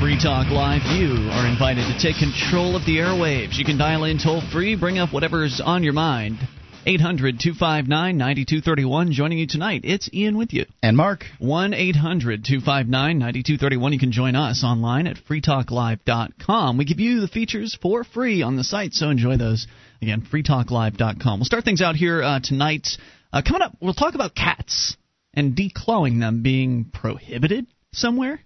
Free Talk Live, you are invited to take control of the airwaves. You can dial in toll free, bring up whatever's on your mind. 800 259 9231. Joining you tonight, it's Ian with you. And Mark. 1 800 259 9231. You can join us online at freetalklive.com. We give you the features for free on the site, so enjoy those. Again, freetalklive.com. We'll start things out here uh, tonight. Uh, coming up, we'll talk about cats and declawing them being prohibited somewhere.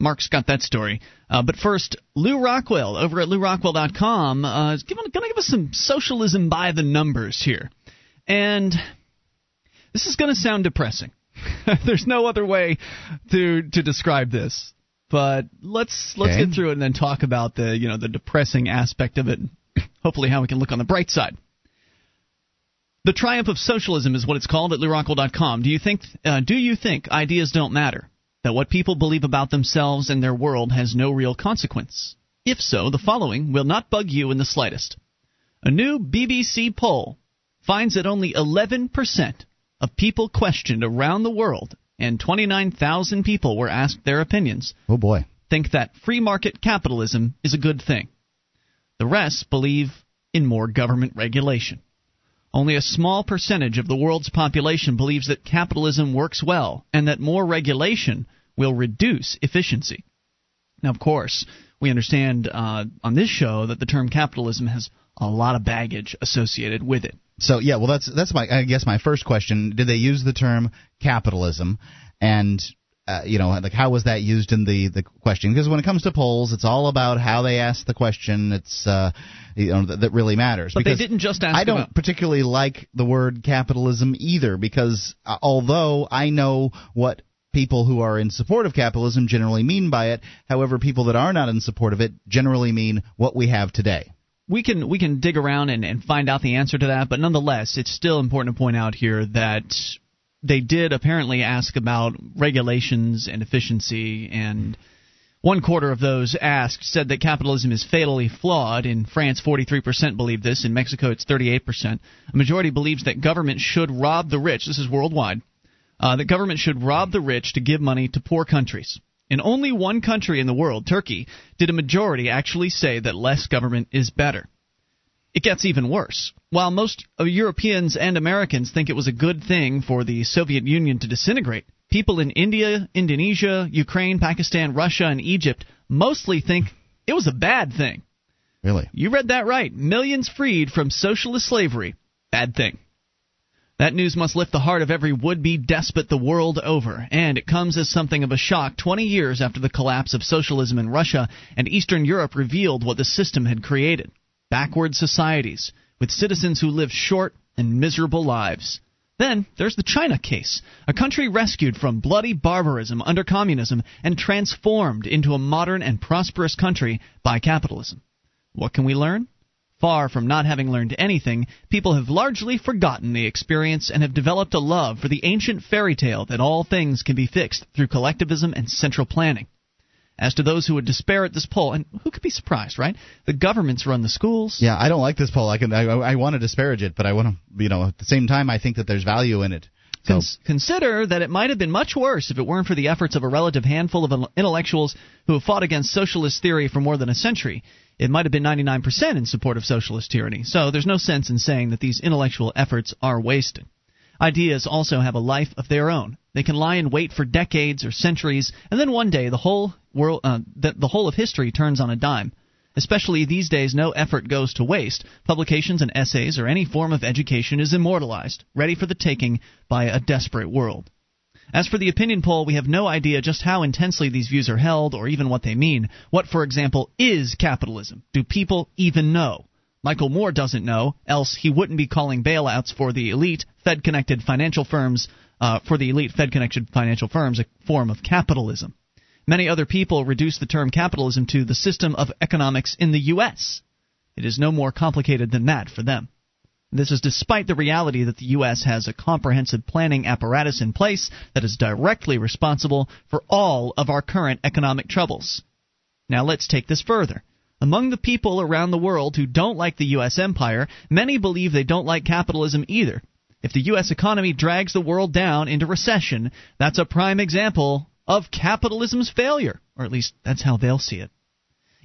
Mark's got that story. Uh, but first, Lew Rockwell over at lewrockwell.com uh, is going to give us some socialism by the numbers here. And this is going to sound depressing. There's no other way to to describe this. But let's let's Okay. get through it and then talk about the you know the depressing aspect of it. Hopefully, how we can look on the bright side. The triumph of socialism is what it's called at LewRockwell.com. Do you think uh, do you think ideas don't matter? That what people believe about themselves and their world has no real consequence? If so, the following will not bug you in the slightest. A new BBC poll finds that only 11% of people questioned around the world, and 29,000 people were asked their opinions, Oh boy. think that free market capitalism is a good thing. The rest believe in more government regulation. Only a small percentage of the world's population believes that capitalism works well and that more regulation will reduce efficiency. Now, of course, we understand uh, on this show that the term capitalism has a lot of baggage associated with it. So yeah, well that's that's my I guess my first question. Did they use the term capitalism? And uh, you know, like how was that used in the the question? Because when it comes to polls, it's all about how they ask the question. It's uh, you know that, that really matters. But they didn't just ask I don't about- particularly like the word capitalism either, because uh, although I know what people who are in support of capitalism generally mean by it, however, people that are not in support of it generally mean what we have today. we can we can dig around and, and find out the answer to that, but nonetheless, it's still important to point out here that they did apparently ask about regulations and efficiency, and one quarter of those asked said that capitalism is fatally flawed. In France, 43% believe this. In Mexico, it's 38%. A majority believes that government should rob the rich. This is worldwide. Uh, that government should rob the rich to give money to poor countries. In only one country in the world, Turkey, did a majority actually say that less government is better. It gets even worse. While most Europeans and Americans think it was a good thing for the Soviet Union to disintegrate, people in India, Indonesia, Ukraine, Pakistan, Russia, and Egypt mostly think it was a bad thing. Really. You read that right. Millions freed from socialist slavery. Bad thing. That news must lift the heart of every would be despot the world over, and it comes as something of a shock 20 years after the collapse of socialism in Russia and Eastern Europe revealed what the system had created backward societies, with citizens who live short and miserable lives. Then there's the China case, a country rescued from bloody barbarism under communism and transformed into a modern and prosperous country by capitalism. What can we learn? Far from not having learned anything, people have largely forgotten the experience and have developed a love for the ancient fairy tale that all things can be fixed through collectivism and central planning. As to those who would despair at this poll, and who could be surprised, right? The governments run the schools. Yeah, I don't like this poll. I can I, I want to disparage it, but I want to you know at the same time I think that there's value in it. So Cons- consider that it might have been much worse if it weren't for the efforts of a relative handful of intellectuals who have fought against socialist theory for more than a century. It might have been 99% in support of socialist tyranny, so there's no sense in saying that these intellectual efforts are wasted. Ideas also have a life of their own. They can lie in wait for decades or centuries, and then one day the whole world, uh, the, the whole of history turns on a dime. Especially these days, no effort goes to waste. Publications and essays or any form of education is immortalized, ready for the taking by a desperate world. As for the opinion poll, we have no idea just how intensely these views are held or even what they mean. What, for example, is capitalism? Do people even know? Michael Moore doesn't know, else he wouldn't be calling bailouts for the elite Fed connected financial firms uh, for the elite Fed connected financial firms a form of capitalism. Many other people reduce the term capitalism to the system of economics in the U.S. It is no more complicated than that for them. This is despite the reality that the U.S. has a comprehensive planning apparatus in place that is directly responsible for all of our current economic troubles. Now let's take this further. Among the people around the world who don't like the U.S. empire, many believe they don't like capitalism either. If the U.S. economy drags the world down into recession, that's a prime example of capitalism's failure, or at least that's how they'll see it.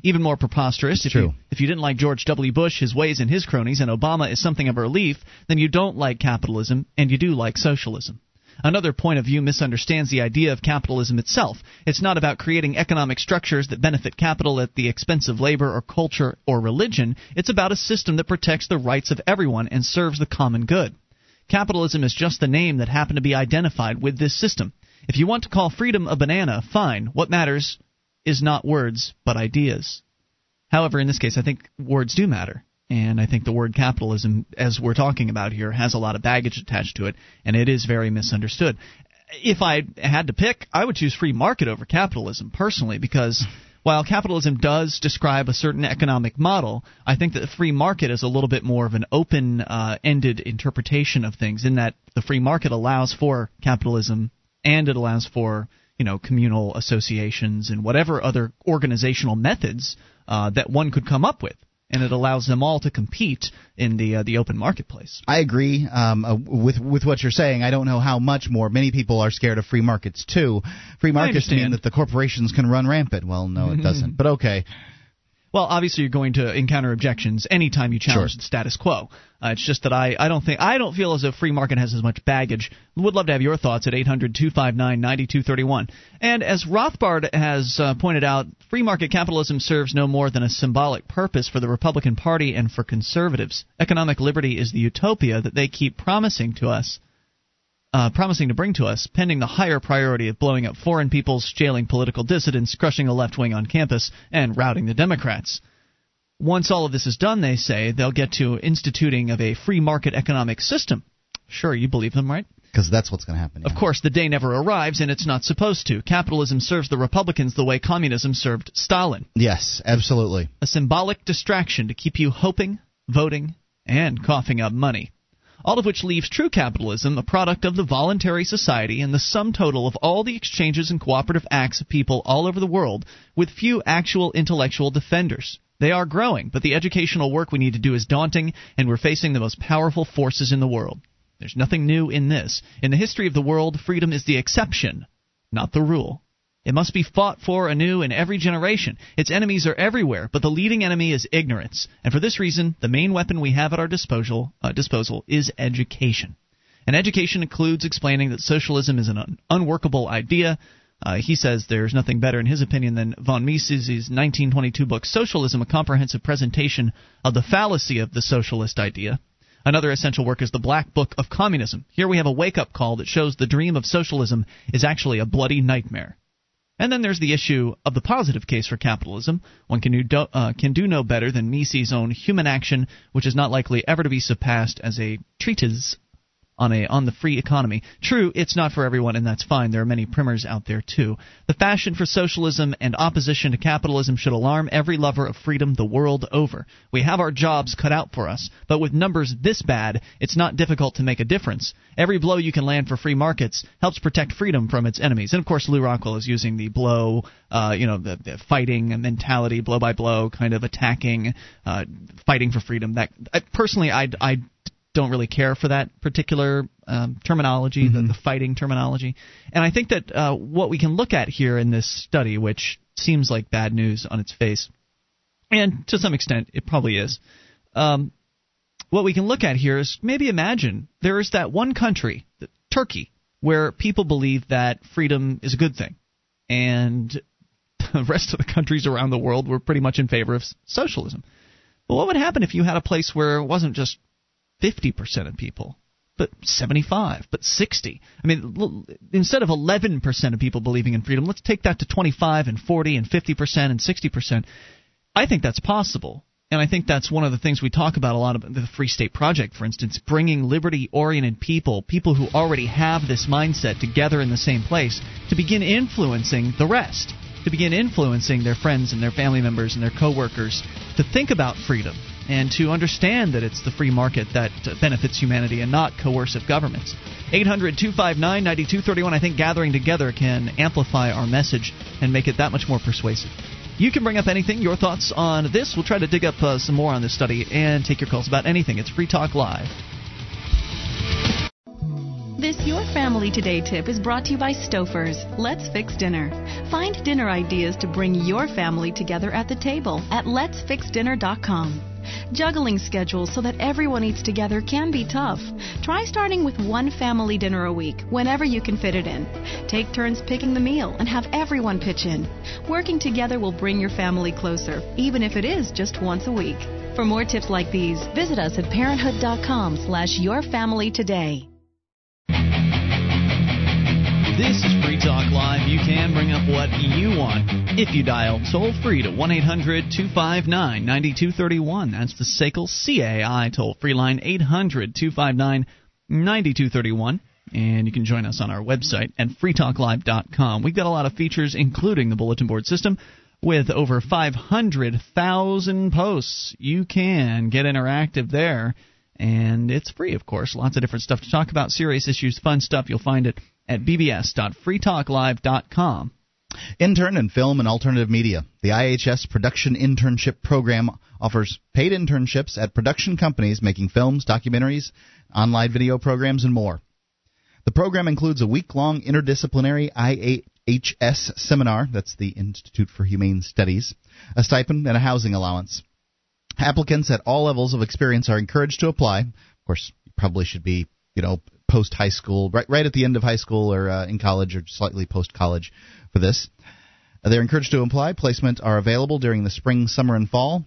Even more preposterous, if you, if you didn't like George W. Bush, his ways, and his cronies, and Obama is something of a relief, then you don't like capitalism, and you do like socialism. Another point of view misunderstands the idea of capitalism itself. It's not about creating economic structures that benefit capital at the expense of labor or culture or religion. It's about a system that protects the rights of everyone and serves the common good. Capitalism is just the name that happened to be identified with this system. If you want to call freedom a banana, fine. What matters is not words, but ideas. However, in this case, I think words do matter. And I think the word capitalism, as we're talking about here, has a lot of baggage attached to it, and it is very misunderstood. If I had to pick, I would choose free market over capitalism, personally, because while capitalism does describe a certain economic model, I think that the free market is a little bit more of an open uh, ended interpretation of things, in that the free market allows for capitalism and it allows for you know communal associations and whatever other organizational methods uh, that one could come up with and it allows them all to compete in the uh, the open marketplace. I agree um, uh, with with what you're saying. I don't know how much more. Many people are scared of free markets too. Free markets mean that the corporations can run rampant. Well, no, it doesn't. But okay. Well, obviously you're going to encounter objections anytime you challenge sure. the status quo. Uh, it's just that I, I don't think I don't feel as if free market has as much baggage. Would love to have your thoughts at 800-259-9231. And as Rothbard has uh, pointed out, free market capitalism serves no more than a symbolic purpose for the Republican Party and for conservatives. Economic liberty is the utopia that they keep promising to us uh, promising to bring to us, pending the higher priority of blowing up foreign peoples, jailing political dissidents, crushing the left wing on campus, and routing the Democrats. Once all of this is done, they say, they'll get to instituting of a free market economic system. Sure, you believe them, right? Because that's what's going to happen. Yeah. Of course, the day never arrives, and it's not supposed to. Capitalism serves the Republicans the way communism served Stalin. Yes, absolutely. A symbolic distraction to keep you hoping, voting, and coughing up money all of which leaves true capitalism a product of the voluntary society and the sum total of all the exchanges and cooperative acts of people all over the world, with few actual intellectual defenders. They are growing, but the educational work we need to do is daunting, and we're facing the most powerful forces in the world. There's nothing new in this. In the history of the world, freedom is the exception, not the rule. It must be fought for anew in every generation. Its enemies are everywhere, but the leading enemy is ignorance. And for this reason, the main weapon we have at our disposal, uh, disposal is education. And education includes explaining that socialism is an un- unworkable idea. Uh, he says there's nothing better, in his opinion, than von Mises' 1922 book, Socialism, a comprehensive presentation of the fallacy of the socialist idea. Another essential work is the Black Book of Communism. Here we have a wake up call that shows the dream of socialism is actually a bloody nightmare. And then there's the issue of the positive case for capitalism. One can do, uh, can do no better than Mises' own Human Action, which is not likely ever to be surpassed as a treatise on a on the free economy. True, it's not for everyone, and that's fine. There are many primers out there too. The fashion for socialism and opposition to capitalism should alarm every lover of freedom the world over. We have our jobs cut out for us, but with numbers this bad, it's not difficult to make a difference. Every blow you can land for free markets helps protect freedom from its enemies. And of course, Lew Rockwell is using the blow, uh, you know, the, the fighting mentality, blow by blow, kind of attacking, uh, fighting for freedom. That I, personally, I I don't really care for that particular um, terminology, mm-hmm. the, the, fighting terminology. And I think that uh, what we can look at here in this study, which seems like bad news on its face, and to some extent it probably is, um, what we can look at here is maybe imagine there is that one country, Turkey, where people believe that freedom is a good thing. And the rest of the countries around the world were pretty much in favor of socialism. But what would happen if you had a place where it wasn't just 50% of people, but 75, but 60. I mean, instead of 11% of people believing in freedom, let's take that to 25 and 40 and 50% and 60%. I think that's possible. And I think that's one of the things we talk about a lot of the Free State Project, for instance, bringing liberty oriented people, people who already have this mindset together in the same place, to begin influencing the rest, to begin influencing their friends and their family members and their coworkers to think about freedom and to understand that it's the free market that benefits humanity and not coercive governments. 800 259 9231. I think gathering together can amplify our message and make it that much more persuasive. You can bring up anything, your thoughts on this. We'll try to dig up uh, some more on this study and take your calls about anything. It's Free Talk Live. Your Family Today tip is brought to you by Stouffer's. Let's fix dinner. Find dinner ideas to bring your family together at the table at letsfixdinner.com. Juggling schedules so that everyone eats together can be tough. Try starting with one family dinner a week, whenever you can fit it in. Take turns picking the meal and have everyone pitch in. Working together will bring your family closer, even if it is just once a week. For more tips like these, visit us at parenthood.com slash yourfamilytoday. This is Free Talk Live. You can bring up what you want if you dial toll free to 1 800 259 9231. That's the SACL CAI toll free line 800 259 9231. And you can join us on our website at freetalklive.com. We've got a lot of features, including the bulletin board system. With over 500,000 posts, you can get interactive there. And it's free, of course. Lots of different stuff to talk about, serious issues, fun stuff. You'll find it at bbs.freetalklive.com. Intern in Film and Alternative Media. The IHS Production Internship Program offers paid internships at production companies making films, documentaries, online video programs, and more. The program includes a week long interdisciplinary IHS seminar, that's the Institute for Humane Studies, a stipend, and a housing allowance. Applicants at all levels of experience are encouraged to apply. Of course, you probably should be, you know, post high school, right, right at the end of high school or uh, in college or slightly post college for this. Uh, they're encouraged to apply. Placement are available during the spring, summer, and fall.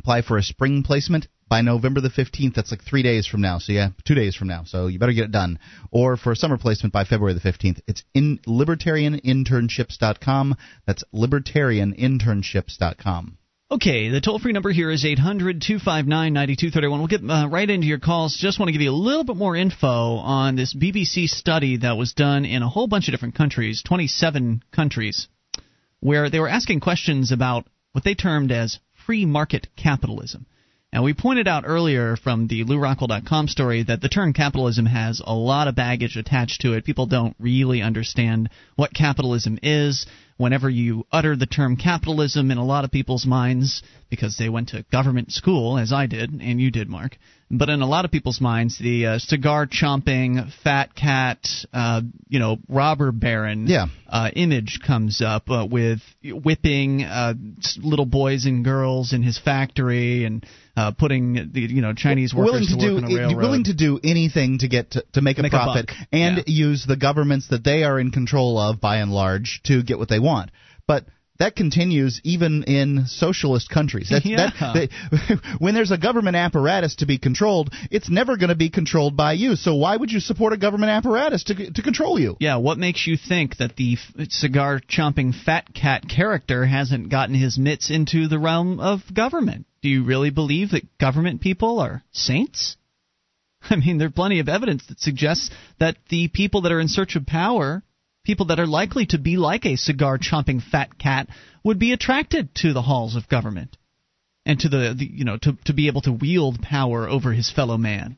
Apply for a spring placement by November the 15th. That's like three days from now. So, yeah, two days from now. So, you better get it done. Or for a summer placement by February the 15th. It's in libertarianinternships.com. That's libertarianinternships.com. Okay, the toll free number here is 800 259 9231. We'll get uh, right into your calls. Just want to give you a little bit more info on this BBC study that was done in a whole bunch of different countries, 27 countries, where they were asking questions about what they termed as free market capitalism. Now, we pointed out earlier from the LewRockwell.com story that the term capitalism has a lot of baggage attached to it. People don't really understand what capitalism is whenever you utter the term capitalism in a lot of people's minds, because they went to government school, as I did, and you did, Mark, but in a lot of people's minds, the uh, cigar chomping, fat cat, uh, you know, robber baron yeah. uh, image comes up uh, with whipping uh, little boys and girls in his factory and uh, putting the you know Chinese workers willing to, to do on a railroad. willing to do anything to get to, to make a Make profit buck. and Yeah. use the governments that they are in control of by and large to get what they want. But that continues even in socialist countries. That's, Yeah. that, they, when there's a government apparatus to be controlled, it's never going to be controlled by you. So why would you support a government apparatus to to control you? Yeah, what makes you think that the f- cigar chomping fat cat character hasn't gotten his mitts into the realm of government? Do you really believe that government people are saints? I mean, there's plenty of evidence that suggests that the people that are in search of power, people that are likely to be like a cigar chomping fat cat, would be attracted to the halls of government and to the, the you know to to be able to wield power over his fellow man.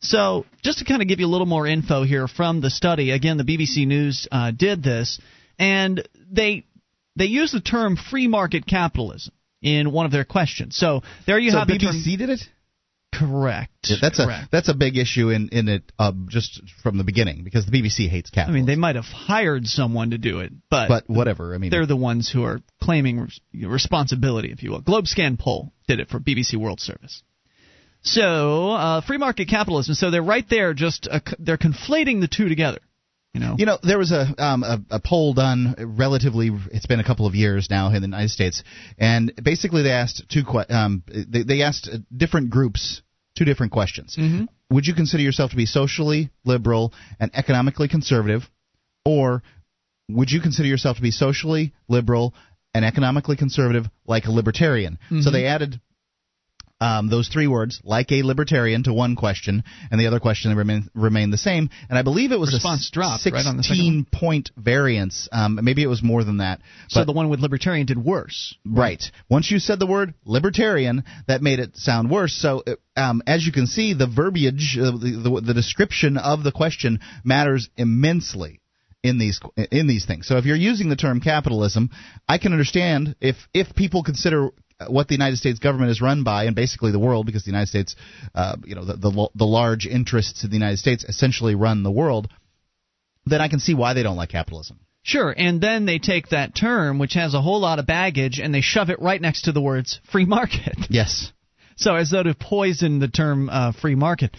So, just to kind of give you a little more info here from the study, again, the BBC News uh, did this, and they they use the term free market capitalism in one of their questions. So there you so have the term. BBC did it. Correct. Yeah, that's Correct. a that's a big issue in in it uh, just from the beginning because the BBC hates capitalism. I mean, they might have hired someone to do it, but, but whatever. I mean, they're the ones who are claiming res- responsibility, if you will. GlobeScan poll did it for BBC World Service. So, uh, free market capitalism. So they're right there, just uh, they're conflating the two together. You know, You know, there was a, um, a a poll done relatively. It's been a couple of years now in the United States, and basically they asked two. Um, they, they asked uh, different groups two different questions. Mhm. Would you consider yourself to be socially liberal and economically conservative, or would you consider yourself to be socially liberal and economically conservative like a libertarian? So Mhm. they added um, those three words, like a libertarian, to one question, and the other question remained remained the same. And I believe it was Response a dropped right on the sixteen point variance. Um, maybe it was more than that. so the one with libertarian did worse. Right. Once you said the word libertarian, that made it sound worse. So, uh, um, as you can see, the verbiage, uh, the, the, the description of the question matters immensely in these in these things. So, if you're using the term capitalism, I can understand if if people consider what the United States government is run by, and basically the world, because the United States, uh, you know, the, the the large interests of the United States essentially run the world, then I can see why they don't like capitalism. Sure, and then they take that term, which has a whole lot of baggage, and they shove it right next to the words free market. Yes. So as though to poison the term uh, free market.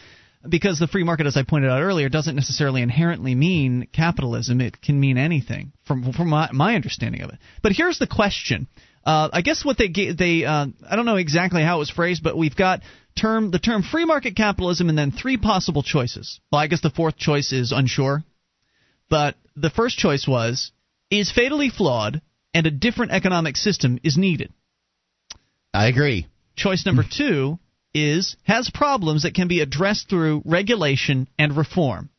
Because the free market, as I pointed out earlier, doesn't necessarily inherently mean capitalism. It can mean anything, from from my, my understanding of it. But here's the question: uh, I guess what they they uh, I don't know exactly how it was phrased, but we've got term the term free market capitalism and then three possible choices. Well, I guess the fourth choice is unsure, but the first choice was is fatally flawed and a different economic system is needed. I agree. Choice number two is has problems that can be addressed through regulation and reform.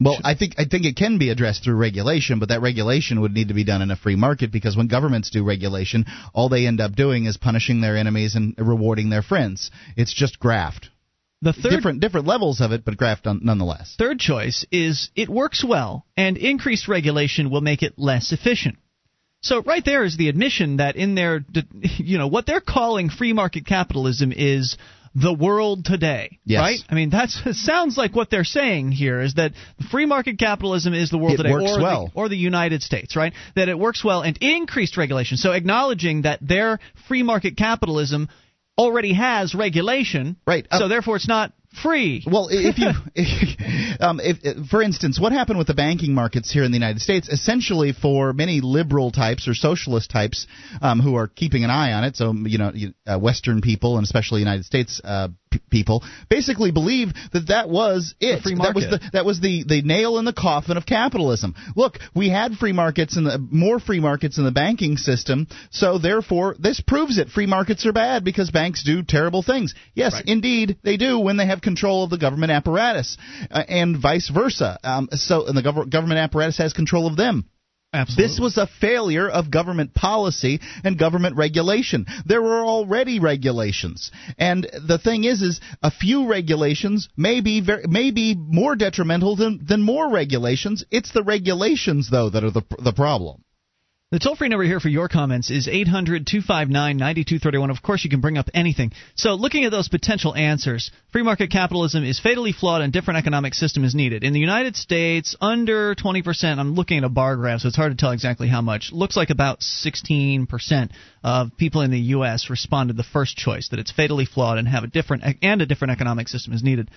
Well, I think I think it can be addressed through regulation, but that regulation would need to be done in a free market because when governments do regulation, all they end up doing is punishing their enemies and rewarding their friends. It's just graft. The third, different different levels of it, but graft nonetheless. Third choice is it works well, and increased regulation will make it less efficient. So right there is the admission that in their, you know, what they're calling free market capitalism is the world today, yes. right? I mean, that sounds like what they're saying here is that free market capitalism is the world it today, works or, well. the, or the United States, right? That it works well and increased regulation. So acknowledging that their free market capitalism already has regulation, right? Uh, so therefore, it's not free. Well, if you, if, um, if, for instance, what happened with the banking markets here in the United States? Essentially, for many liberal types or socialist types um, who are keeping an eye on it, so you know, uh, Western people and especially United States uh, p- people basically believe that that was it. That was the that was the the nail in the coffin of capitalism. Look, we had free markets and more free markets in the banking system, so therefore this proves it. Free markets are bad because banks do terrible things. Yes, right. indeed they do when they have control of the government apparatus, uh, and vice versa. Um, so, and the gov- government apparatus has control of them. Absolutely. This was a failure of government policy and government regulation. There were already regulations, and the thing is, is a few regulations may be very, may be more detrimental than than more regulations. It's the regulations though that are the the problem. The toll free number here for your comments is 800 259 9231. Of course, you can bring up anything. So, looking at those potential answers, free market capitalism is fatally flawed and different economic system is needed. In the United States, under 20%, I'm looking at a bar graph, so it's hard to tell exactly how much. Looks like about 16% of people in the U.S. responded the first choice, that it's fatally flawed and have a different and a different economic system is needed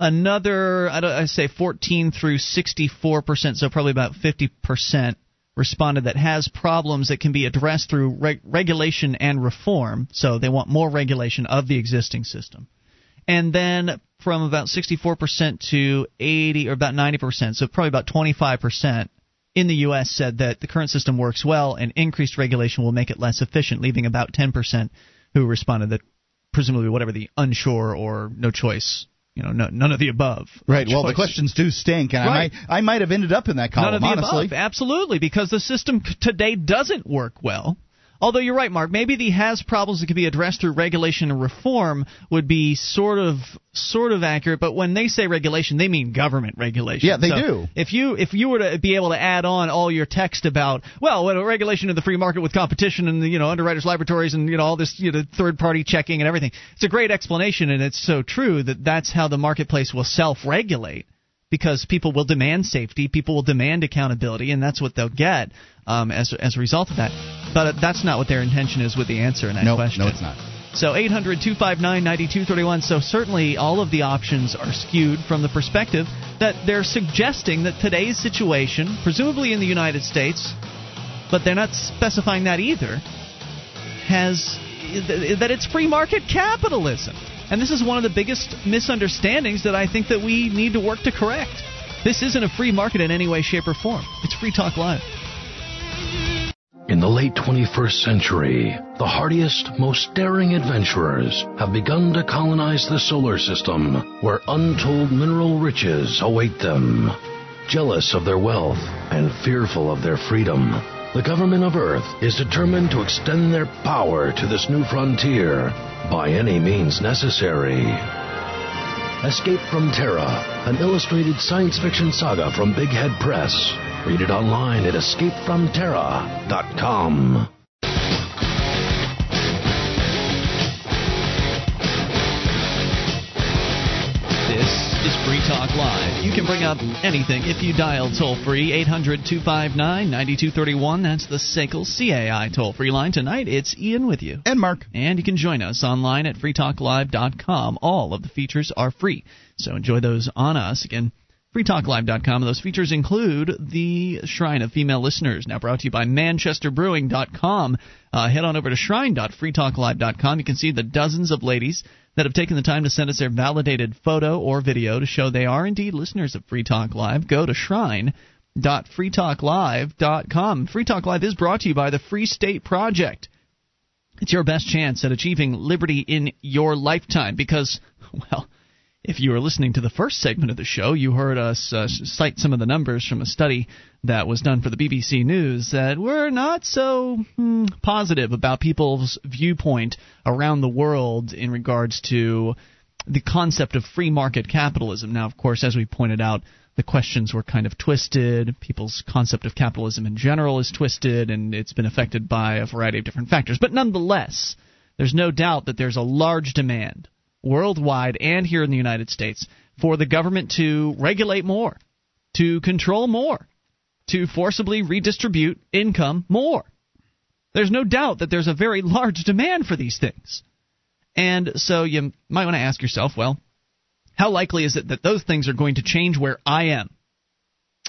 another I, say 14 through 64 percent so probably about 50 percent responded that has problems that can be addressed through reg- regulation and reform. So they want more regulation of the existing system. And then from about 64% to 80 or about 90%, so probably about 25% in the U.S. said that the current system works well and increased regulation will make it less efficient, leaving about 10% who responded that presumably whatever the unsure or no choice you know, no, none of the above. Right. Well, the questions do stink, and right. I might I might have ended up in that column. None of the honestly. above. Absolutely, because the system today doesn't work well. Although you're right, Mark, maybe the has problems that can be addressed through regulation and reform would be sort of sort of accurate. But when they say regulation, they mean government regulation. Yeah, they so do. If you if you were to be able to add on all your text about well, what a regulation of the free market with competition and you know underwriters laboratories and you know all this you know third party checking and everything, it's a great explanation and it's so true that that's how the marketplace will self regulate because people will demand safety, people will demand accountability, and that's what they'll get um, as as a result of that. But that's not what their intention is with the answer in that no, question. No, it's not. So 800 259 9231. So certainly all of the options are skewed from the perspective that they're suggesting that today's situation, presumably in the United States, but they're not specifying that either, has that it's free market capitalism. And this is one of the biggest misunderstandings that I think that we need to work to correct. This isn't a free market in any way, shape, or form. It's Free Talk Live. In the late 21st century, the hardiest, most daring adventurers have begun to colonize the solar system, where untold mineral riches await them. Jealous of their wealth and fearful of their freedom, the government of Earth is determined to extend their power to this new frontier by any means necessary. Escape from Terra, an illustrated science fiction saga from Big Head Press. Read it online at escapefromterra.com. Talk Live. You can bring up anything if you dial toll free 800 259 9231. That's the SACL CAI toll free line. Tonight, it's Ian with you. And Mark. And you can join us online at freetalklive.com. All of the features are free, so enjoy those on us. Again, freetalklive.com. Those features include the Shrine of Female Listeners, now brought to you by ManchesterBrewing.com. Uh, head on over to shrine.freetalklive.com. You can see the dozens of ladies that have taken the time to send us their validated photo or video to show they are indeed listeners of Free Talk Live. Go to shrine.freetalklive.com. Free Talk Live is brought to you by the Free State Project. It's your best chance at achieving liberty in your lifetime because, well, if you were listening to the first segment of the show, you heard us uh, cite some of the numbers from a study that was done for the BBC News that were not so hmm, positive about people's viewpoint around the world in regards to the concept of free market capitalism. Now, of course, as we pointed out, the questions were kind of twisted. People's concept of capitalism in general is twisted, and it's been affected by a variety of different factors. But nonetheless, there's no doubt that there's a large demand worldwide and here in the United States for the government to regulate more, to control more, to forcibly redistribute income more. There's no doubt that there's a very large demand for these things. And so you might want to ask yourself, well, how likely is it that those things are going to change where I am?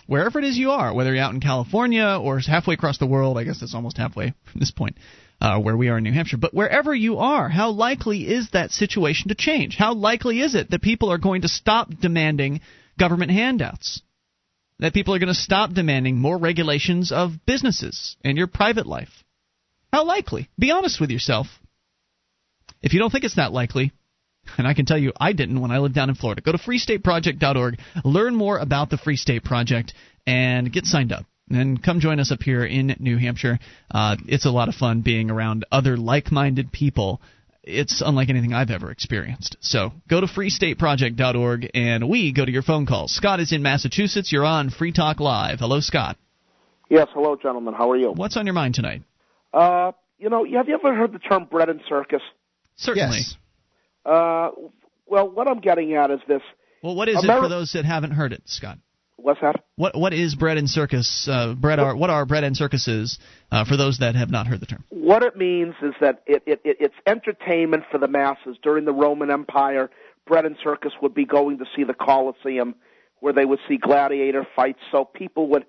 Wherever it is you are, whether you're out in California or halfway across the world, I guess it's almost halfway from this point uh, where we are in New Hampshire. But wherever you are, how likely is that situation to change? How likely is it that people are going to stop demanding government handouts? That people are going to stop demanding more regulations of businesses and your private life? How likely? Be honest with yourself. If you don't think it's that likely, and I can tell you I didn't when I lived down in Florida, go to freestateproject.org, learn more about the Free State Project, and get signed up and come join us up here in New Hampshire. Uh, it's a lot of fun being around other like minded people. It's unlike anything I've ever experienced. So go to freestateproject.org and we go to your phone calls. Scott is in Massachusetts. You're on Free Talk Live. Hello, Scott. Yes, hello, gentlemen. How are you? What's on your mind tonight? Uh, you know, have you ever heard the term bread and circus? Certainly. Yes. Uh, well, what I'm getting at is this. Well, what is Ameri- it for those that haven't heard it, Scott? What's that? What what is bread and circus? Uh, bread are what are bread and circuses uh, for those that have not heard the term? What it means is that it, it, it it's entertainment for the masses. During the Roman Empire, bread and circus would be going to see the Colosseum, where they would see gladiator fights. So people would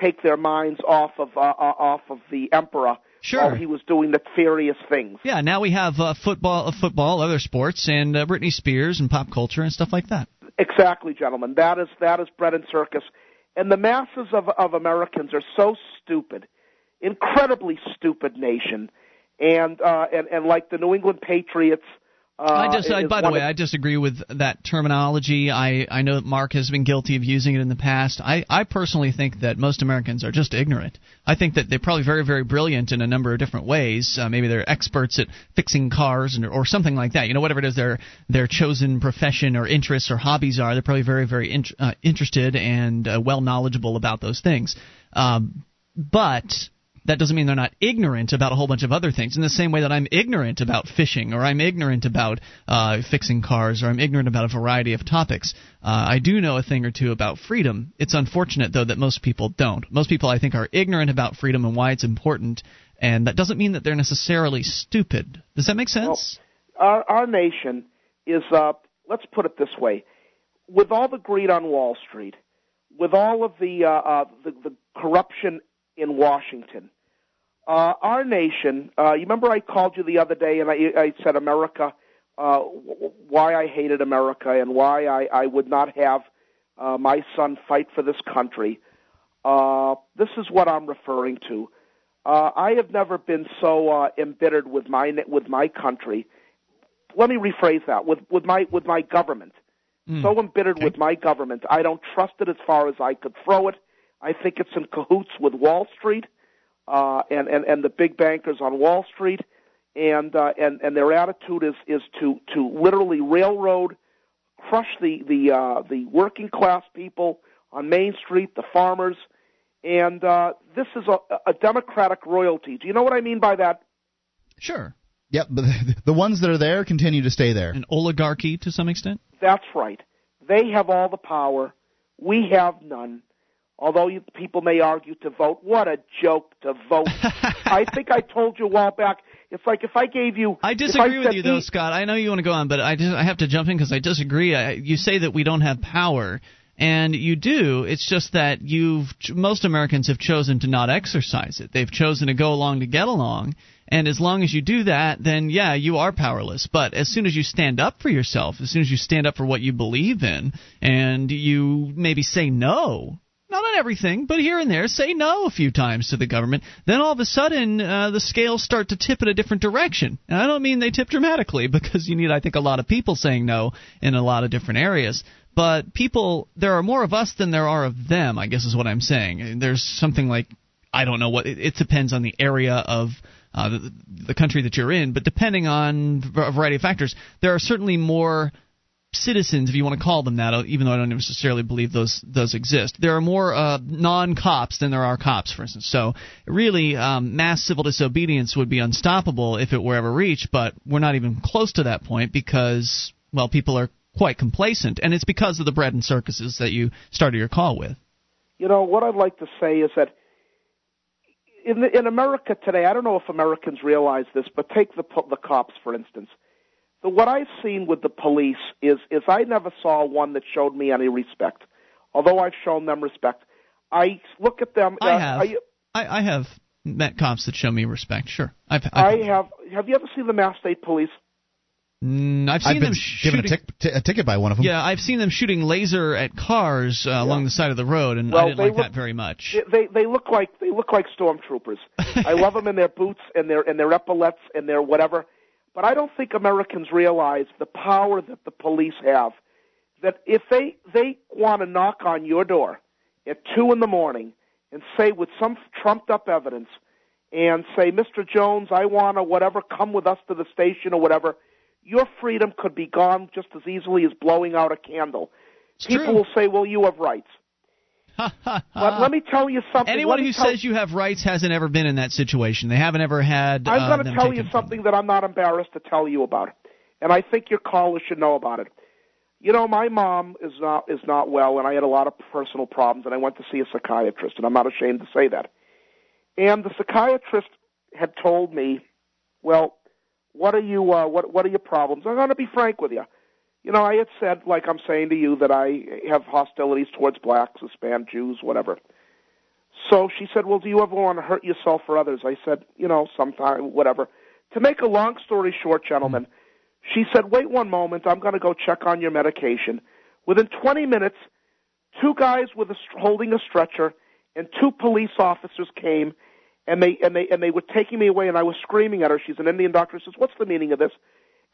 take their minds off of uh, uh, off of the emperor Sure. while he was doing nefarious things. Yeah, now we have uh, football, uh, football, other sports, and uh, Britney Spears and pop culture and stuff like that. Exactly, gentlemen. That is that is bread and circus. And the masses of of Americans are so stupid, incredibly stupid nation. And uh and, and like the New England Patriots uh I just, I, by the way, of- I disagree with that terminology. I, I know that Mark has been guilty of using it in the past. I, I personally think that most Americans are just ignorant. I think that they're probably very, very brilliant in a number of different ways. Uh, maybe they're experts at fixing cars and, or something like that. You know, whatever it is their their chosen profession or interests or hobbies are, they're probably very, very in, uh, interested and uh, well knowledgeable about those things. Um, but that doesn't mean they're not ignorant about a whole bunch of other things. In the same way that I'm ignorant about fishing, or I'm ignorant about uh, fixing cars, or I'm ignorant about a variety of topics. Uh, I do know a thing or two about freedom. It's unfortunate, though, that most people don't. Most people, I think, are ignorant about freedom and why it's important, and that doesn't mean that they're necessarily stupid. Does that make sense? our our nation is uh let's put it this way. With all the greed on Wall Street, with all of the uh, uh the, the corruption in Washington, uh, our nation. Uh, you remember I called you the other day and I, I said America, uh, why I hated America and why I, I would not have uh, my son fight for this country. Uh, this is what I'm referring to. Uh, I have never been so uh, embittered with my with my country. Let me rephrase that with with my with my government. So embittered with my government, I don't trust it as far as I could throw it. I think it's in cahoots with Wall Street uh, and, and and the big bankers on Wall Street, and uh, and and their attitude is is to to literally railroad, crush the the uh, the working class people on Main Street, the farmers, and uh, this is a, a democratic royalty. Do you know what I mean by that? Sure. Yep, but the ones that are there continue to stay there. An oligarchy to some extent? That's right. They have all the power. We have none. Although you, people may argue to vote, what a joke to vote. I think I told you a while back. It's like if I gave you. I disagree I with you, though, Scott. I know you want to go on, but I just I have to jump in because I disagree. I, you say that we don't have power, and you do. It's just that you've most Americans have chosen to not exercise it. They've chosen to go along to get along, and as long as you do that, then yeah, you are powerless. But as soon as you stand up for yourself, as soon as you stand up for what you believe in, and you maybe say no, not on everything, but here and there, say no a few times to the government, then all of a sudden uh, the scales start to tip in a different direction. And I don't mean they tip dramatically, because you need, I think, a lot of people saying no in a lot of different areas. But people, there are more of us than there are of them, I guess is what I'm saying. There's something like, I don't know what, it, it depends on the area of. Uh, the, the country that you're in, but depending on a variety of factors, there are certainly more citizens, if you want to call them that, uh, even though I don't necessarily believe those those exist. There are more uh, non-cops than there are cops, for instance. So really, um, mass civil disobedience would be unstoppable if it were ever reached, but we're not even close to that point because, well, people are quite complacent, and it's because of the bread and circuses that you started your call with. You know what I'd like to say is that in the, in America today, I don't know if Americans realize this, but take the the cops for instance. The, what I've seen with the police is is I never saw one that showed me any respect, although I've shown them respect. I look at them. I uh, have. I, I, I have met cops that show me respect. Sure, I've. I I've, have. Have you ever seen the Mass State Police? Mm, I've seen I've been them given shooting. a, tic- t- a ticket by one of them. Yeah, I've seen them shooting laser at cars uh, along the side of the road, and Well, I didn't like look- that very much. They they look like they look like stormtroopers. I love them in their boots and their and their epaulets and their whatever. But I don't think Americans realize the power that the police have. That if they they want to knock on your door at two in the morning and say with some trumped up evidence and say, Mr. Jones, I want to whatever, come with us to the station or whatever, your freedom could be gone just as easily as blowing out a candle. People true. will say, well, you have rights. But let me tell you something. Anyone who says you have rights hasn't ever been in that situation. They haven't ever had. I'm uh, going to tell you something that I'm not embarrassed to tell you about, and I think your callers should know about it. You know, my mom is not is not well, and I had a lot of personal problems, and I went to see a psychiatrist, and I'm not ashamed to say that. And the psychiatrist had told me, "Well, what are you uh, what what are your problems?" I'm going to be frank with you. You know, I had said, like I'm saying to you, that I have hostilities towards blacks, Hispanic, Jews, whatever. So she said, "Well, do you ever want to hurt yourself or others?" I said, "You know, sometime, whatever." To make a long story short, gentlemen, she said, "Wait one moment. I'm going to go check on your medication." Within 20 minutes, two guys with a, holding a stretcher and two police officers came, and they and they and they were taking me away, and I was screaming at her. She's an Indian doctor. She says, "What's the meaning of this?"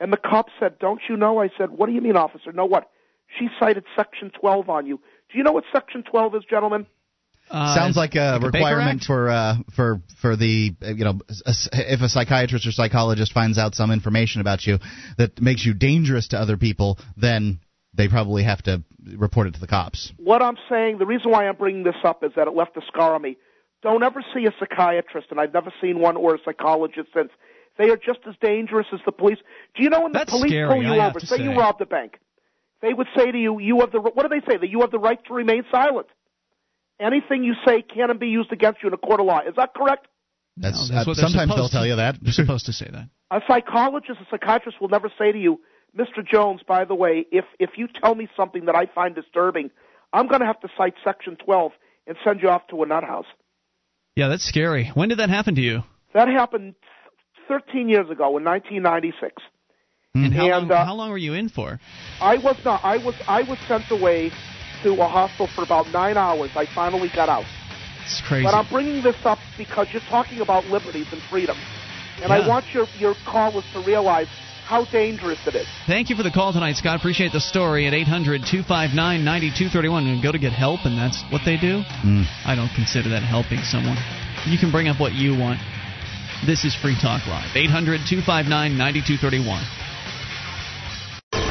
And the cop said, "Don't you know?" I said, "What do you mean, officer? Know what?" She cited Section 12 on you. Do you know what Section 12 is, gentlemen? Uh, Sounds like a like requirement Act? for uh, for for the uh, you know a, if a psychiatrist or psychologist finds out some information about you that makes you dangerous to other people, then they probably have to report it to the cops. What I'm saying, the reason why I'm bringing this up is that it left a scar on me. Don't ever see a psychiatrist, and I've never seen one or a psychologist since. They are just as dangerous as the police. Do you know when the That's police scary, pull you I over, say, say. you robbed a bank, they would say to you, "You have the what do they say? That you have the right to remain silent. Anything you say can be used against you in a court of law. Is that correct?" That's, No, that's uh, what sometimes they'll supposed tell you that. They're supposed to say that. A psychologist, a psychiatrist will never say to you, Mr. Jones, by the way, if if you tell me something that I find disturbing, I'm going to have to cite Section 12 and send you off to a nut house. Yeah, that's scary. When did that happen to you? That happened 13 years ago in 1996. And how, And, long, uh, how long were you in for? I was not. I was. I was sent away to a hospital for about nine hours. I finally got out. It's crazy. But I'm bringing this up because you're talking about liberties and freedom, and Yeah. I want your your callers to realize how dangerous it is. Thank you for the call tonight, Scott. Appreciate the story at 800 259 9231. And go to get help, and that's what they do? Mm. I don't consider that helping someone. You can bring up what you want. This is Free Talk Live. 800 259 9231.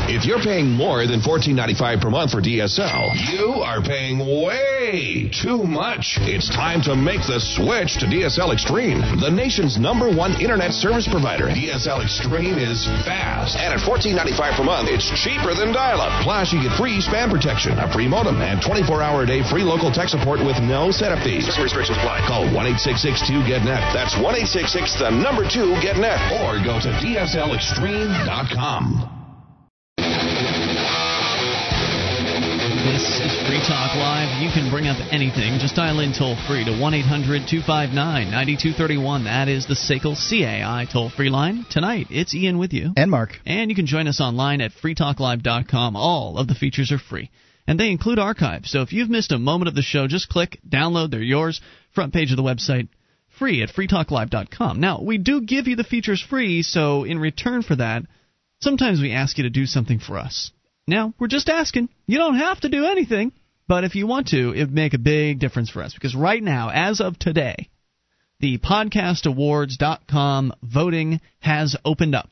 If you're paying more than $14.95 per month for DSL, you are paying way too much. It's time to make the switch to DSL Extreme, the nation's number one internet service provider. DSL Extreme is fast, and at $14.95 per month, it's cheaper than dial-up. Plus, you get free spam protection, a free modem, and 24-hour a day free local tech support with no setup fees. Restrictions apply. Call 1-866-2-GET-NET. That's 1-866, the number 2, GET-NET. Or go to DSLExtreme.com. This is Free Talk Live. You can bring up anything. Just dial in toll free to 1 800 259 9231. That is the SACL CAI toll free line. Tonight, it's Ian with you. And Mark. And you can join us online at freetalklive.com. All of the features are free. And they include archives. So if you've missed a moment of the show, just click, download, they're yours. Front page of the website, free at freetalklive.com. Now, we do give you the features free, so in return for that, sometimes we ask you to do something for us. Now, we're just asking. You don't have to do anything, but if you want to, it would make a big difference for us because right now, as of today, the podcastawards.com voting has opened up.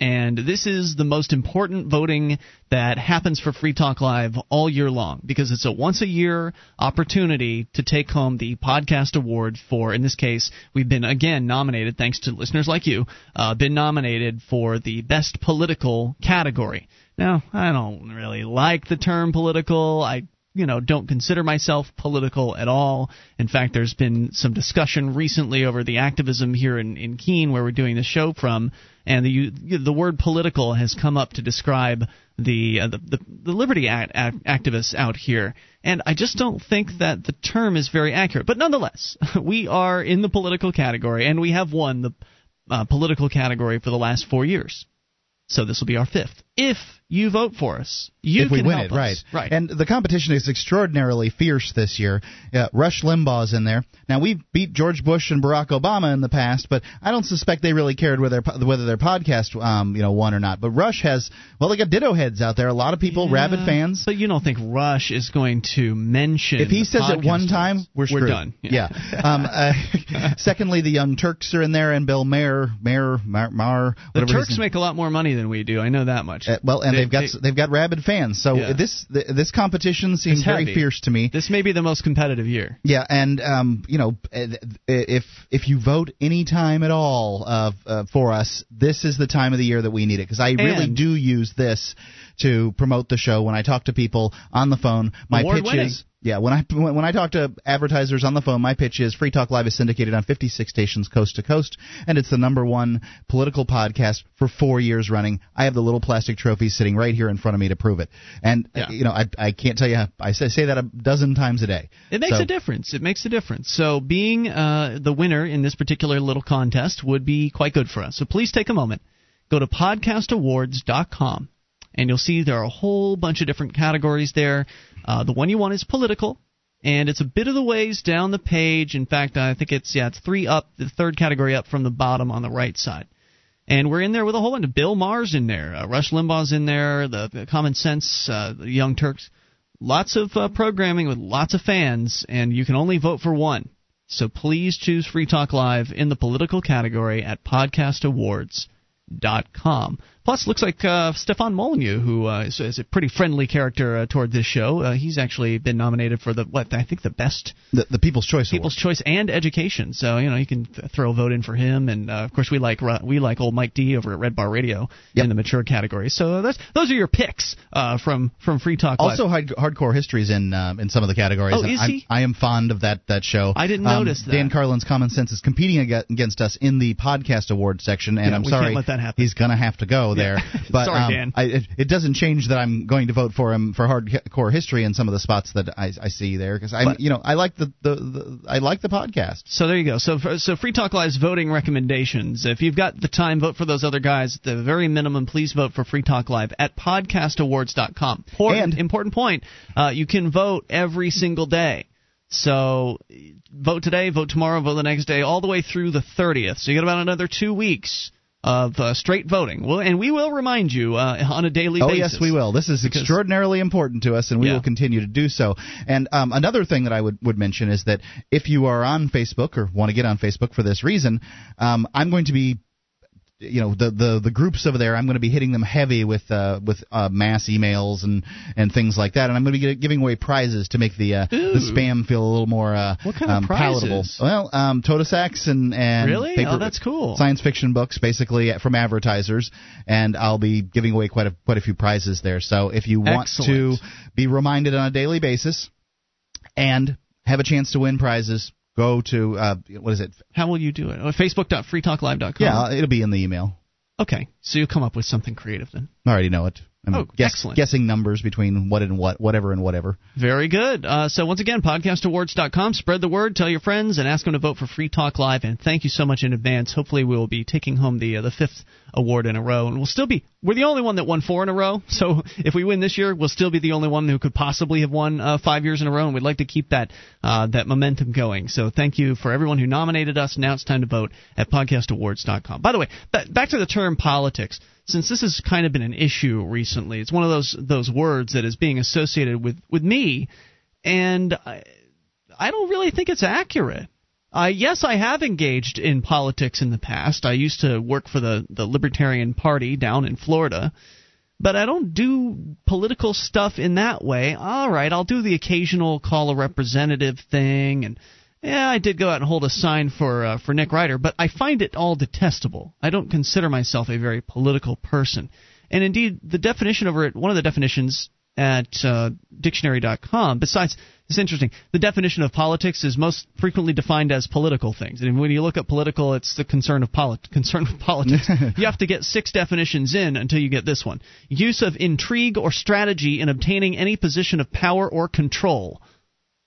And this is the most important voting that happens for Free Talk Live all year long because it's a once a year opportunity to take home the podcast award for, in this case, we've been again nominated, thanks to listeners like you, uh, been nominated for the best political category. Now, I don't really like the term political. I you know don't consider myself political at all. In fact, there's been some discussion recently over the activism here in, in Keene, where we're doing the show from, and the the word political has come up to describe the uh, the, the, the liberty act, act, activists out here. And I just don't think that the term is very accurate. But nonetheless, we are in the political category, and we have won the uh, political category for the last four years. So this will be our fifth. If you vote for us, you if we can win help it, us. right? Right. And the competition is extraordinarily fierce this year. Uh, Rush Limbaugh's in there. Now we beat George Bush and Barack Obama in the past, but I don't suspect they really cared whether their, whether their podcast, um, you know, won or not. But Rush has, well, they got Ditto heads out there. A lot of people, Yeah, rabid fans. But you don't think Rush is going to mention? If he says it one time, we're screwed. done. Yeah. um, uh, secondly, the Young Turks are in there, and Bill Maher, Maher, Mar, Mar the Turks make a lot more money than we do. I know that much. Uh, well, and They- have got they- they've got rabid fans. So Yeah. this th- this competition seems very fierce to me. This may be the most competitive year. Yeah, and um, you know, uh, if if you vote any time at all uh, uh, for us, this is the time of the year that we need it because I really do use this to promote the show when I talk to people on the phone. My pitch Award-winning. is yeah when I when I talk to advertisers on the phone, my pitch is Free Talk Live is syndicated on 56 stations coast to coast, and it's the number one political podcast for four years running. I have the little plastic trophy sitting right here in front of me to prove it, and Yeah. you know I I can't tell you how, I say say that a dozen times a day. It makes So- a difference. It makes a difference. So being uh, the winner in this particular little contest would be quite good for us. So please take a moment, go to podcastawards.com, and you'll see there are a whole bunch of different categories there. Uh, the one you want is political, and it's a bit of the ways down the page. In fact, I think it's yeah, it's three up, the third category up from the bottom on the right side. And we're in there with a whole bunch of Bill Maher's in there, uh, Rush Limbaugh's in there, the, the Common Sense, uh, the Young Turks. Lots of uh, programming with lots of fans, and you can only vote for one. So please choose Free Talk Live in the political category at podcastawards.com. Plus, looks like uh, Stefan Molyneux, who uh, is, is a pretty friendly character uh, toward this show, uh, he's actually been nominated for the what I think the best the, the People's Choice People's Award. Choice and Education. So you know you can th- throw a vote in for him, and uh, of course we like we like old Mike D over at Red Bar Radio Yep. in the mature category. So that's those are your picks uh, from from Free Talk. Also, hard, hardcore history's in um, in some of the categories. Oh, is he? I am fond of that that show. I didn't Um, notice that. Dan Carlin's Common Sense is competing against us in the podcast award section, and Yeah, I'm sorry can't let that happen. he's gonna have to go there. But Sorry, um, Dan. I, it, it doesn't change that I'm going to vote for him for hardcore history in some of the spots that I, I see there because I, you know, I like the, the, the I like the podcast. So there you go. So so Free Talk Live's voting recommendations. If you've got the time, vote for those other guys. At the very minimum, please vote for Free Talk Live at podcastawards.com. Important, And- important point. Uh, you can vote every single day. So vote today, vote tomorrow, vote the next day, all the way through the 30th. So you got about another two weeks of uh, straight voting. Well, and we will remind you uh, on a daily basis. Oh basis. yes, we will. This is Because- extraordinarily important to us, and we Yeah. will continue to do so. And um, another thing that I would, would mention is that if you are on Facebook or want to get on Facebook for this reason, um, I'm going to be you know the the the groups over there. I'm going to be hitting them heavy with uh, with uh, mass emails and and things like that, and I'm going to be giving away prizes to make the uh, the spam feel a little more uh, What kind um, of prizes? palatable. Well, um, Totosax and and Really? paper, Oh, that's cool. Science fiction books, basically from advertisers, and I'll be giving away quite a quite a few prizes there. So if you want Excellent. to be reminded on a daily basis and have a chance to win prizes, go to uh, what is it? How will you do it? Oh, Facebook.freetalklive.com. Yeah, it'll be in the email. Okay, so you'll come up with something creative then. I already know it. I'm Oh, guess, excellent. guessing numbers between what and what, whatever and whatever. Very good. Uh, so once again, podcastawards.com. Spread the word, tell your friends, and ask them to vote for Free Talk Live. And thank you so much in advance. Hopefully, we will be taking home the uh, the fifth award in a row, and we'll still be we're the only one that won four in a row. So if we win this year, we'll still be the only one who could possibly have won uh, five years in a row, and we'd like to keep that uh, that momentum going. So thank you for everyone who nominated us. Now it's time to vote at podcastawards.com. By the way, ba- back to the term politics since this has kind of been an issue recently, it's one of those those words that is being associated with with me, and I, I don't really think it's accurate. Uh, yes, I have engaged in politics in the past. I used to work for the the Libertarian Party down in Florida, but I don't do political stuff in that way. All right, I'll do the occasional call a representative thing and yeah, I did go out and hold a sign for uh, for Nick Ryder, but I find it all detestable. I don't consider myself a very political person, and indeed, the definition over it, one of the definitions at uh, dictionary.com, besides it's interesting, the definition of politics is most frequently defined as political things, and when you look at political, it's the concern of polit- concern with politics. you have to get six definitions in until you get this one: use of intrigue or strategy in obtaining any position of power or control.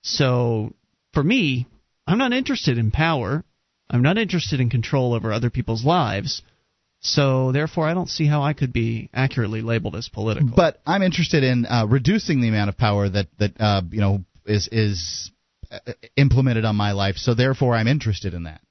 So, for me, I'm not interested in power. I'm not interested in control over other people's lives. So therefore, I don't see how I could be accurately labeled as political. But I'm interested in uh, reducing the amount of power that that uh, you know is is uh, implemented on my life. So therefore, I'm interested in that.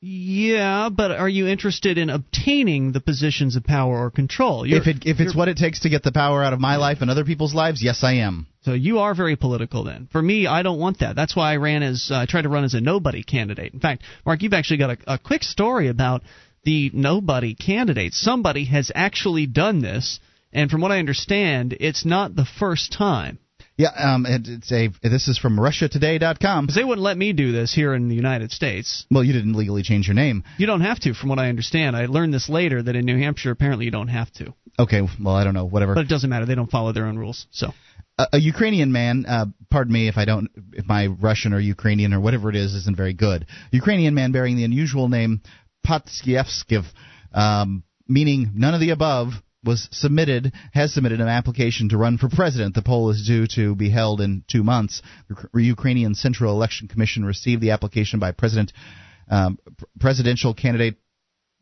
Yeah, but are you interested in obtaining the positions of power or control? You're- if it if it's what it takes to get the power out of my life and other people's lives, yes, I am. So you are very political then. For me, I don't want that. That's why I ran as uh, I tried to run as a nobody candidate. In fact, Mark, you've actually got a, a quick story about the nobody candidate. Somebody has actually done this, and from what I understand, it's not the first time. Yeah, um, it, it's a. This is from RussiaToday.com. Because they wouldn't let me do this here in the United States. Well, you didn't legally change your name. You don't have to, from what I understand. I learned this later that in New Hampshire, apparently you don't have to. Okay, well, I don't know, whatever. But it doesn't matter. They don't follow their own rules. So a, a Ukrainian man, uh, pardon me if I don't, if my Russian or Ukrainian or whatever it is isn't very good. Ukrainian man bearing the unusual name Patskievskiv, um, meaning none of the above, was submitted, has submitted an application to run for president. The poll is due to be held in two months. The Ukrainian Central Election Commission received the application by President, um, presidential candidate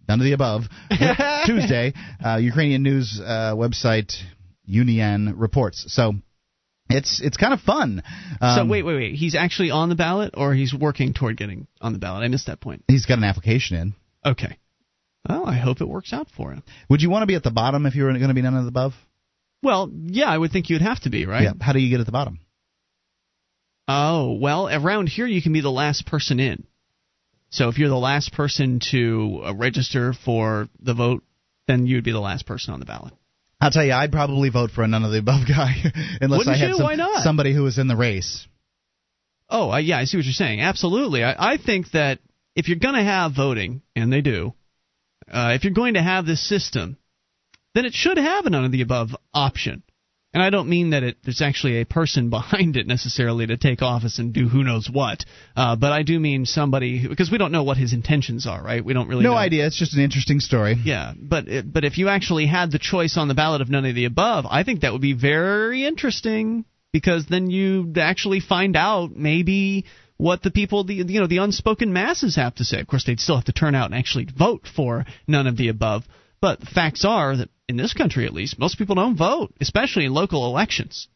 none of the above. Tuesday, uh, Ukrainian news uh, website Union reports. So it's it's kind of fun. Um, so wait, wait, wait. He's actually on the ballot, or he's working toward getting on the ballot. I missed that point. He's got an application in. Okay. Well, I hope it works out for him. Would you want to be at the bottom if you were going to be none of the above? Well, yeah, I would think you'd have to be, right? Yeah. How do you get at the bottom? Oh, well, around here you can be the last person in. So if you're the last person to uh, register for the vote, then you'd be the last person on the ballot. I'll tell you, I'd probably vote for a none of the above guy unless Wouldn't I had some- somebody who was in the race. Oh, I, yeah, I see what you're saying. Absolutely. I, I think that if you're going to have voting, and they do, uh, if you're going to have this system, then it should have a none of the above option. And I don't mean that it, there's actually a person behind it necessarily to take office and do who knows what, uh, but I do mean somebody who, because we don't know what his intentions are, right? We don't really No know. idea. It's just an interesting story. Yeah, but it, but if you actually had the choice on the ballot of none of the above, I think that would be very interesting because then you'd actually find out maybe what the people, the you know, the unspoken masses have to say. Of course, they'd still have to turn out and actually vote for none of the above. But facts are that in this country, at least, most people don't vote, especially in local elections.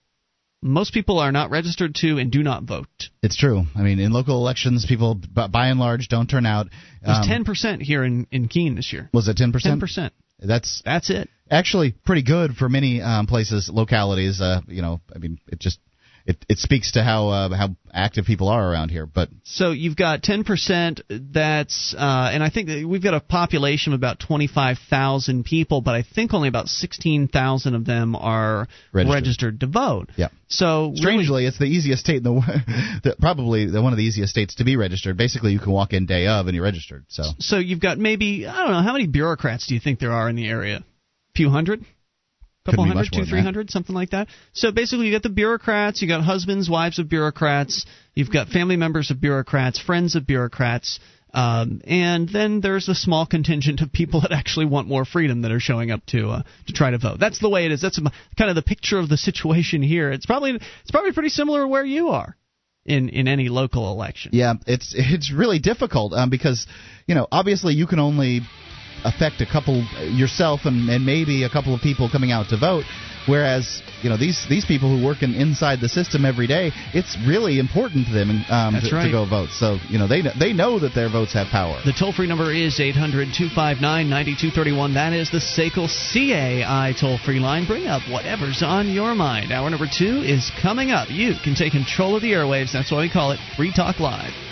Most people are not registered to and do not vote. It's true. I mean, in local elections, people by and large don't turn out. It was Um, ten percent here in in Keene this year. Was it ten percent? Ten percent. That's That's it. actually pretty good for many um, places, localities. Uh, you know, I mean, it just it, it speaks to how uh, how active people are around here. But so you've got 10% that's, uh, and I think we've got a population of about 25,000 people, but I think only about 16,000 of them are Registered. registered to vote. yeah, So strangely, really, it's the easiest state in the, the probably the, one of the easiest states to be registered. Basically, you can walk in day of and you're registered. So so you've got maybe I don't know how many bureaucrats do you think there are in the area? A few hundred. Couple hundred, two, three hundred, something like that. So basically, you got the bureaucrats, you got husbands, wives of bureaucrats, you've got family members of bureaucrats, friends of bureaucrats, um, and then there's a small contingent of people that actually want more freedom that are showing up to uh, to try to vote. That's the way it is. That's kind of the picture of the situation here. It's probably it's probably pretty similar where you are in in any local election. Yeah, it's it's really difficult um, because you know obviously you can only affect a couple yourself and, and maybe a couple of people coming out to vote. Whereas you know these these people who work in, inside the system every day, it's really important to them um, to, right. to go vote. So you know they they know that their votes have power. The toll free number is 800 259 9231. That is the SACL CAI toll free line. Bring up whatever's on your mind. Hour number two is coming up. You can take control of the airwaves. That's why we call it Free Talk Live.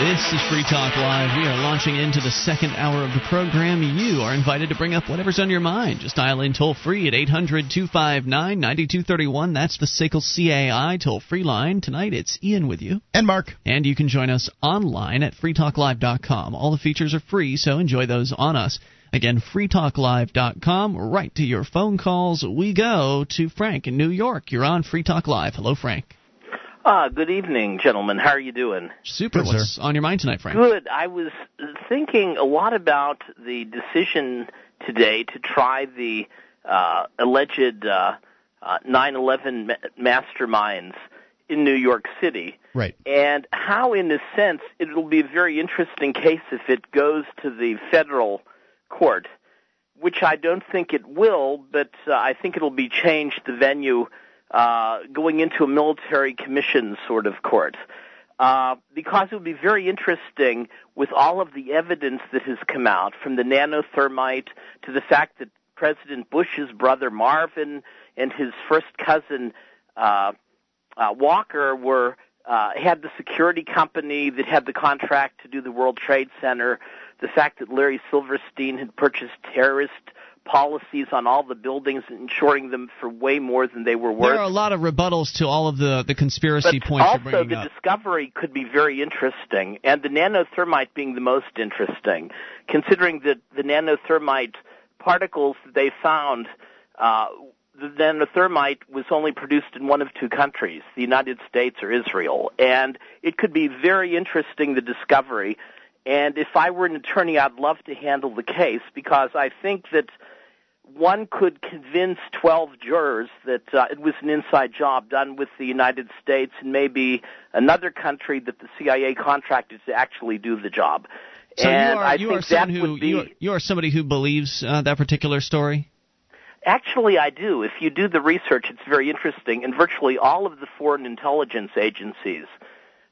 This is Free Talk Live. We are launching into the second hour of the program. You are invited to bring up whatever's on your mind. Just dial in toll free at 800 259 9231. That's the SACL CAI toll free line. Tonight it's Ian with you. And Mark, And you can join us online at freetalklive.com. All the features are free, so enjoy those on us. Again, freetalklive.com. Right to your phone calls we go to Frank in New York. You're on Free Talk Live. Hello, Frank. Ah, good evening, gentlemen. How are you doing? Super. Good, What's on your mind tonight, Frank? Good. I was thinking a lot about the decision today to try the uh, alleged uh, uh, 9/11 ma- masterminds in New York City, right? and how, in a sense, it'll be a very interesting case if it goes to the federal court, which I don't think it will, but uh, I think it'll be changed the venue uh, going into a military commission sort of court. Uh, because it would be very interesting with all of the evidence that has come out from the nanothermite to the fact that President Bush's brother Marvin and his first cousin uh, uh, Walker were uh, had the security company that had the contract to do the World Trade Center. The fact that Larry Silverstein had purchased terrorist policies on all the buildings, insuring them for way more than they were worth. There are a lot of rebuttals to all of the, the conspiracy But points also, the up. discovery could be very interesting, and the nanothermite being the most interesting, considering that the nanothermite particles that they found, uh, the nanothermite was only produced in one of two countries, the United States or Israel, and it could be very interesting, the discovery. And if I were an attorney, I'd love to handle the case because I think that one could convince 12 jurors that uh, it was an inside job done with the United States and maybe another country that the CIA contracted to actually do the job. So and you are I you think are that who would be you are, you are somebody who believes uh, that particular story. Actually, I do. If you do the research, it's very interesting. And virtually all of the foreign intelligence agencies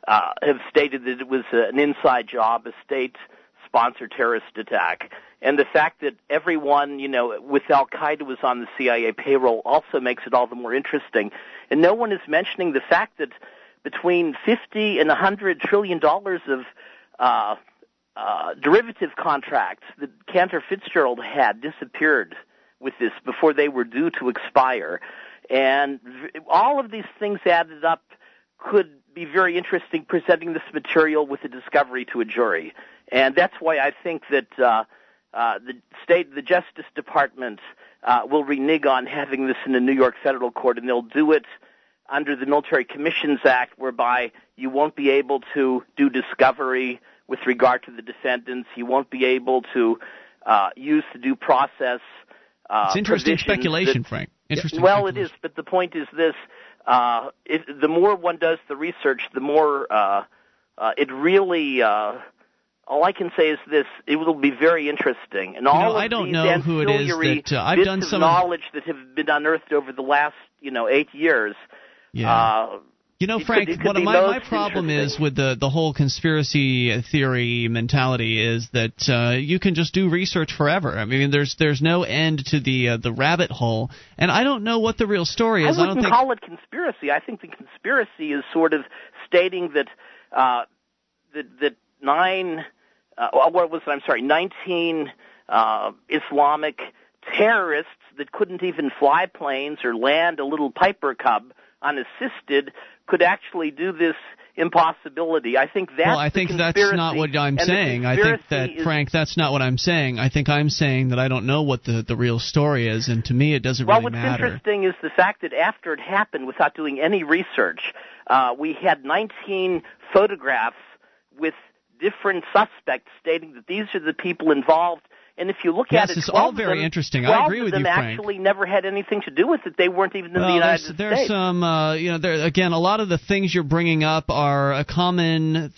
uh, have stated that it was an inside job, a state-sponsored terrorist attack. And the fact that everyone, you know, with Al Qaeda was on the CIA payroll also makes it all the more interesting. And no one is mentioning the fact that between 50 and 100 trillion dollars of uh, uh, derivative contracts that Cantor Fitzgerald had disappeared with this before they were due to expire. And all of these things added up could be very interesting presenting this material with a discovery to a jury. And that's why I think that uh, uh, the state, the Justice Department, uh, will renege on having this in the New York federal court, and they'll do it under the Military Commissions Act, whereby you won't be able to do discovery with regard to the defendants. You won't be able to uh, use the due process. Uh, it's interesting speculation, that- Frank. Interesting. well, it is, but the point is this: uh, it, the more one does the research, the more uh, uh, it really. Uh, all I can say is this: it will be very interesting, and all know, of I don't these know who it is that, uh, I've bits done of some of- knowledge that have been unearthed over the last, you know, eight years. Yeah. Uh, You know, it could- Frank, it could what be my, my problem is with the the whole conspiracy theory mentality is that uh, you can just do research forever. I mean, there's there's no end to the uh, the rabbit hole, and I don't know what the real story is. I, wouldn't don't think. call it conspiracy. I think the conspiracy is sort of stating that uh, that, that nine, uh, what was it? I'm sorry, nineteen uh, Islamic terrorists that couldn't even fly planes or land a little Piper Cub unassisted could actually do this impossibility. I think that's well, I think that's not what I'm saying. I think that Frank, that's not what I'm saying. I think I'm saying that I don't know what the the real story is, and to me, it doesn't Well, really matter. Well, what's interesting is the fact that after it happened, without doing any research, uh, we had 19 photographs with different suspects stating that these are the people involved. And if you look Yes, at it, it's all very them- interesting. I 12 agree of with them you, Frank. actually never had anything to do with it. They weren't even in well, the United there's, there's States. some, uh, you know, there again, a lot of the things you're bringing up are a common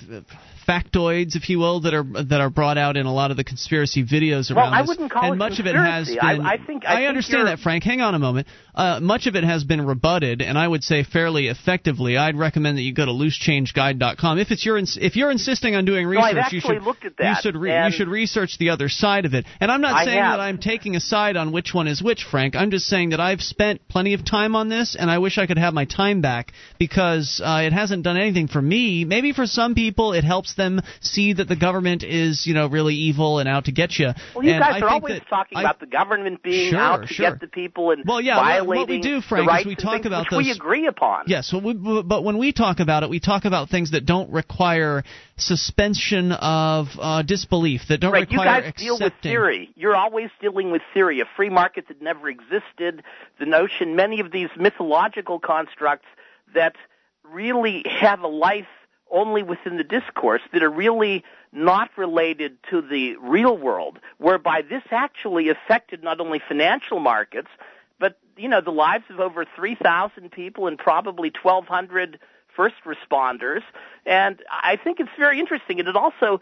factoids, if you will, that are that are brought out in a lot of the conspiracy videos around Well, I wouldn't call and it much of it has conspiracy. I- I think- I think understand that, Frank. Hang on a moment. Uh, much of it has been rebutted, and I would say fairly effectively. I'd recommend that you go to loosechangeguide.com if it's your ins- if you're insisting on doing research. I've you should looked at that. you should re- you should research the other side of it. And I'm not saying that I'm taking a side on which one is which, Frank. I'm just saying that I've spent plenty of time on this, and I wish I could have my time back because uh, it hasn't done anything for me. Maybe for some people, it helps them see that the government is, you know, really evil and out to get you. Well, you and guys I are always talking I- about the government being Sure, out to sure. get the people and Well, yeah, what- violating what we do, the Frank, is we talk things about which we agree upon. Yes, well, we, but when we talk about it, we talk about things that don't require suspension of uh, disbelief, that don't right, you require guys deal with theory. You're always dealing with theory, a free market that never existed, the notion, many of these mythological constructs that really have a life only within the discourse, that are really not related to the real world, whereby this actually affected not only financial markets, but you know the lives of over 3,000 people and probably 1,200 first responders, and I think it's very interesting. And it also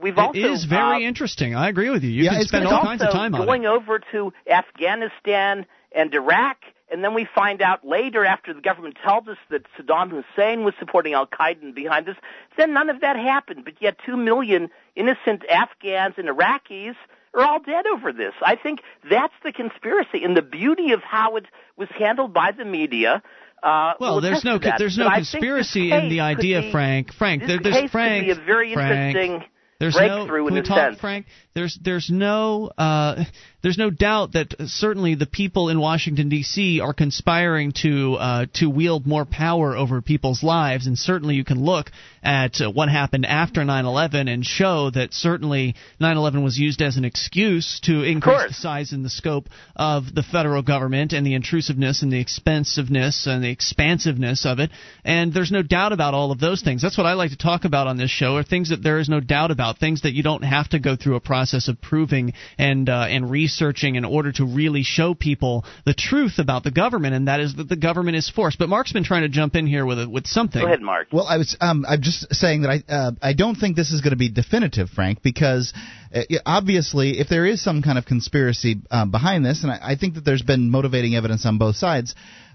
we've also It is very uh, interesting. I agree with you. You Yeah, can it's spend all also kinds of time on it. going over to Afghanistan and Iraq, and then we find out later after the government tells us that Saddam Hussein was supporting Al Qaeda and behind this. Then none of that happened, but yet two million innocent Afghans and Iraqis are all dead over this. I think that's the conspiracy, and the beauty of how it was handled by the media. Uh, Well, there's no there's no this conspiracy in the idea, be- Frank. Frank, this there, there's case Frank. could be a very Frank, interesting there's breakthrough no, in can we a talk, sense. Frank? There's there's no uh, there's no doubt that certainly the people in Washington D.C. are conspiring to uh, to wield more power over people's lives, and certainly you can look at uh, what happened after 9/11 and show that certainly 9/11 was used as an excuse to increase the size and the scope of the federal government and the intrusiveness and the expensiveness and the expansiveness of it. And there's no doubt about all of those things. That's what I like to talk about on this show, are things that there is no doubt about, things that you don't have to go through a process of proving and uh, and researching in order to really show people the truth about the government, and that is that the government is forced. But Mark's been trying to jump in here with a, with something. Go ahead, Mark. Well, I was um, I'm just saying that I uh, I don't think this is going to be definitive, Frank, because uh, obviously if there is some kind of conspiracy um, behind this, and I, I think that there's been motivating evidence on both sides.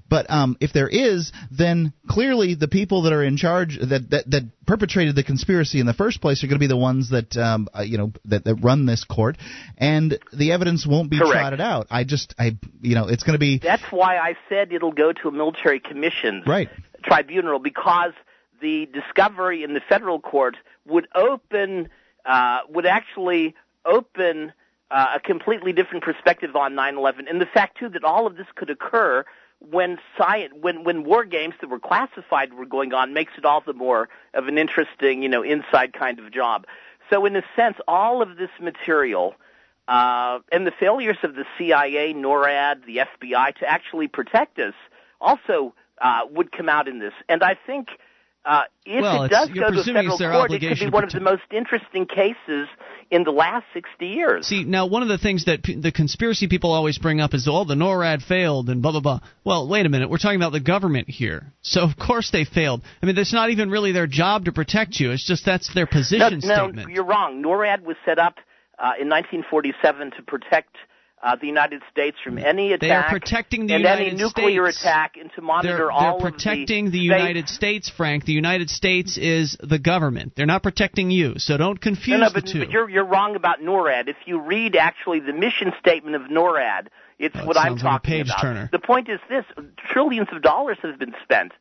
But um, if there is, then clearly the people that are in charge that, that that perpetrated the conspiracy in the first place are going to be the ones that um, uh, you know that, that run this court, and the evidence won't be Correct. trotted out. I just I you know it's going to be That's why I said it'll go to a military commission right. tribunal because the discovery in the federal court would open uh, would actually open uh, a completely different perspective on 9/11, and the fact too that all of this could occur when science, when when war games that were classified were going on, makes it all the more of an interesting, you know, inside kind of job. So, in a sense, all of this material. Uh, and the failures of the CIA, NORAD, the FBI to actually protect us also uh, would come out in this. And I think uh, if well, it does go to federal court, it could be one of the most interesting cases in the last 60 years. See, now one of the things that p- the conspiracy people always bring up is, oh, the NORAD failed and blah, blah, blah. Well, wait a minute. We're talking about the government here. So, of course they failed. I mean, it's not even really their job to protect you. It's just that's their position no, statement. No, you're wrong. NORAD was set up uh, in 1947 to protect uh, the United States from any attack they are protecting the and United any nuclear States. attack and to monitor they're, all they're protecting the, the, United States, Frank. The United States is the government. They're not protecting you, so don't confuse no, no, but, the two. But you're you're wrong about NORAD. If you read actually the mission statement of NORAD, it's Oh, what I'm sounds like about. turner. The point is this: trillions of dollars have been spent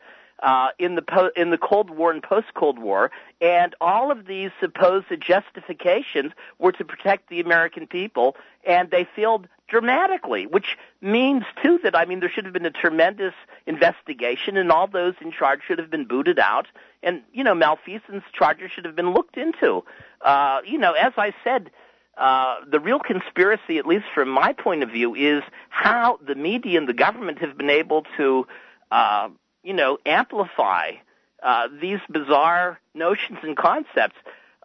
uh, in the po- in the Cold War and post Cold War, and all of these supposed justifications were to protect the American people, and they failed dramatically. Which means too that I mean there should have been a tremendous investigation, and all those in charge should have been booted out, and you know malfeasance charges should have been looked into. Uh, you know, as I said. Uh, the real conspiracy, at least from my point of view, is how the media and the government have been able to uh, you know, amplify uh, these bizarre notions and concepts.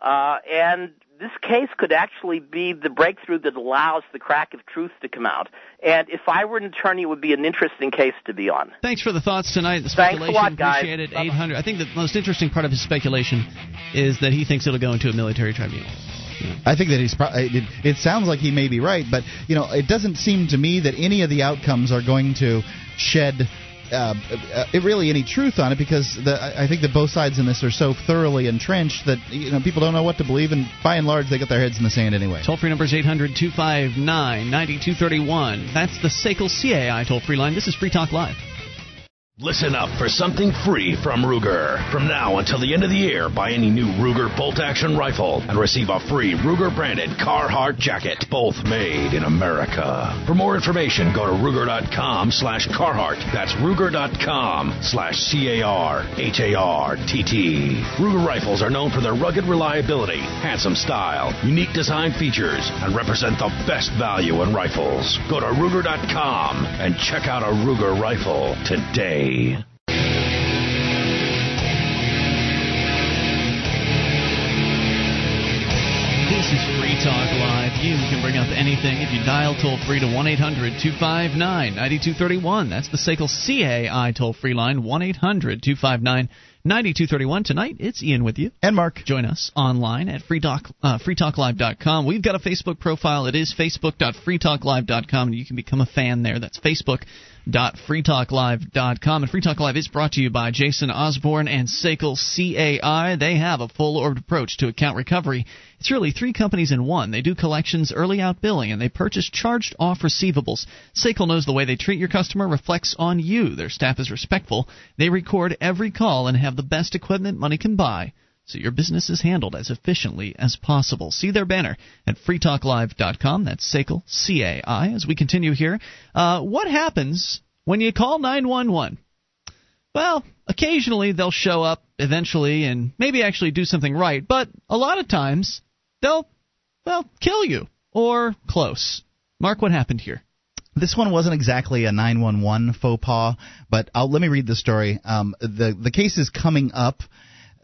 Uh, and this case could actually be the breakthrough that allows the crack of truth to come out. And if I were an attorney, it would be an interesting case to be on. Thanks for the thoughts tonight. The Thanks a speculation, lot, guys. appreciate it. 800. I think the most interesting part of his speculation is that he thinks it'll go into a military tribunal. I think that he's. Pro- it, it sounds like he may be right, but you know, it doesn't seem to me that any of the outcomes are going to shed uh, uh, really any truth on it because the, I think that both sides in this are so thoroughly entrenched that you know people don't know what to believe, and by and large, they get their heads in the sand anyway. Toll free number is 800 259 9231. That's the SACL CAI toll free line. This is Free Talk Live. Listen up for something free from Ruger. From now until the end of the year, buy any new Ruger bolt action rifle and receive a free Ruger branded Carhartt jacket, both made in America. For more information, go to Ruger.com slash Carhartt. That's Ruger.com slash C A R H A R T T. Ruger rifles are known for their rugged reliability, handsome style, unique design features, and represent the best value in rifles. Go to Ruger.com and check out a Ruger rifle today. This is Free Talk Live. You can bring up anything if you dial toll free to 1 800 259 9231. That's the SACL CAI toll free line 1 800 259 9231. Tonight, it's Ian with you. And Mark. Join us online at freetalk, uh, freetalklive.com. We've got a Facebook profile. It is facebook.freetalklive.com, and you can become a fan there. That's facebook.freetalklive.com. And Free Talk Live is brought to you by Jason Osborne and SACL CAI. They have a full orbed approach to account recovery. It's really three companies in one. They do collections, early out billing, and they purchase charged off receivables. SACL knows the way they treat your customer reflects on you. Their staff is respectful. They record every call and have the best equipment money can buy so your business is handled as efficiently as possible. See their banner at freetalklive.com. That's SACL, C-A-I. As we continue here, uh, what happens when you call 911? Well, occasionally they'll show up eventually and maybe actually do something right, but a lot of times they'll, well, kill you or close. Mark, what happened here? This one wasn't exactly a 911 faux pas, but I'll, let me read the story. Um, the the case is coming up.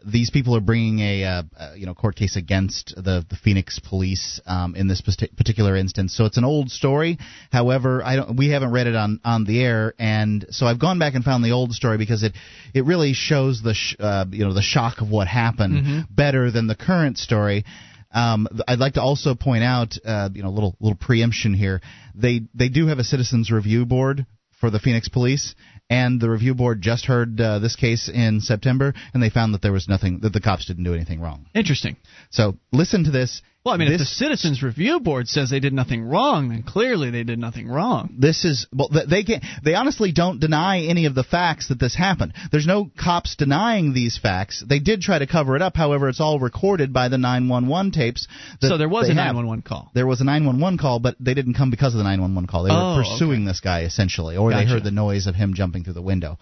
These people are bringing a uh, uh, you know court case against the, the Phoenix police um, in this particular instance. So it's an old story. However, I don't we haven't read it on, on the air, and so I've gone back and found the old story because it it really shows the sh- uh, you know the shock of what happened Mhm. better than the current story. Um, I'd like to also point out, uh, you know, a little little preemption here. They they do have a citizens review board for the Phoenix Police, and the review board just heard uh, this case in September, and they found that there was nothing that the cops didn't do anything wrong. Interesting. So listen to this, Well, I mean, if the Citizens Review Board says they did nothing wrong, then clearly they did nothing wrong. this is well they can they honestly don't deny any of the facts that this happened. There's no cops denying these facts. They did try to cover it up. However it's all recorded by the 911 tapes So there was a 911 call. there was a 911 call but they didn't come because of the 911 call. They Oh, were pursuing this guy essentially or they heard the noise of him jumping through the window.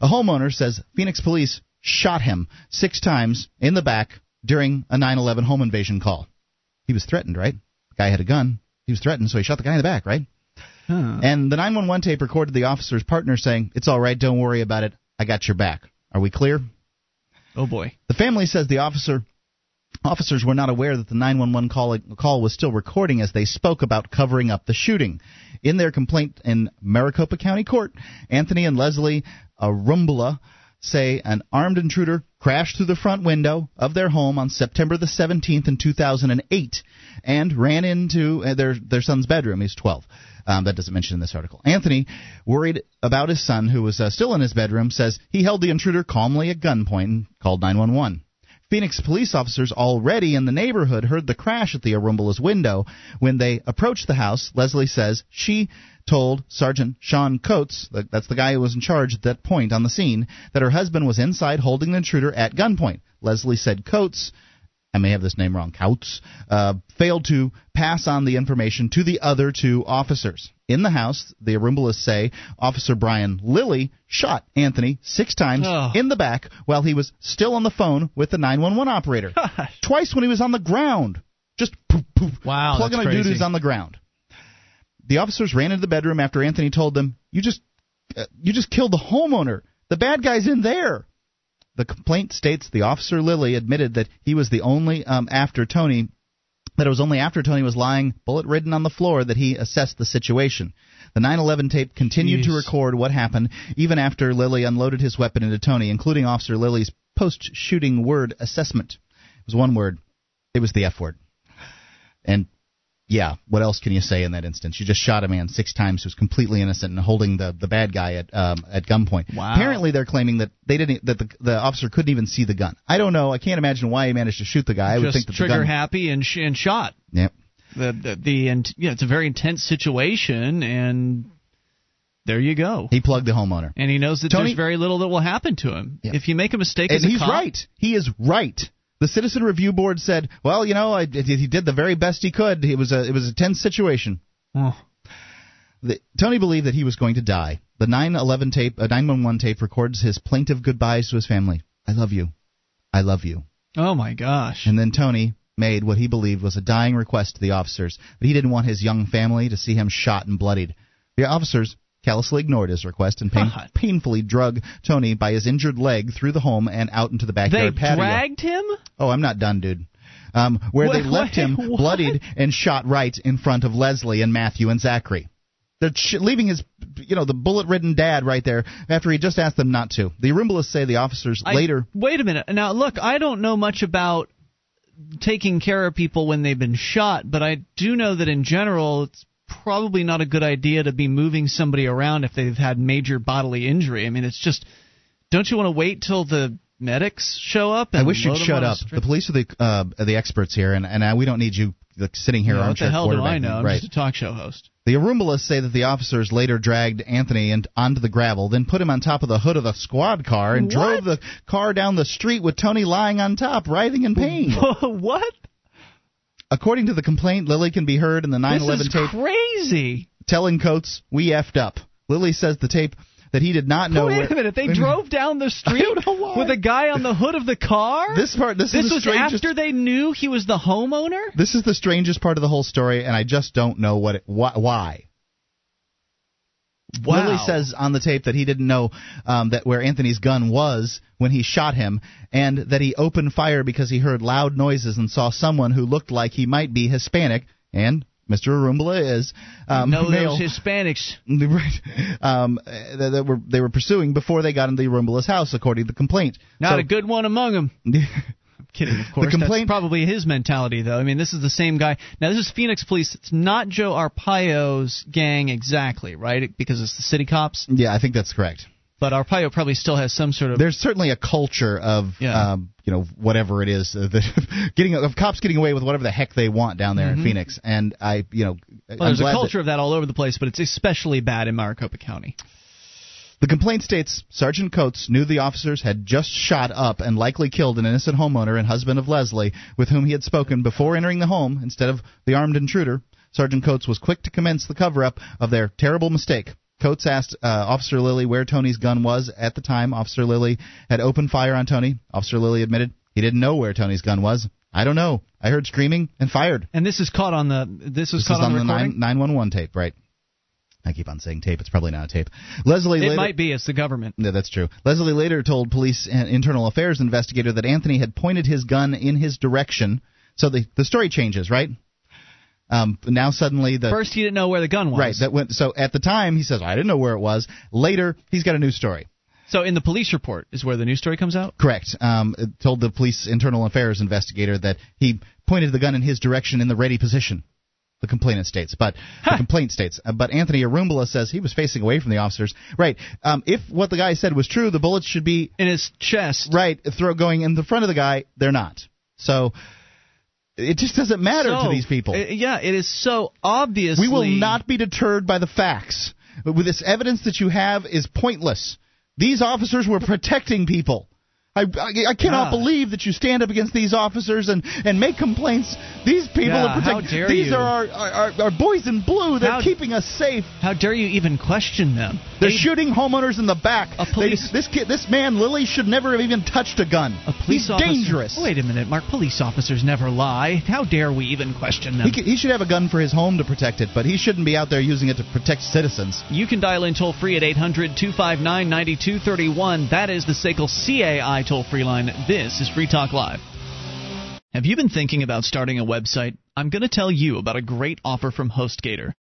A homeowner says phoenix police shot him six times in the back during a 911 home invasion call he was threatened right the guy had a gun he was threatened so he shot the guy in the back right Huh. and the 911 tape recorded the officer's partner saying, It's all right, don't worry about it. I got your back. Are we clear? Oh boy. The family says the officer officers were not aware that the 911 call, call was still recording as they spoke about covering up the shooting. In their complaint in Maricopa County Court, Anthony and Leslie Arambula say an armed intruder crashed through the front window of their home on September the 17th in 2008 and ran into uh, their their son's bedroom. He's 12. Um, that doesn't mention in this article. Anthony, worried about his son, who was uh, still in his bedroom, says he held the intruder calmly at gunpoint and called 911. Phoenix police officers already in the neighborhood heard the crash at the Arambula's window. When they approached the house, Leslie says she told Sergeant Sean Coates, that's the guy who was in charge at that point on the scene, that her husband was inside holding the intruder at gunpoint. Leslie said Coates I may have this name wrong, Kautz, uh, failed to pass on the information to the other two officers. In the house, the Arambulas say Officer Brian Lilly shot Anthony six times Oh. in the back while he was still on the phone with the 911 operator. Gosh. Twice when he was on the ground. Just poof, poof, Wow, plugging a dude who's on the ground. The officers ran into the bedroom after Anthony told them, "You just, uh, you just killed the homeowner. The bad guy's in there." The complaint states the officer Lilly admitted that he was the only um, after Tony that it was only after Tony was lying bullet ridden on the floor that he assessed the situation. The 9/11 tape continued to record what happened even after Lilly unloaded his weapon into Tony, including Officer Lilly's post-shooting word assessment. It was one word. It was the F word. And yeah, what else can you say in that instance? You just shot a man six times who's completely innocent and holding the, the bad guy at um, at gunpoint. Wow. Apparently, they're claiming that they didn't that the, the officer couldn't even see the gun. I don't know. I can't imagine why he managed to shoot the guy. I would Just think that the trigger gun. happy and sh- and shot. Yep. The the, the and know, it's a very intense situation, and there you go. He plugged the homeowner. and he knows that Tony- there's very little that will happen to him Yeah. if you make a mistake. And he's cop, right. He is right. The Citizen Review Board said, "Well, you know, I, he did the very best he could. It was a it was a tense situation." Oh, The, Tony believed that he was going to die. The 9/11 tape, uh, a 911 tape, records his plaintive goodbyes to his family. I love you. I love you. oh my gosh. And then Tony made what he believed was a dying request to the officers that he didn't want his young family to see him shot and bloodied. The officers callously ignored his request and pain, painfully drug Tony by his injured leg through the home and out into the They backyard patio. dragged him. Oh, I'm not done, dude. Um, where they left him what? bloodied and shot right in front of Leslie and Matthew and Zachary. They're sh- leaving his, you know, the bullet-ridden dad right there after he just asked them not to. The Arambulas say the officers I- later. Wait a minute. Now, look, I don't know much about taking care of people when they've been shot, but I do know that in general, it's probably not a good idea to be moving somebody around if they've had major bodily injury. I mean, it's just, don't you want to wait till the medics show up? I wish you'd shut up. The police are the uh, are the experts here, and and uh, we don't need you like, sitting here Yeah, what the hell do I know? I'm Right. just a talk show host. The Arambulas say that the officers later dragged Anthony and onto the gravel, then put him on top of the hood of the squad car and What? drove the car down the street with Tony lying on top, writhing in pain. what? According to the complaint, Lilly can be heard in the 9/11 This tape crazy. telling Coates, "We effed up." Lilly says the tape that he did not know. Wait where- a minute. They drove down the street don't know why. with a guy on the hood of the car? This part. This, This is the was strangest. after they knew he was the homeowner? This is the strangest part of the whole story, and I just don't know what it, why. why. Wow. Lilly says on the tape that he didn't know um, that where Anthony's gun was when he shot him, and that he opened fire because he heard loud noises and saw someone who looked like he might be Hispanic, and Mr. Arambula is um, no, those Hispanics. Right. Um, that, that were they were pursuing before they got into the Arambula's house, according to the complaint. Not So- a good one among them. Kidding, of course. complaint- That's probably his mentality, though. I mean, this is the same guy. Now, this is Phoenix Police. It's not Joe Arpaio's gang exactly, right? Because it's the city cops. yeah, I think that's correct. But Arpaio probably still has some sort of. There's certainly a culture of, Yeah. um, you know, whatever it is, uh, that getting of cops getting away with whatever the heck they want down there Mhm. in Phoenix. And I, you know, well, there's a glad that- culture of that all over the place, but it's especially bad in Maricopa County. The complaint states Sergeant Coates knew the officers had just shot up and likely killed an innocent homeowner and husband of Leslie, with whom he had spoken before entering the home instead of the armed intruder. Sergeant Coates was quick to commence the cover up of their terrible mistake. Coates asked uh, Officer Lilly where Tony's gun was at the time. Officer Lilly had opened fire on Tony. Officer Lilly admitted he didn't know where Tony's gun was. I don't know. I heard screaming and fired. And this is caught on the. This was This caught is on, on the the 911 tape, right? I keep on saying tape. It's probably not a tape. Leslie it later, might be. It's the government. yeah, that's true. Leslie later told police and internal affairs investigator that Anthony had pointed his gun in his direction. So the the story changes, right? Um, now suddenly the First, he didn't know where the gun was. right that went. So at the time he says I didn't know where it was. Later he's got a new story. So in the police report is where the news story comes out. Correct. Um, told the police internal affairs investigator that he pointed the gun in his direction in the ready position. The complainant states, but the complaint states, uh, but Anthony Arambula says he was facing away from the officers. Right. Um, if what the guy said was true, the bullets should be in his chest. Right. Throw going in the front of the guy. They're not. So it just doesn't matter So, to these people. uh, yeah, it is so obvious. we will not be deterred by the facts. With this evidence that you have is pointless. These officers were protecting people. I, I, I cannot Ah. believe that you stand up against these officers and, and make complaints. These people Yeah, are protecting. these you. are our, our, our boys in blue. They're How- keeping us safe. How dare you even question them? They're They- shooting homeowners in the back. A police- They- this kid, this man Lilly should never have even touched a gun. A police He's officer. dangerous. Wait a minute, Mark. Police officers never lie. How dare we even question them? He, he should have a gun for his home to protect it, but he shouldn't be out there using it to protect citizens. You can dial in toll free at 800 259 9231. That is the SACL CAI toll free line. This is Free Talk Live. Have you been thinking about starting a website? I'm going to tell you about a great offer from HostGator.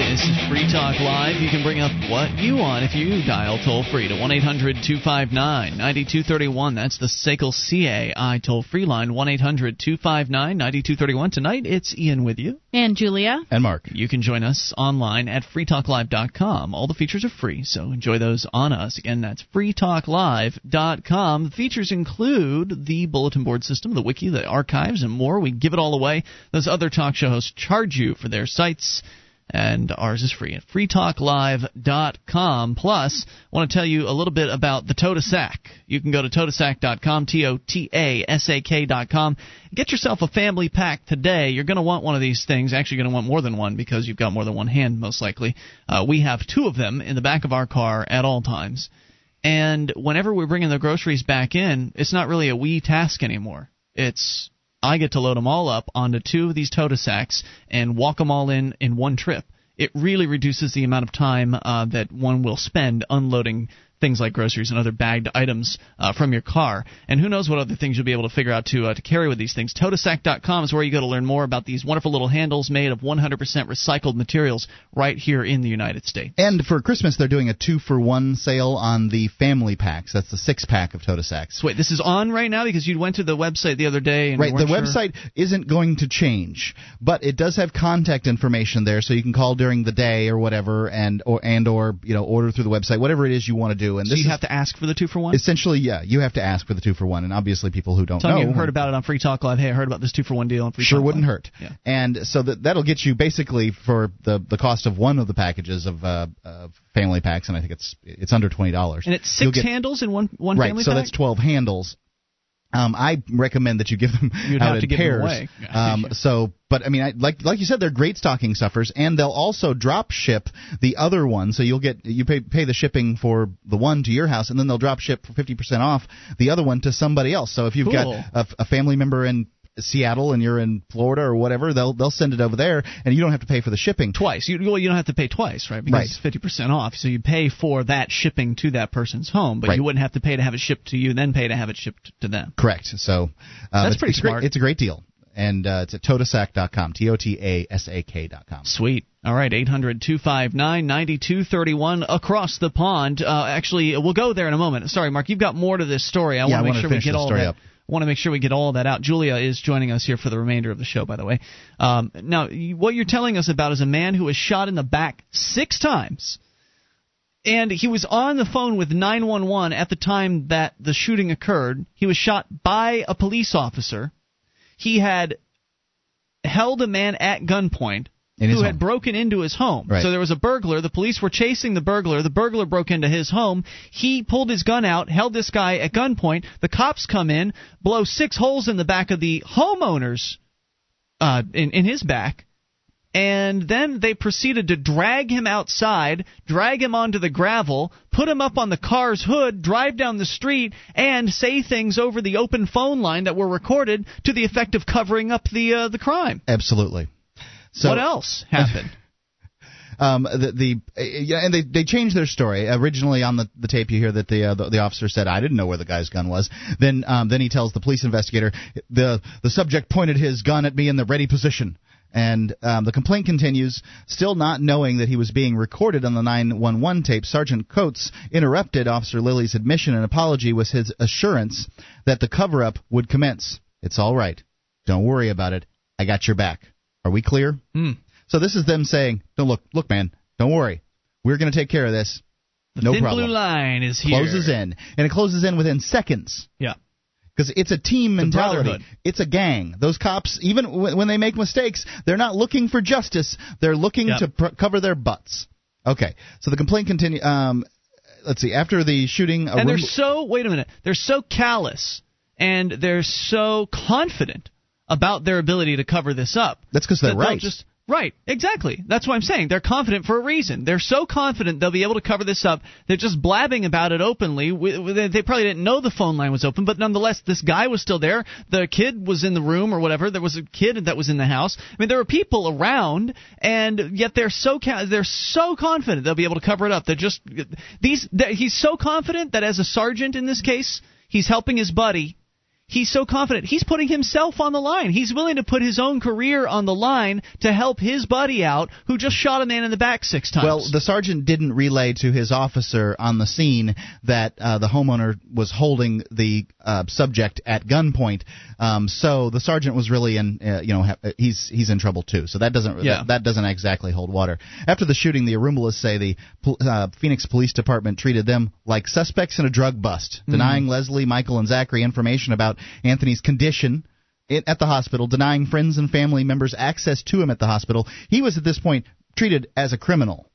This is Free Talk Live. You can bring up what you want if you dial toll free to 1 800 259 9231. That's the SACL CAI toll free line 1 800 259 9231. Tonight it's Ian with you. And Julia. And Mark. You can join us online at freetalklive.com. All the features are free, so enjoy those on us. Again, that's freetalklive.com. The features include the bulletin board system, the wiki, the archives, and more. We give it all away. Those other talk show hosts charge you for their sites and ours is free at freetalklive.com. Plus, I want to tell you a little bit about the Tota Sack. You can go to totasak.com, T O T A S A K.com. Get yourself a family pack today. You're going to want one of these things. Actually, you're going to want more than one because you've got more than one hand, most likely. Uh, we have two of them in the back of our car at all times. And whenever we're bringing the groceries back in, it's not really a we task anymore. It's I get to load them all up onto two of these tote sacks and walk them all in in one trip. It really reduces the amount of time uh, that one will spend unloading things like groceries and other bagged items uh, from your car. And who knows what other things you'll be able to figure out to uh, to carry with these things. Totasak.com is where you go to learn more about these wonderful little handles made of 100% recycled materials right here in the United States. And for Christmas, they're doing a two for one sale on the family packs. That's the six pack of Toda Sacks. So wait, this is on right now because you went to the website the other day and Right, the sure? website isn't going to change, but it does have contact information there, so you can call during the day or whatever, and or and or you know order through the website, whatever it is you want to do. And So you have to ask for the two for one. essentially, yeah, you have to ask for the two for one, and obviously people who don't Tell know you heard about it on Free Talk Live. Hey, I heard about this two for one deal on Free sure Talk wouldn't Live. hurt. Yeah. And so that that'll get you basically for the the cost of one of the packages of uh, uh, family packs, and I think it's it's under twenty dollars. And it's six handles in one one right, family so pack? that's twelve handles. Um, I recommend that you give them You'd out have in to give them pairs. away. Um, so, but I mean, I, like like you said, they're great stocking stuffers, and they'll also drop ship the other one. So you'll get you pay pay the shipping for the one to your house, and then they'll drop ship for fifty percent off the other one to somebody else. So if you've Cool. got a, a family member in Seattle and you're in Florida or whatever, they'll they'll send it over there, and you don't have to pay for the shipping twice. You well, you don't have to pay twice, right? Because Right. it's fifty percent off. So you pay for that shipping to that person's home, but Right. you wouldn't have to pay to have it shipped to you, then pay to have it shipped to them. Correct. So um, That's it's, pretty it's great- smart. It's a great deal, and uh, it's at totasak.com. T o t a s a k.com. Sweet. All right, 800 259 9231 across the pond. Uh, actually, we'll go there in a moment. Sorry, Mark, you've got more to this story. I Yeah, want to make sure we get all story that. up. Want to make sure we get all that out. Julia is joining us here for the remainder of the show, by the way. Um, now, what you're telling us about is a man who was shot in the back six times, and he was on the phone with 911 at the time that the shooting occurred. He was shot by a police officer. He had held a man at gunpoint Who had home. broken into his home. Right. So there was a burglar. The police were chasing the burglar. The burglar broke into his home. He pulled his gun out, held this guy at gunpoint. The cops come in, blow six holes in the back of the homeowner's uh, in in his back. And then they proceeded to drag him outside, drag him onto the gravel, put him up on the car's hood, drive down the street, and say things over the open phone line that were recorded to the effect of covering up the uh, the crime. Absolutely. So, what else happened? Um, the, the yeah, and they they changed their story. Originally on the, the tape, you hear that the, uh, the the officer said, "I didn't know where the guy's gun was." Then um, then he tells the police investigator, "the the subject pointed his gun at me in the ready position." And um, the complaint continues. Still not knowing that he was being recorded on the 911 tape, Sergeant Coates interrupted Officer Lilly's admission and apology with his assurance that the cover up would commence. It's all right. Don't worry about it. I got your back. Are we clear? Hmm. So this is them saying, "No, look, look, man, don't worry. We're going to take care of this. The no thin problem." blue line is here. Closes in, and it closes in within seconds Yeah. because it's a team mentality. brotherhood. It's a gang. Those cops, even w- when they make mistakes, they're not looking for justice. They're looking Yep. to pr- cover their butts. Okay, so the complaint continue. Um, let's see. After the shooting, a and they're so wait a minute they're so callous and they're so confident about their ability to cover this up. That's because they're that right. just right exactly. That's what i'm saying. They're confident for a reason. They're so confident they'll be able to cover this up. They're just blabbing about it openly. They they probably didn't know the phone line was open but nonetheless this guy was still there. The kid was in the room or whatever. There was a kid that was in the house. I mean there were people around and yet they're so they're so confident they'll be able to cover it up. They're just these he's so confident that as a sergeant in this case he's helping his buddy He's so confident. He's putting himself on the line. He's willing to put his own career on the line to help his buddy out who just shot a man in the back six times. Well, the sergeant didn't relay to his officer on the scene that uh, the homeowner was holding the uh, subject at gunpoint. Um, so the sergeant was really in, uh, you know, ha- he's he's in trouble too. So that doesn't Yeah. that, that doesn't exactly hold water. After the shooting, the Arambulas say the uh, Phoenix Police Department treated them like suspects in a drug bust, denying Leslie, Michael, and Zachary information about Anthony's condition at the hospital, denying friends and family members access to him at the hospital. He was at this point treated as a criminal.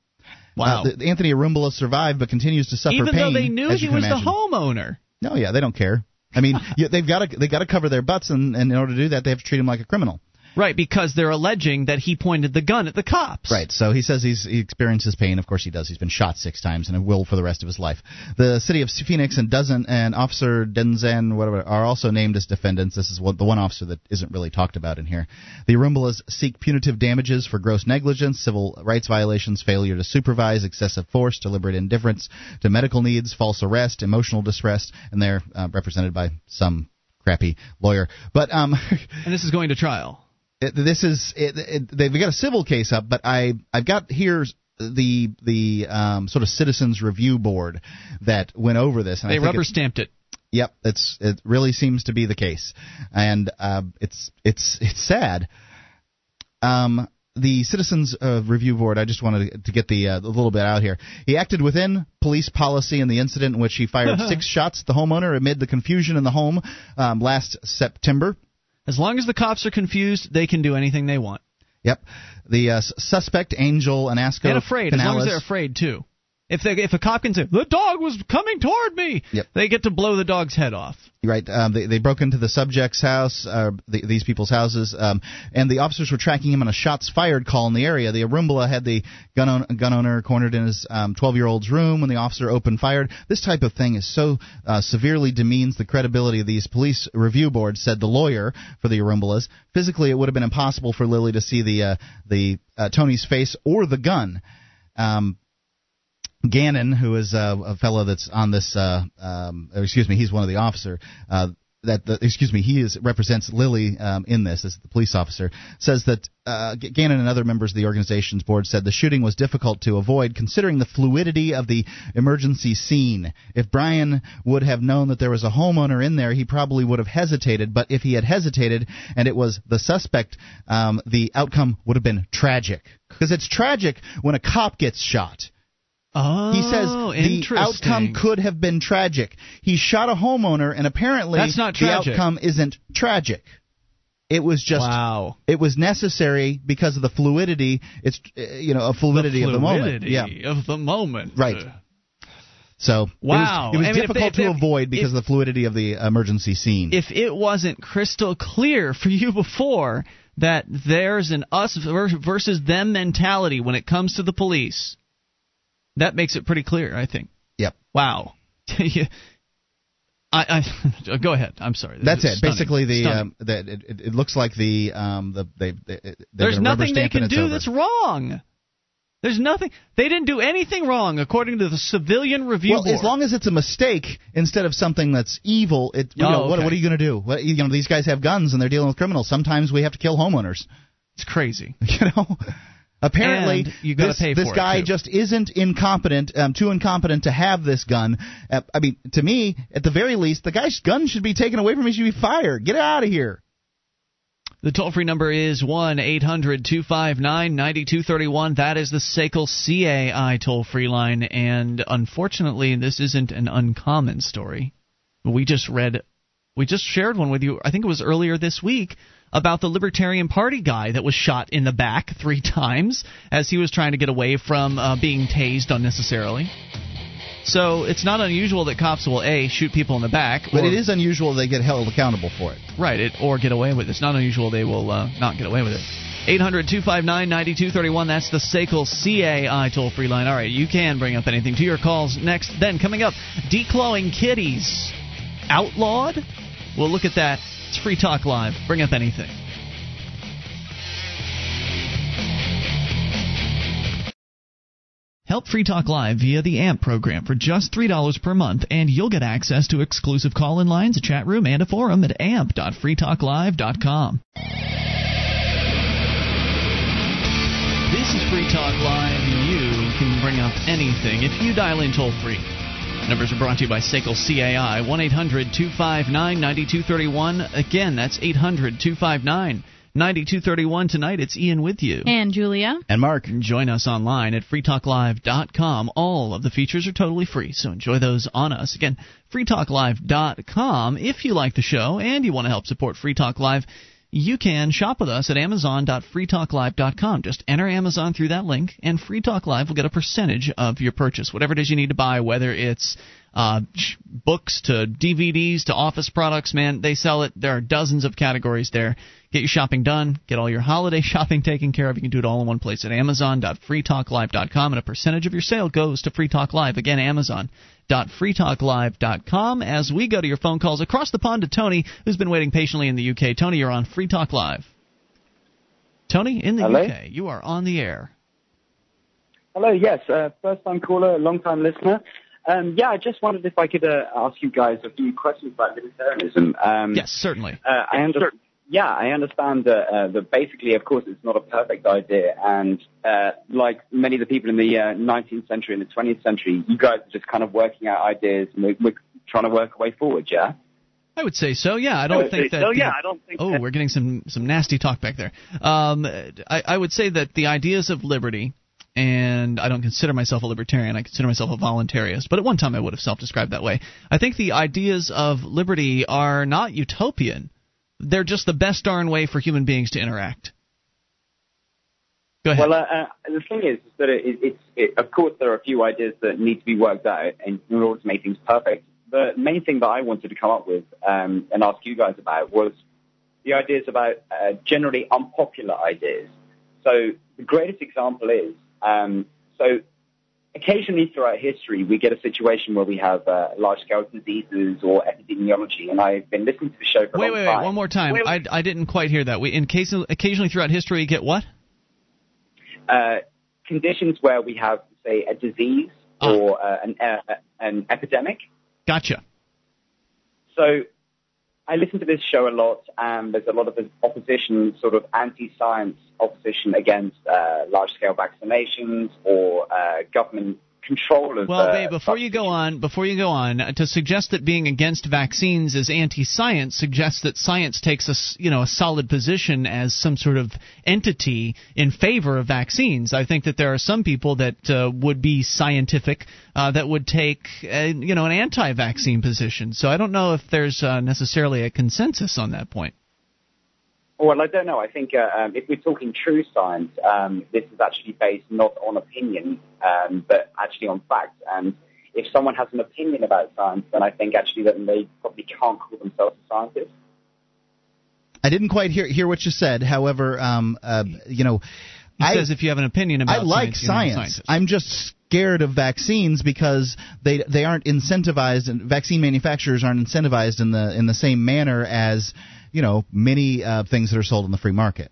Wow. Uh, the, Anthony Arambula survived, but continues to suffer Even pain. though they knew as he was imagine. the homeowner. No, yeah, they don't care. I mean, they've got to they got to cover their butts, and, and in order to do that, they have to treat him like a criminal. Right, because they're alleging that he pointed the gun at the cops. Right. So he says he's he experiences pain. Of course he does. He's been shot six times and will for the rest of his life. The city of Phoenix and dozen and Officer Denzan whatever are also named as defendants. This is what the one officer that isn't really talked about in here. The Arambulas seek punitive damages for gross negligence, civil rights violations, failure to supervise, excessive force, deliberate indifference to medical needs, false arrest, emotional distress, and they're uh, represented by some crappy lawyer. But um, And this is going to trial. It, this is it, they've got a civil case up, but I I've got here the the um, sort of citizens review board that went over this. And I They rubber stamped it. Yep, it's it really seems to be the case, and uh, it's it's it's sad. Um, the Citizens uh, Review Board. I just wanted to get the uh, a little bit out here. He acted within police policy in the incident in which he fired six shots at the homeowner amid the confusion in the home um, last September. As long as the cops are confused, they can do anything they want. Yep. The uh, suspect, Angel Anasco and afraid. As long as they're afraid, too. If they, if a cop can say the dog was coming toward me, Yep. they get to blow the dog's head off. Right. Um, they, they broke into the subject's house, uh, the, these people's houses, um, and the officers were tracking him on a shots fired call in the area. The Arambula had the gun, own, gun owner cornered in his 12 um, year old's room when the officer opened fired. This type of thing is so uh, severely demeans the credibility of these police review boards, said the lawyer for the Arambulas. Physically, it would have been impossible for Lilly to see the uh, the uh, Tony's face or the gun. Um, Gannon, who is uh, a fellow that's on this, uh, um, excuse me, he's one of the officer. Uh, that the, excuse me, he is represents Lilly um, in this as the police officer. Says that uh, Gannon and other members of the organization's board said the shooting was difficult to avoid considering the fluidity of the emergency scene. If Brian would have known that there was a homeowner in there, he probably would have hesitated. But if he had hesitated and it was the suspect, um, the outcome would have been tragic. Because it's tragic when a cop gets shot. Oh, He says the outcome could have been tragic. He shot a homeowner, and apparently That's not the outcome isn't tragic. It was just wow. it was necessary because of the fluidity. It's uh, you know a fluidity, of the moment. Fluidity Yeah, of the moment. right. So Wow. it was, it was I mean, if difficult they- to avoid because if- of the fluidity of the emergency scene. if it wasn't crystal clear for you before that there's an us versus them mentality when it comes to the police, that makes it pretty clear, I think. yep. Wow. I, I go ahead. I'm sorry. This That's it. stunning. Basically, the um, that it, it, looks like the um the they, they there's nothing they can do over. that's wrong. There's nothing. They didn't do anything wrong according to the civilian review well, board. as long as it's a mistake instead of something that's evil, it. You Oh, know, what, what are you going to do? What, you know, these guys have guns and they're dealing with criminals. Sometimes we have to kill homeowners. it's crazy. You know. Apparently, this, this guy just isn't incompetent, um, too incompetent to have this gun. Uh, I mean, to me, at the very least, the guy's gun should be taken away from him. He should be fired. Get out of here. The toll free number is 1 800 259 9231. That is the SACL CAI toll free line. And unfortunately, this isn't an uncommon story. We just read, we just shared one with you, I think it was earlier this week, about the Libertarian Party guy that was shot in the back three times as he was trying to get away from uh, being tased unnecessarily. So it's not unusual that cops will A, shoot people in the back. But or- it is unusual they get held accountable for it. Right, it, or get away with it. It's not unusual they will uh, not get away with it. 800 259 9231. That's the SACL CAI toll free line. All right, you can bring up anything to your calls next. Then, coming up, declawing kitties. Outlawed? We'll look at that. It's Free Talk Live. Bring up anything. Help Free Talk Live via the AMP program for just $3 per month, and you'll get access to exclusive call in lines, a chat room, and a forum at amp.freetalklive.com. This is Free Talk Live. You can bring up anything if you dial in toll free. Numbers are brought to you by SACL CAI, 1 800 259 9231. Again, that's 800 259 9231. Tonight, it's Ian with you. And Julia. And Mark. Join us online at freetalklive.com. All of the features are totally free, so enjoy those on us. Again, freetalklive.com. If you like the show and you want to help support Free Talk Live, you can shop with us at amazon.freetalklive.com. Just enter Amazon through that link, and Free Talk Live will get a percentage of your purchase. Whatever it is you need to buy, whether it's uh, books to DVDs to office products, man, they sell it. There are dozens of categories there. Get your shopping done. Get all your holiday shopping taken care of. You can do it all in one place at amazon.freetalklive.com, and a percentage of your sale goes to Free Talk Live. Again, amazon.freetalklive.com. As we go to your phone calls across the pond to Tony, who's been waiting patiently in the UK. Tony, you're on Free Talk Live. Tony, in the Hello? UK, you are on the air. Hello, yes, uh, first time caller, long time listener. Um, yeah, I just wondered if I could uh, ask you guys a few questions about libertarianism. Um, Yes, certainly. Uh, I under- yeah, I understand that, uh, that basically, of course, it's not a perfect idea. And uh, like many of the people in the uh, 19th century and the 20th century, you guys are just kind of working out ideas and we're, we're trying to work a way forward, yeah? I would say so. Yeah, I I don't would think that. so, the- I don't think Oh, that- we're getting some some nasty talk back there. Um, I, I would say that the ideas of liberty, and I don't consider myself a libertarian. I consider myself a voluntarist. But at one time, I would have self-described that way. I think the ideas of liberty are not utopian. They're just the best darn way for human beings to interact. Go ahead. Well, uh, uh, the thing is that it, it, it's, it, of course, there are a few ideas that need to be worked out in, in order to make things perfect. The main thing that I wanted to come up with um, and ask you guys about was the ideas about uh, generally unpopular ideas. So the greatest example is um, so occasionally throughout history we get a situation where we have uh, large-scale diseases or epidemiology, and I've been listening to the show for wait, a long wait, time. wait, one more time. Wait, I, I didn't quite hear that. We, in case, occasionally throughout history, you get what? uh, conditions where we have, say, a disease Ah. or uh, an, uh, an epidemic. Gotcha. So I listen to this show a lot, and there's a lot of opposition, sort of anti-science opposition against uh, large-scale vaccinations or uh, government control of. Well, Babe, before you go on, before you go on, uh, to suggest that being against vaccines is anti-science suggests that science takes a you know a solid position as some sort of entity in favor of vaccines. I think that there are some people that uh, would be scientific uh, that would take uh, you know an anti-vaccine position. So I don't know if there's uh, necessarily a consensus on that point. Well, I don't know. I think uh, um, if we're talking true science, um, this is actually based not on opinion, um, but actually on fact. And if someone has an opinion about science, then I think actually that they probably can't call themselves a scientist. I didn't quite hear hear what you said. However, um, uh, you know, He I, says if you have an opinion about I like science, you're not a science. scientist. I'm just scared of vaccines because they they aren't incentivized, and vaccine manufacturers aren't incentivized in the in the same manner as you know many uh, things that are sold in the free market.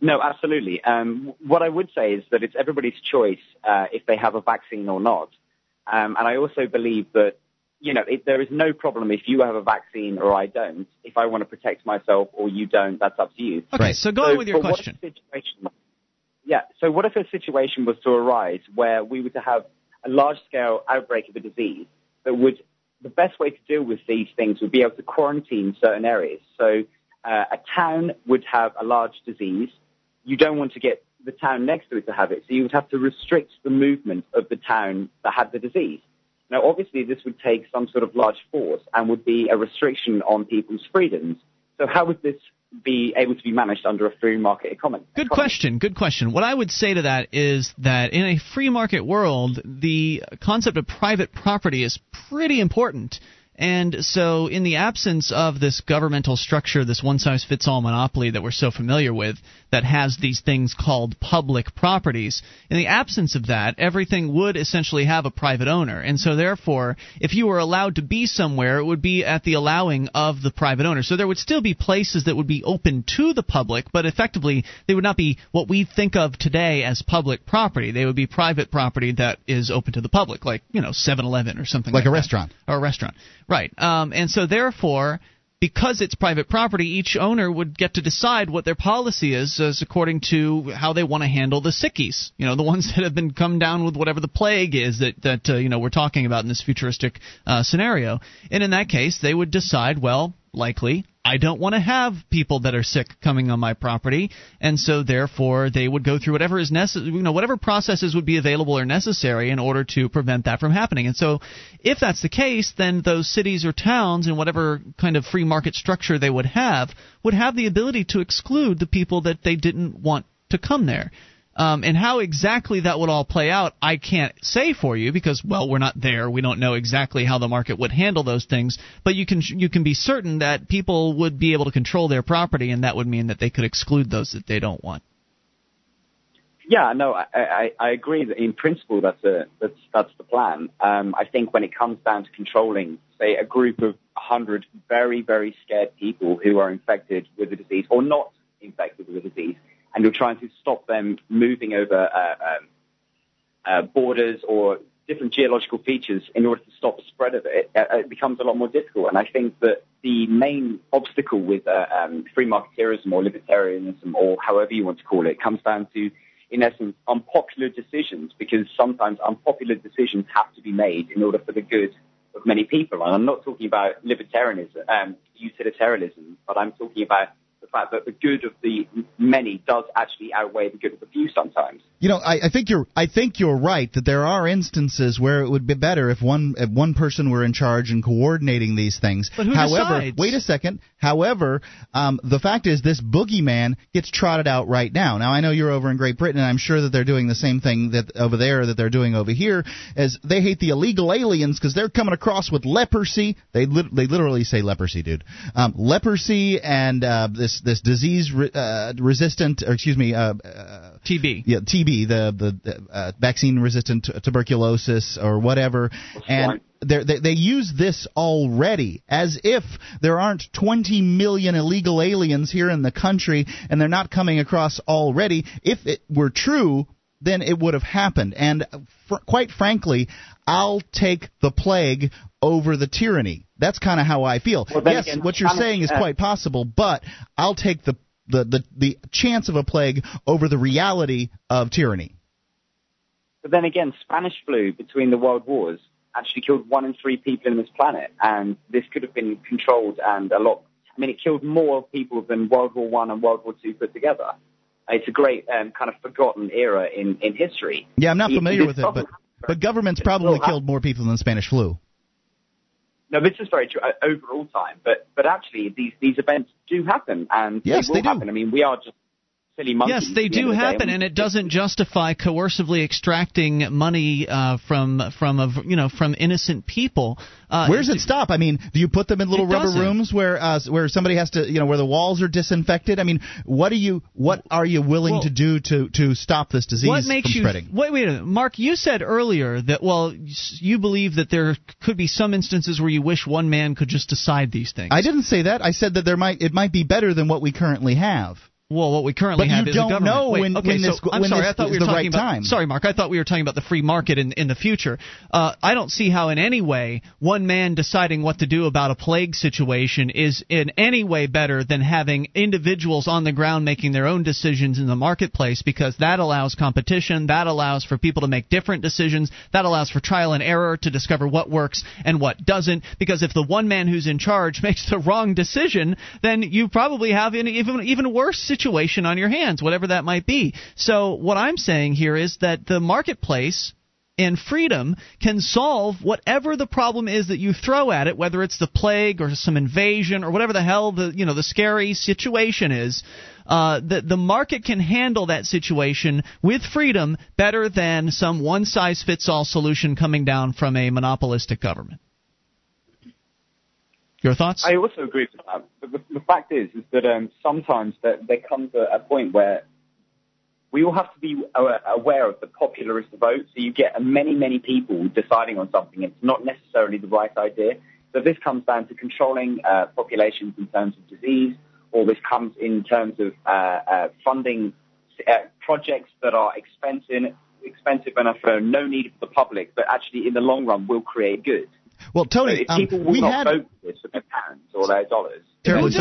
No, absolutely. Um, what I would say is that it's everybody's choice uh, if they have a vaccine or not. Um, and I also believe that, you know, it, there is no problem if you have a vaccine or I don't. If I want to protect myself or you don't, that's up to you. Okay, so go on with your but what if question. situation- yeah, so what if a situation was to arise where we were to have a large-scale outbreak of a disease that would, the best way to deal with these things would be able to quarantine certain areas. So uh, a town would have a large disease. You don't want to get the town next to it to have it, so you would have to restrict the movement of the town that had the disease. Now, obviously, this would take some sort of large force and would be a restriction on people's freedoms. So how would this be able to be managed under a free market economy? Good question. Good question. What I would say to that is that in a free market world, the concept of private property is pretty important. And so, in the absence of this governmental structure, this one size fits all monopoly that we're so familiar with, that has these things called public properties, in the absence of that, everything would essentially have a private owner. And so, therefore, if you were allowed to be somewhere, it would be at the allowing of the private owner. So, there would still be places that would be open to the public, but effectively, they would not be what we think of today as public property. They would be private property that is open to the public, like, you know, 7 Eleven or something Like like a that. restaurant. Or a restaurant. Right. Um, and so, therefore, because it's private property, each owner would get to decide what their policy is as according to how they want to handle the sickies. You know, the ones that have been come down with whatever the plague is that that uh, you know we're talking about in this futuristic uh, scenario. And in that case, they would decide, well, likely I don't want to have people that are sick coming on my property, and so therefore they would go through whatever is necessary, you know, whatever processes would be available or necessary in order to prevent that from happening. And so, if that's the case, then those cities or towns, in whatever kind of free market structure they would have, would have the ability to exclude the people that they didn't want to come there. Um, and how exactly that would all play out, I can't say for you because, well, we're not there. We don't know exactly how the market would handle those things. But you can you can be certain that people would be able to control their property, and that would mean that they could exclude those that they don't want. Yeah, no, I, I, I agree that in principle that's a, that's that's the plan. Um, I think when it comes down to controlling, say, a group of hundred very very scared people who are infected with the disease or not infected with the disease, and you're trying to stop them moving over uh, um, uh, borders or different geological features in order to stop the spread of it, uh, it becomes a lot more difficult. And I think that the main obstacle with um, free marketeerism or libertarianism or however you want to call it comes down to, in essence, unpopular decisions because sometimes unpopular decisions have to be made in order for the good of many people. And I'm not talking about libertarianism, um, utilitarianism, but I'm talking about the fact that the good of the many does actually outweigh the good of the few sometimes. You know, I, I think you're. I think you're right that there are instances where it would be better if one if one person were in charge and coordinating these things. But who However, decides? wait a second. However, um, the fact is this boogeyman gets trotted out right now. Now I know you're over in Great Britain, and I'm sure that they're doing the same thing that over there that they're doing over here. As they hate the illegal aliens because they're coming across with leprosy. They lit they literally say leprosy, dude. Um, leprosy and uh, this this disease re- uh, resistant, or excuse me, uh, uh, TB. yeah, TB, the the uh, vaccine resistant t- tuberculosis or whatever, and they're- they they use this already as if there aren't 20 million illegal aliens here in the country and they're not coming across already. If it were true, then it would have happened. And fr- quite frankly, I'll take the plague over the tyranny. That's kind of how I feel. Well, yes, again, what you're saying is uh, quite possible, but I'll take the the, the the chance of a plague over the reality of tyranny. But then again, Spanish flu between the world wars actually killed one in three people in this planet, and this could have been controlled and a lot. I mean, it killed more people than World War One and World War Two put together. It's a great um, kind of forgotten era in, in history. Yeah, I'm not familiar this with it, but but governments probably killed more people than Spanish flu. No, this is very true uh, over all time. But but actually, these these events do happen, and Yes, they will they happen. I mean, we are just silly monkeys. Yes, they at the end do of the day, happen, and it doesn't justify coercively extracting money uh, from from a, you know from innocent people. Uh, Where does it stop? I mean, do you put them in little rubber doesn't. rooms where uh, where somebody has to, you know, where the walls are disinfected? I mean, what are you what are you willing Well, to do to to stop this disease what makes from you spreading? wait? Wait a minute, Mark. You said earlier that well, you believe that there could be some instances where you wish one man could just decide these things. I didn't say that. I said that there might it might be better than what we currently have. Well, what we currently But have is a don't government. know Wait, when- okay, when so this- I'm sorry. I thought we were the talking right about. time. Sorry, Mark. I thought we were talking about the free market in in the future. Uh, I don't see how in any way one man deciding what to do about a plague situation is in any way better than having individuals on the ground making their own decisions in the marketplace because that allows competition, that allows for people to make different decisions, that allows for trial and error to discover what works and what doesn't. Because if the one man who's in charge makes the wrong decision, then you probably have an even even worse situation on your hands, whatever that might be. So what I'm saying here is that the marketplace and freedom can solve whatever the problem is that you throw at it, whether it's the plague or some invasion or whatever the hell the you know the scary situation is. Uh, the the market can handle that situation with freedom better than some one size fits all solution coming down from a monopolistic government. Your thoughts? I also agree with that. But the, the fact is, is that um, sometimes there, there comes a, a point where we all have to be aware of the popularist vote. So you get many, many people deciding on something. It's not necessarily the right idea. So this comes down to controlling uh, populations in terms of disease, or this comes in terms of uh, uh, funding uh, projects that are expensive, expensive enough for no need for the public, but actually in the long run will create good. Well, Tony, So if um, people will we not had vote for this their pounds or their dollars. Terribly Who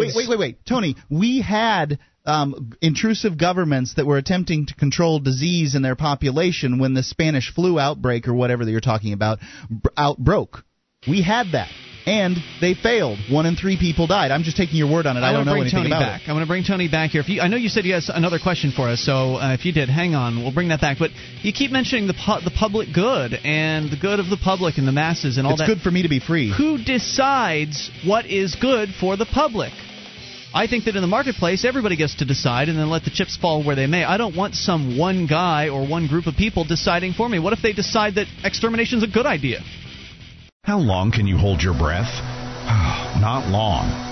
Wait, wait, wait, wait, Tony. We had um, intrusive governments that were attempting to control disease in their population when the Spanish flu outbreak or whatever that you're talking about br- outbroke. We had that, and they failed. One in three people died. I'm just taking your word on it. I, I don't want know to bring anything Tony about back. I want to bring Tony back here. If you, I know you said you had another question for us, so uh, if you did, hang on. We'll bring that back. But you keep mentioning the pu- the public good and the good of the public and the masses and all It's that. It's good for me to be free. Who decides what is good for the public? I think that in the marketplace, everybody gets to decide and then let the chips fall where they may. I don't want some one guy or one group of people deciding for me. What if they decide that extermination is a good idea? How long can you hold your breath? Not long.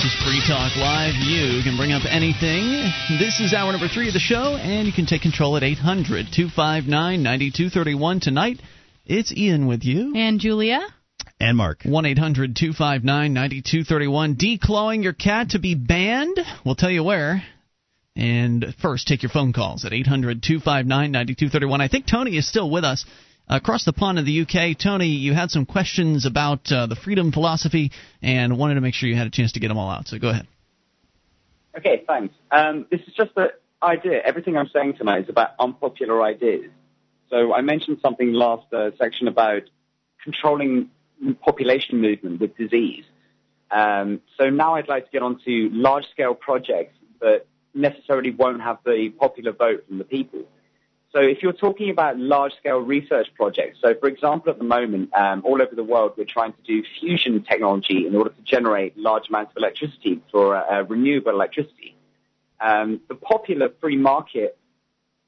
This is Free Talk Live. You can bring up anything. This is hour number three of the show, and you can take control at 800 259 9231. Tonight, it's Ian with you. And Julia. And Mark. 1 800 259 9231. Declawing your cat to be banned? We'll tell you where. And first, take your phone calls at 800 259 9231. I think Tony is still with us. Across the pond in the UK, Tony, you had some questions about uh, the freedom philosophy and wanted to make sure you had a chance to get them all out. So go ahead. Okay, thanks. Um, this is just the idea. Everything I'm saying tonight is about unpopular ideas. So I mentioned something last uh, section about controlling population movement with disease. Um, so now I'd like to get onto large-scale projects that necessarily won't have the popular vote from the people. So if you're talking about large-scale research projects, so for example, at the moment, um, all over the world, we're trying to do fusion technology in order to generate large amounts of electricity for uh, uh, renewable electricity. Um, the popular free market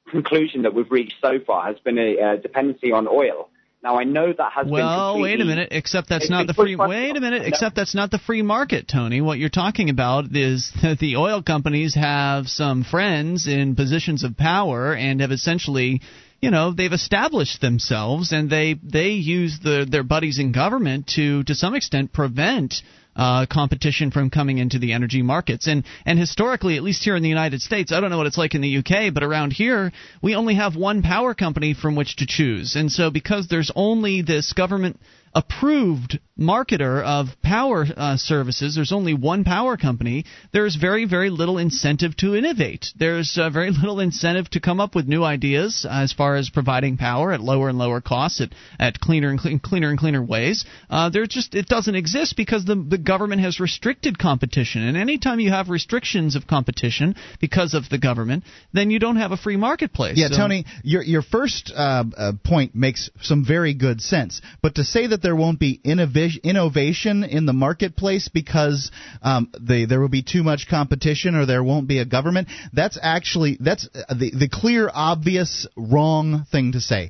conclusion that we've reached so far has been a, a dependency on oil. Now I know that has well, been wait a minute. Except that's not the free. Wait a minute. Except that's not the free market, Tony. What you're talking about is that the oil companies have some friends in positions of power and have essentially, you know, they've established themselves and they they use the their buddies in government to to some extent prevent uh, competition from coming into the energy markets. And and historically, at least here in the United States, I don't know what it's like in the UK, but around here, we only have one power company from which to choose. And so because there's only this government approved marketer of power uh, services, there's only one power company, there's very, very little incentive to innovate. There's uh, very little incentive to come up with new ideas as far as providing power at lower and lower costs, at, at cleaner and clean, cleaner and cleaner ways. Uh, there just it doesn't exist because the, the government has restricted competition. And anytime you have restrictions of competition because of the government, then you don't have a free marketplace. Yeah, So- Tony, your your first uh, uh, point makes some very good sense, but to say that there won't be innovation in the marketplace because um, the, there will be too much competition or there won't be a government, that's actually that's uh, the the clear, obvious, wrong thing to say,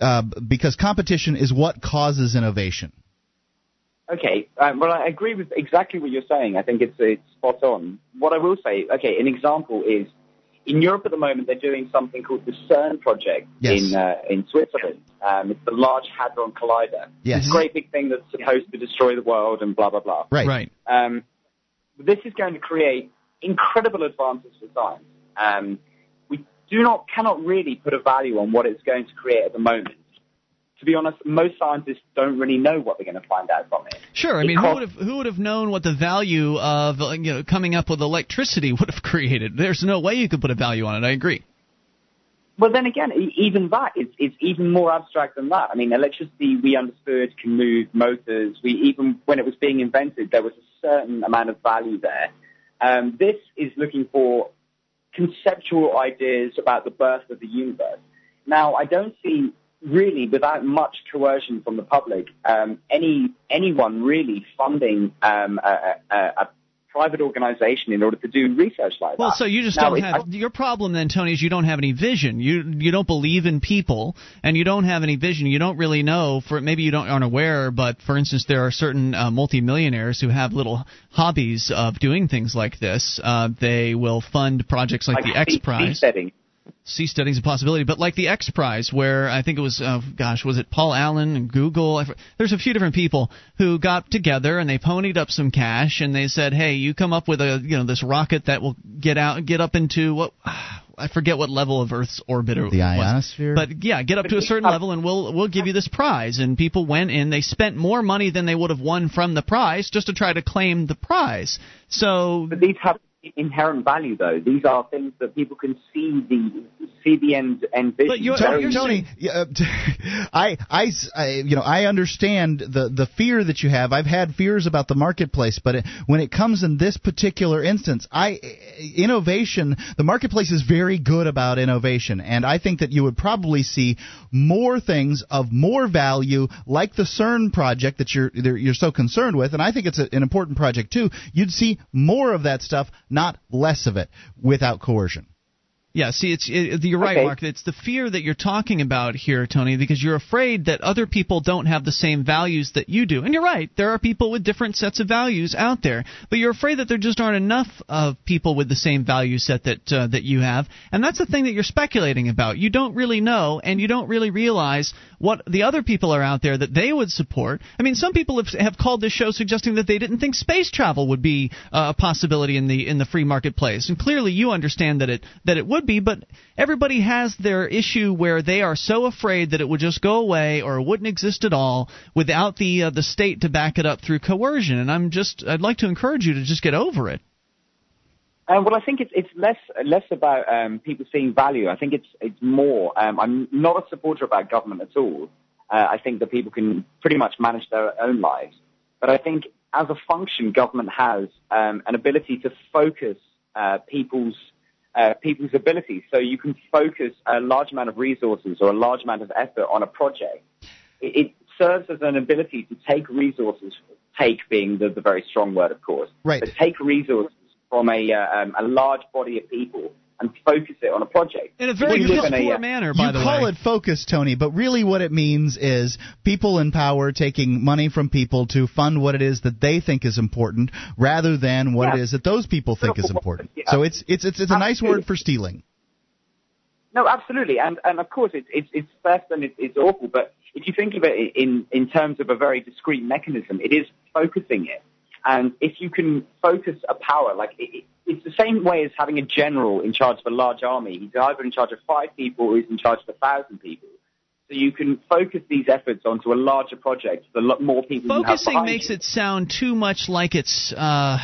uh, because competition is what causes innovation. Okay, um, well, I agree with exactly what you're saying. I think it's, it's spot on. What I will say, okay, an example is in Europe at the moment they're doing something called the CERN project Yes. in uh, in Switzerland. Um, it's the Large Hadron Collider. Yes. It's a great big thing that's supposed to destroy the world and blah blah blah. Right. Right. Um, this is going to create incredible advances for science. Um, we do not cannot really put a value on what it's going to create at the moment. To be honest, most scientists don't really know what they're going to find out from it. Sure. I mean, who would have who would have known what the value of you know coming up with electricity would have created? There's no way you could put a value on it. I agree. Well, then again, even that is it's even more abstract than that. I mean, electricity we understood can move motors. We even when it was being invented, there was a certain amount of value there. Um, this is looking for conceptual ideas about the birth of the universe. Now, I don't see really, without much coercion from the public, um, any anyone really funding um, a, a, a private organization in order to do research like Well, that. Well, so you just Now, don't have your problem then, Tony, is you don't have any vision. You you don't believe in people, and you don't have any vision. You don't really know. For maybe you don't aren't aware, but for instance, there are certain uh, multimillionaires who have little hobbies of doing things like this. Uh, they will fund projects like, the X Prize. Sea studying is a possibility, but like the X Prize, where I think it was, uh, gosh, was it Paul Allen and Google? There's a few different people who got together and they ponied up some cash and they said, "Hey, you come up with a, you know, this rocket that will get out, get up into what." I forget what level of Earth's orbit or The was. ionosphere? But yeah, get up to a certain level and we'll we'll give you this prize. And people went in, they spent more money than they would have won from the prize just to try to claim the prize. So But these have inherent value, though. These are things that people can see the see see the end end vision. But you're, Tony, Tony uh, I, I, I, you know, I understand the the fear that you have. I've had fears about the marketplace, but it, when it comes in this particular instance, I innovation. The marketplace is very good about innovation, and I think that you would probably see more things of more value, like the CERN project that you're you're so concerned with, and I think it's a, an important project too. You'd see more of that stuff, not less of it, without coercion. Yeah, see, it's it, you're right, Okay. Mark. It's the fear that you're talking about here, Tony, because you're afraid that other people don't have the same values that you do. And you're right, there are people with different sets of values out there, but you're afraid that there just aren't enough of people with the same value set that uh, that you have, and that's the thing that you're speculating about. You don't really know, and you don't really realize what the other people are out there that they would support. I mean, some people have, have called this show suggesting that they didn't think space travel would be uh, a possibility in the in the free marketplace, and clearly you understand that it that it would be, but everybody has their issue where they are so afraid that it would just go away or wouldn't exist at all without the uh, the state to back it up through coercion. And I'm just I'd like to encourage you to just get over it. Um, well, I think it's it's less less about um, people seeing value. I think it's it's more. Um, I'm not a supporter about government at all. Uh, I think that people can pretty much manage their own lives. But I think as a function, government has um, an ability to focus uh, people's uh, people's abilities. So you can focus a large amount of resources or a large amount of effort on a project. It, it serves as an ability to take resources, take being the, the very strong word, of course, Right. but take resources from a, uh, um, a large body of people and focus it on a project. In a very We live piss in a, poor manner, by you the call it focus, Tony, but really what it means is people in power taking money from people to fund what it is that they think is important, rather than what it Yeah. is that those people think is important. Yeah. So it's it's it's, it's a nice word for stealing. No, absolutely, and and of course it's it's it's theft and it's, it's awful. But if you think of it in in terms of a very discrete mechanism, it is focusing it. And if you can focus a power, like it, it, it's the same way as having a general in charge of a large army. He's either in charge of five people or he's in charge of a thousand people. So you can focus these efforts onto a larger project. The more people Focusing makes you. it sound too much like it's. Uh,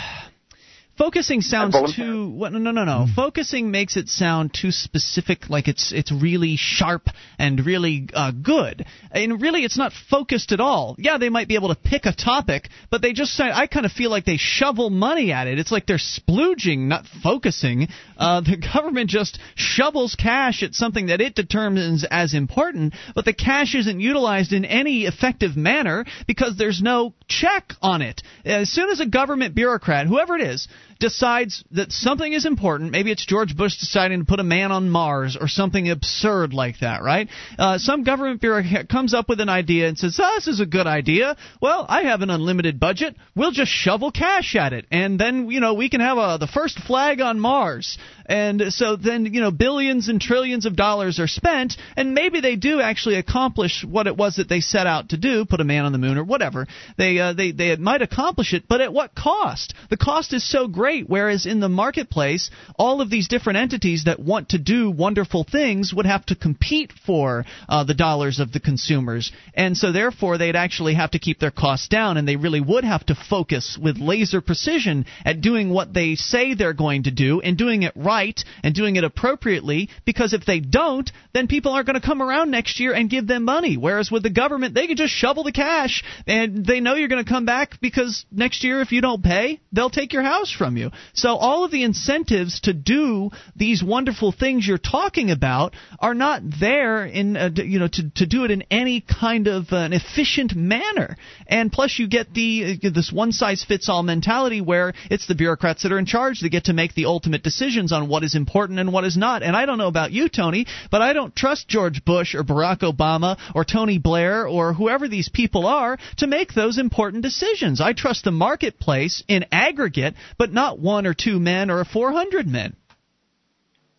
focusing sounds too. What, no, no, no, no. Focusing makes it sound too specific, like it's it's really sharp and really uh, good. And really, it's not focused at all. Yeah, they might be able to pick a topic, but they just. say- I kind of feel like they shovel money at it. It's like they're splooging, not focusing. Uh, the government just shovels cash at something that it determines as important, but the cash isn't utilized in any effective manner because there's no check on it. As soon as a government bureaucrat, whoever it is, decides that something is important, maybe it's George Bush deciding to put a man on Mars or something absurd like that, right? Uh, some government bureaucrat comes up with an idea and says, oh, this is a good idea. Well, I have an unlimited budget. We'll just shovel cash at it. And then, you know, we can have a, the first flag on Mars. And so then, you know, billions and trillions of dollars are spent, and maybe they do actually accomplish what it was that they set out to do, put a man on the moon or whatever. They uh, they they might accomplish it, but at what cost? The cost is so great. Whereas in the marketplace, all of these different entities that want to do wonderful things would have to compete for uh, the dollars of the consumers, and so therefore they'd actually have to keep their costs down, and they really would have to focus with laser precision at doing what they say they're going to do and doing it right and doing it appropriately. Because if they don't, then people aren't going to come around next year and give them money. Whereas with the government, they can just shovel the cash, and they know you're going to come back because next year, if you don't pay, they'll take your house from you. So all of the incentives to do these wonderful things you're talking about are not there in uh, you know to to do it in any kind of uh, an efficient manner. And plus, you get the uh, this one size fits all mentality where it's the bureaucrats that are in charge that get to make the ultimate decisions on what is important and what is not. And I don't know about you, Tony, but I don't trust George Bush or Barack Obama or Tony Blair or whoever these people are to make those important decisions. I trust the marketplace in aggregate, but not one or two men or 400 men.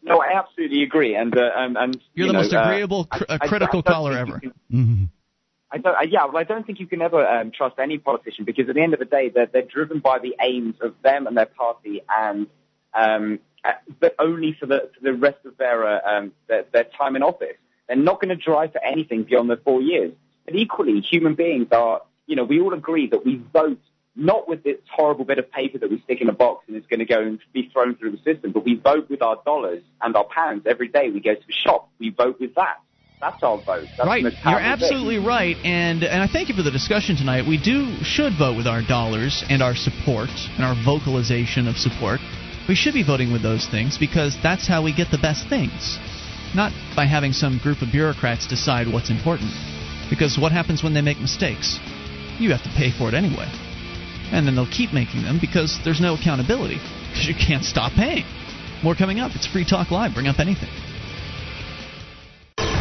No, I absolutely agree, and uh, um, and You're you the know, most uh, agreeable, uh, I- critical I don't caller ever. can- Mm-hmm. I don't, uh, yeah, well, I don't think you can ever um, trust any politician because at the end of the day, they're, they're driven by the aims of them and their party, and um, uh, but only for the for the rest of their, uh, um, their their time in office. They're not going to drive for anything beyond the four years. But equally, human beings are, you know, we all agree that we vote not with this horrible bit of paper that we stick in a box and it's going to go and be thrown through the system, but we vote with our dollars and our pounds every day. We go to the shop, we vote with that. That's our vote. That's right, you're absolutely right, and and I thank you for the discussion tonight. We do should vote with our dollars and our support and our vocalization of support. We should be voting with those things because that's how we get the best things, not by having some group of bureaucrats decide what's important. Because what happens when they make mistakes? You have to pay for it anyway, and then they'll keep making them because there's no accountability because you can't stop paying. More coming up. It's Free Talk Live. Bring up anything.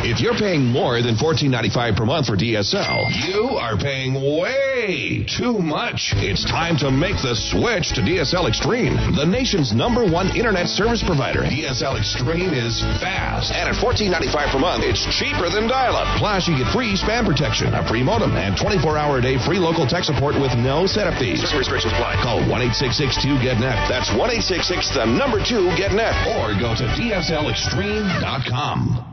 If you're paying more than $14.95 per month for DSL, you are paying way too much. It's time to make the switch to DSL Extreme, the nation's number one internet service provider. DSL Extreme is fast, and at $14.95 per month, it's cheaper than dial-up. Plus, you get free spam protection, a free modem, and 24-hour a day free local tech support with no setup fees. Some restrictions apply. Call 1-866-2-GET-NET. That's 1-866, the number two, GET-NET. Or go to DSLExtreme.com.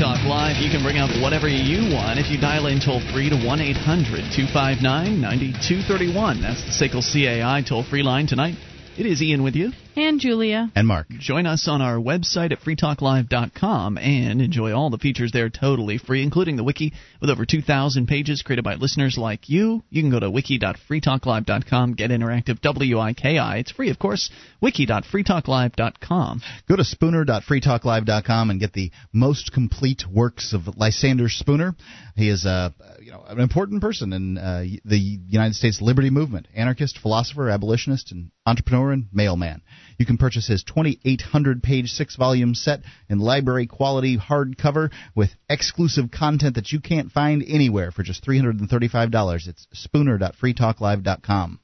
Talk Live. You can bring up whatever you want if you dial in toll free to 1 800 259 9231. That's the SACL CAI toll free line tonight. It is Ian with you. And Julia. And Mark. Join us on our website at freetalklive.com and enjoy all the features there totally free, including the wiki with over 2,000 pages created by listeners like you. You can go to wiki.freetalklive.com, get interactive W-I-K-I. It's free, of course. wiki.freetalklive.com. Go to spooner.freetalklive.com and get the most complete works of Lysander Spooner. He is a you know an important person in uh, the United States liberty movement, anarchist, philosopher, abolitionist, and entrepreneur and mailman. You can purchase his 2,800 page six volume set in library quality hardcover with exclusive content that you can't find anywhere for just $335. It's spooner.freetalklive.com.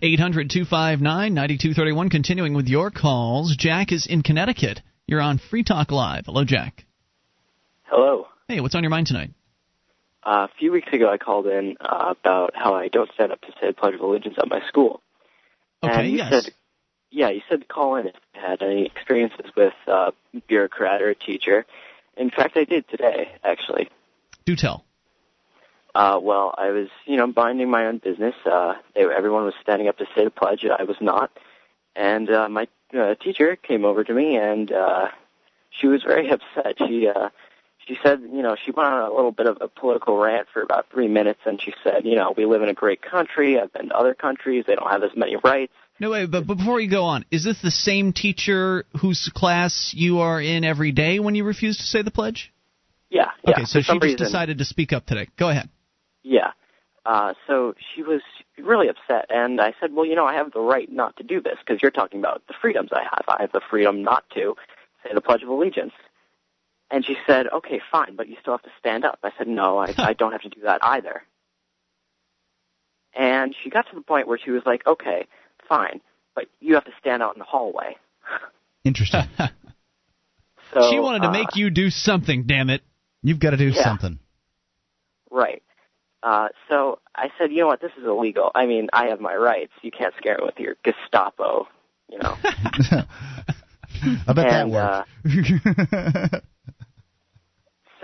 800 259 9231. Continuing with your calls. Jack is in Connecticut. You're on Free Talk Live. Hello, Jack. Hello. Hey, what's on your mind tonight? Uh, a few weeks ago, I called in uh, about how I don't stand up to say the Pledge of Allegiance at my school. Okay, and you yes. said yeah, you said to call in if you had any experiences with uh, bureaucrat or a teacher. In fact, I did today, actually. Do tell. Uh, well, I was, you know, minding my own business. Uh, they, everyone was standing up to say the pledge. I was not. And uh, my uh, teacher came over to me, and uh, she was very upset. She uh, she said, you know, she went on a little bit of a political rant for about three minutes, and she said, you know, we live in a great country. I've been to other countries; they don't have as many rights. No, wait, but, but before you go on, is this the same teacher whose class you are in every day when you refuse to say the pledge? Yeah. yeah. Okay, so she just reason- decided to speak up today. Go ahead. Yeah. Uh, so she was really upset, and I said, well, you know, I have the right not to do this because you're talking about the freedoms I have. I have the freedom not to say the Pledge of Allegiance. And she said, okay, fine, but you still have to stand up. I said, no, I, I don't have to do that either. And she got to the point where she was like, okay, fine, but you have to stand out in the hallway. Interesting. So she wanted to uh, make you do something, damn it. You've got to do Yeah. something. Right. Uh, so I said, you know what, this is illegal. I mean, I have my rights. You can't scare me with your Gestapo, you know. I bet And, that worked.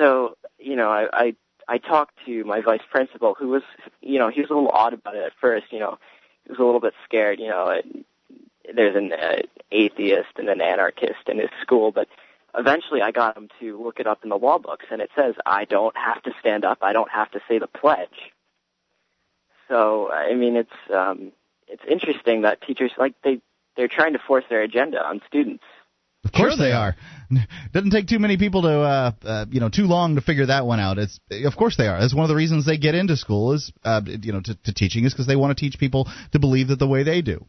so, you know, I, I I talked to my vice principal, who was, you know, he was a little odd about it at first. You know, he was a little bit scared. You know, it, there's an uh, atheist and an anarchist in his school, but eventually I got him to look it up in the law books, and it says I don't have to stand up. I don't have to say the pledge. So, I mean, it's um, it's interesting that teachers like they they're trying to force their agenda on students. Of course they are. Doesn't take too many people to, uh, uh, you know, too long to figure that one out. It's of course they are. That's one of the reasons they get into school is, uh, you know, to, to teaching is because they want to teach people to believe that the way they do.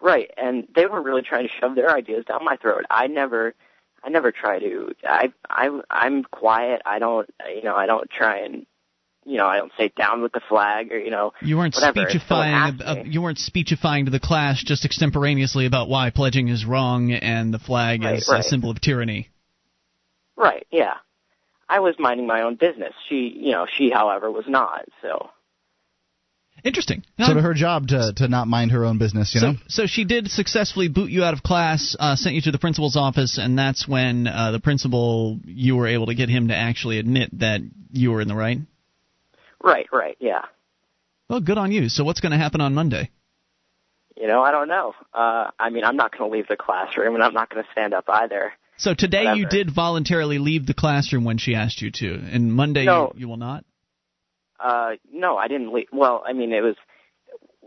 Right, and they were really trying to shove their ideas down my throat. I never, I never try to. I, I, I'm quiet. I don't, you know, I don't try and, you know, I don't say down with the flag or you know, You weren't whatever. Speechifying. asks Uh, you weren't speechifying to the class just extemporaneously about why pledging is wrong and the flag Right, is a symbol of tyranny. Right, yeah. I was minding my own business. She, you know, she, however, was not. So Interesting. Sort of her job to to not mind her own business, you so, know. So she did successfully boot you out of class, uh, sent you to the principal's office, and that's when uh, the principal you were able to get him to actually admit that you were in the right. Right, right, yeah. Well, good on you. So what's going to happen on Monday? You know, I don't know. Uh, I mean, I'm not going to leave the classroom, and I'm not going to stand up either. So today Whatever. you did voluntarily leave the classroom when she asked you to, and Monday No. you, you will not. Uh, no, I didn't leave. Well, I mean, it was,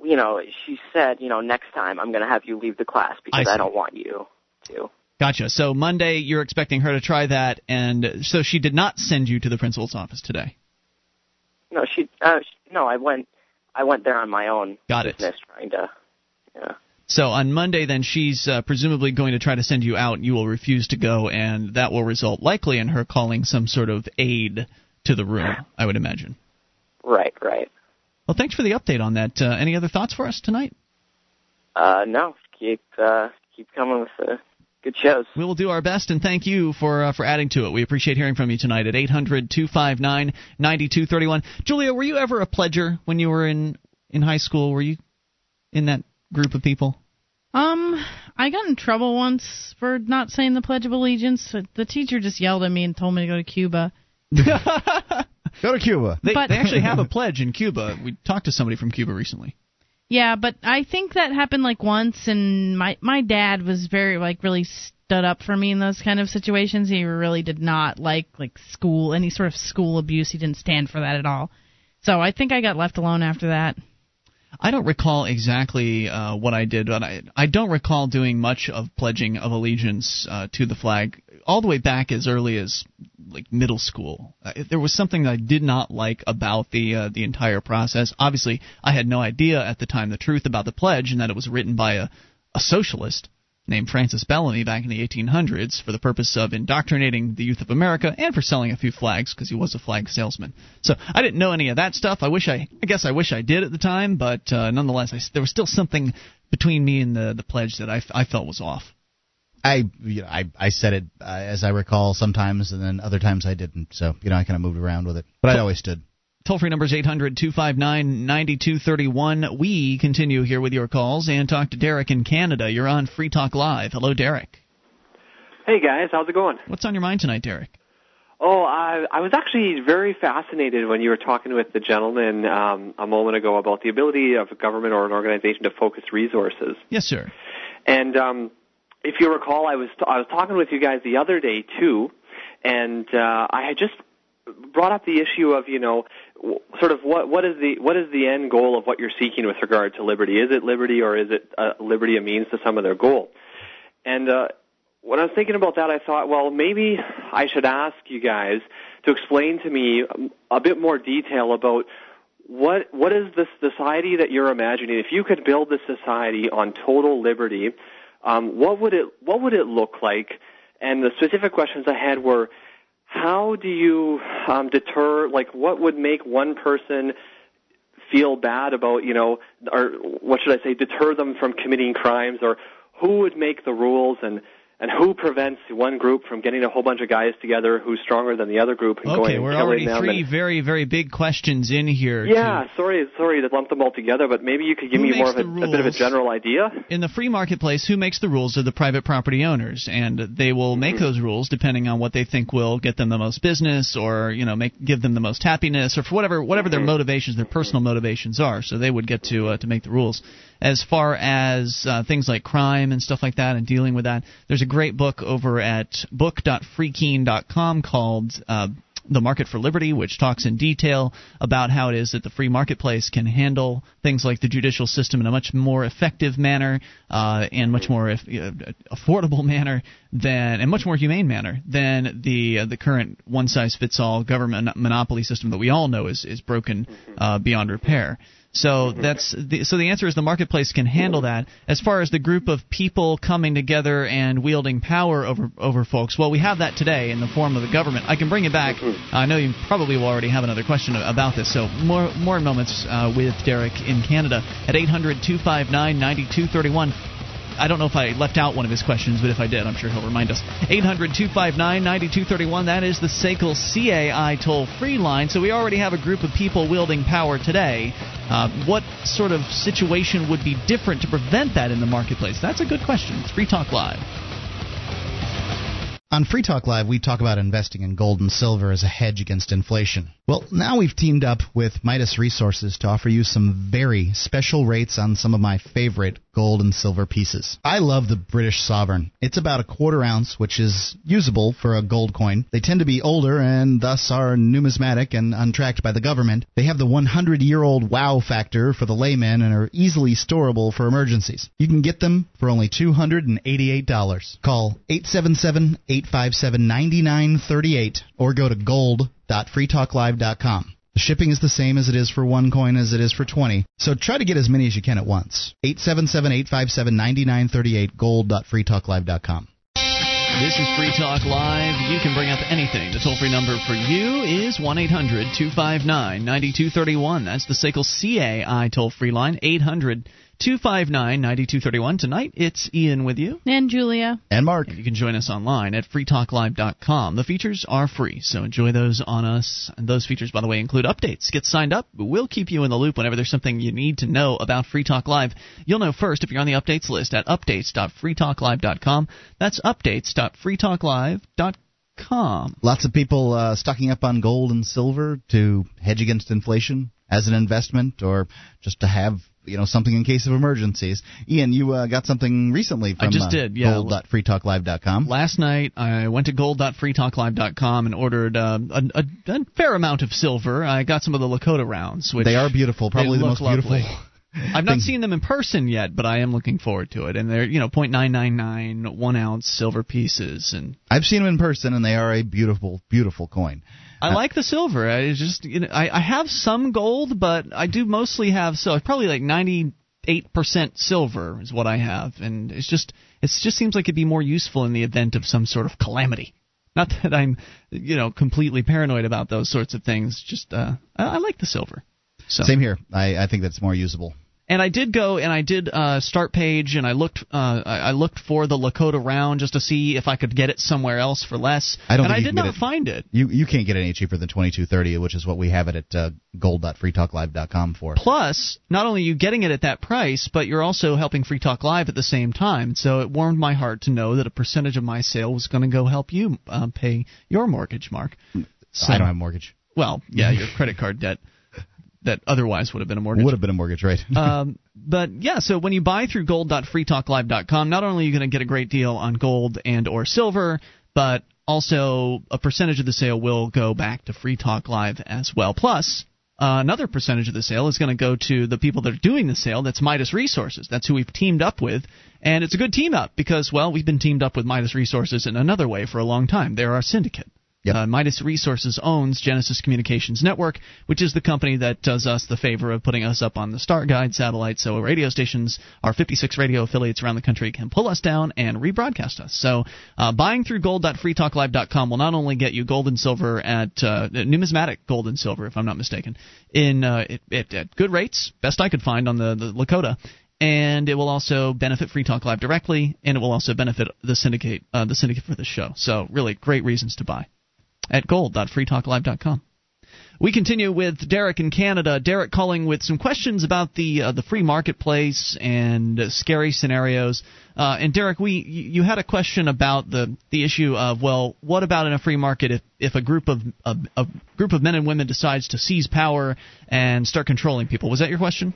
you know, she said, you know, next time I'm going to have you leave the class because I I, don't want you to. Gotcha. So Monday you're expecting her to try that, and so she did not send you to the principal's office today. No, she, uh, she, no, I went, I went there on my own Got it. business trying to, yeah. So on Monday, then she's uh, presumably going to try to send you out, and you will refuse to go, and that will result likely in her calling some sort of aide to the room. I would imagine. Right, right. Well, thanks for the update on that. Uh, any other thoughts for us tonight? Uh, no, keep, uh, keep coming with the good shows. We will do our best, and thank you for uh, for adding to it. We appreciate hearing from you tonight at 800-259-9231. Julia, were you ever a pledger when you were in in high school? Were you in that group of people? Um, I got in trouble once for not saying the Pledge of Allegiance. The teacher just yelled at me and told me to go to Cuba. Go to Cuba. They, But- they actually have a pledge in Cuba. We talked to somebody from Cuba recently. Yeah, but I think that happened like once, and my my dad was very like really stood up for me in those kind of situations. He really did not like like school any sort of school abuse. He didn't stand for that at all. So I think I got left alone after that. I don't recall exactly uh, what I did, but I I don't recall doing much of pledging of allegiance uh, to the flag all the way back as early as like middle school. Uh, there was something that I did not like about the uh, the entire process. Obviously, I had no idea at the time the truth about the pledge and that it was written by a a socialist named Francis Bellamy back in the 1800s for the purpose of indoctrinating the youth of America and for selling a few flags because he was a flag salesman. So I didn't know any of that stuff. I wish I, I guess I wish I did at the time, but uh, nonetheless, I, there was still something between me and the the pledge that I, I felt was off. I you know, I I said it uh, as I recall sometimes, and then other times I didn't. So you know I kind of moved around with it, but I always stood. Toll free number is 800 259 9231. We continue here with your calls and talk to Derek in Canada. You're on Free Talk Live. Hello, Derek. Hey guys, how's it going? What's on your mind tonight, Derek? Oh, I, I was actually very fascinated when you were talking with the gentleman um, a moment ago about the ability of a government or an organization to focus resources. Yes, sir. And um, if you recall, I was I was talking with you guys the other day too, and uh, I had just brought up the issue of you know w- sort of what what is the what is the end goal of what you're seeking with regard to liberty? Is it liberty or is it uh, liberty a means to some other goal? And uh, when I was thinking about that, I thought, well, maybe I should ask you guys to explain to me um, a bit more detail about what what is the society that you're imagining? If you could build this society on total liberty, um, what would it what would it look like? And the specific questions I had were, how do you um, deter? Like, what would make one person feel bad about, you know, or what should I say, deter them from committing crimes, or who would make the rules and and who prevents one group from getting a whole bunch of guys together who's stronger than the other group and going Okay, and we're already them three and, very, very big questions in here. to- yeah, sorry, sorry to lump them all together, but maybe you could give me more of a, a bit of a general idea. in the free marketplace, who makes the rules are the private property owners, and they will Mm-hmm. make those rules depending on what they think will get them the most business, or you know, make give them the most happiness, or for whatever whatever Mm-hmm. their motivations, their personal motivations are. So they would get to uh, to make the rules. As far as uh, things like crime and stuff like that, and dealing with that, there's a great book over at book.freekeene.com called. Uh, the Market for Liberty, which talks in detail about how it is that the free marketplace can handle things like the judicial system in a much more effective manner uh, and much more uh, affordable manner than and much more humane manner than the uh, the current one size fits all government monopoly system that we all know is is broken uh, beyond repair. So that's the, so the answer is the marketplace can handle that. As far as the group of people coming together and wielding power over over folks, well, we have that today in the form of the government. I can bring it back. I know you probably will already have another question about this. So more more moments uh, with Derek in Canada at 800-259-9231. I don't know if I left out one of his questions, but if I did, I'm sure he'll remind us. 800 259 9231. That is the SACL CAI toll free line. So we already have a group of people wielding power today. Uh, what sort of situation would be different to prevent that in the marketplace? That's a good question. It's Free Talk Live. On Free Talk Live, we talk about investing in gold and silver as a hedge against inflation. Well, now we've teamed up with Midas Resources to offer you some very special rates on some of my favorite gold and silver pieces. I love the British Sovereign. It's about a quarter ounce, which is usable for a gold coin. They tend to be older and thus are numismatic and untracked by the government. They have the 100 year old wow factor for the layman and are easily storable for emergencies. You can get them for only $288. Call 877 857 9938 or go to gold.freetalklive.com. The shipping is the same as it is for one coin as it is for 20. So try to get as many as you can at once. 877-857-9938 gold.freetalklive.com. This is Free Talk Live. You can bring up anything. The toll free number for you is 1 800 259 9231. That's the SACL CAI toll free line, 800 259 9231. Tonight, it's Ian with you. And Julia. And Mark. And you can join us online at freetalklive.com. The features are free, so enjoy those on us. And those features, by the way, include updates. Get signed up. We'll keep you in the loop whenever there's something you need to know about Free Talk Live. You'll know first if you're on the updates list at updates.freetalklive.com. That's updates.freetalklive.com. Lots of people uh, stocking up on gold and silver to hedge against inflation as an investment or just to have you know something in case of emergencies. Ian, you uh, got something recently from I just uh, did, yeah. gold.freetalklive.com. Last night I went to gold.freetalklive.com and ordered uh, a, a, a fair amount of silver. I got some of the Lakota rounds, which they are beautiful, probably the most look beautiful. I've not seen them in person yet, but I am looking forward to it. And they're you know point nine nine nine one ounce silver pieces, and I've seen them in person, and they are a beautiful, beautiful coin. I like the silver. I just you know I, I have some gold, but I do mostly have so probably like ninety eight percent silver is what I have, and it's just it just seems like it'd be more useful in the event of some sort of calamity. Not that I'm you know completely paranoid about those sorts of things. Just uh, I, I like the silver. So. Same here. I, I think that's more usable. And I did go and I did uh, start page and I looked uh, I looked for the Lakota round just to see if I could get it somewhere else for less. I don't and think I did not it. find it. You you can't get it any cheaper than twenty two thirty, which is what we have it at uh, gold.freetalklive.com for. Plus, not only are you getting it at that price, but you're also helping Free Talk Live at the same time. So it warmed my heart to know that a percentage of my sale was going to go help you uh, pay your mortgage, Mark. So, I don't have a mortgage. Well, yeah, your credit card debt that otherwise would have been a mortgage. Would have been a mortgage, right? um, but yeah, so when you buy through gold.freetalklive.com, not only are you going to get a great deal on gold and or silver, but also a percentage of the sale will go back to Free Talk Live as well. Plus, uh, another percentage of the sale is going to go to the people that are doing the sale. That's Midas Resources. That's who we've teamed up with. And it's a good team up because, well, we've been teamed up with Midas Resources in another way for a long time. They're our syndicate. Uh, Midas Resources owns Genesis Communications Network, which is the company that does us the favor of putting us up on the Star Guide satellite. So radio stations, our 56 radio affiliates around the country, can pull us down and rebroadcast us. So uh, buying through gold.freetalklive.com will not only get you gold and silver at uh, numismatic gold and silver, if I'm not mistaken, in uh, it, it, at good rates, best I could find on the, the Lakota and it will also benefit Free Talk Live directly, and it will also benefit the syndicate, uh, the syndicate for the show. So really, great reasons to buy at gold.freetalklive.com. We continue with Derek in Canada. Derek calling with some questions about the uh, the free marketplace and uh, scary scenarios. Uh, and Derek, we you had a question about the the issue of well, what about in a free market if if a group of a, a group of men and women decides to seize power and start controlling people? Was that your question?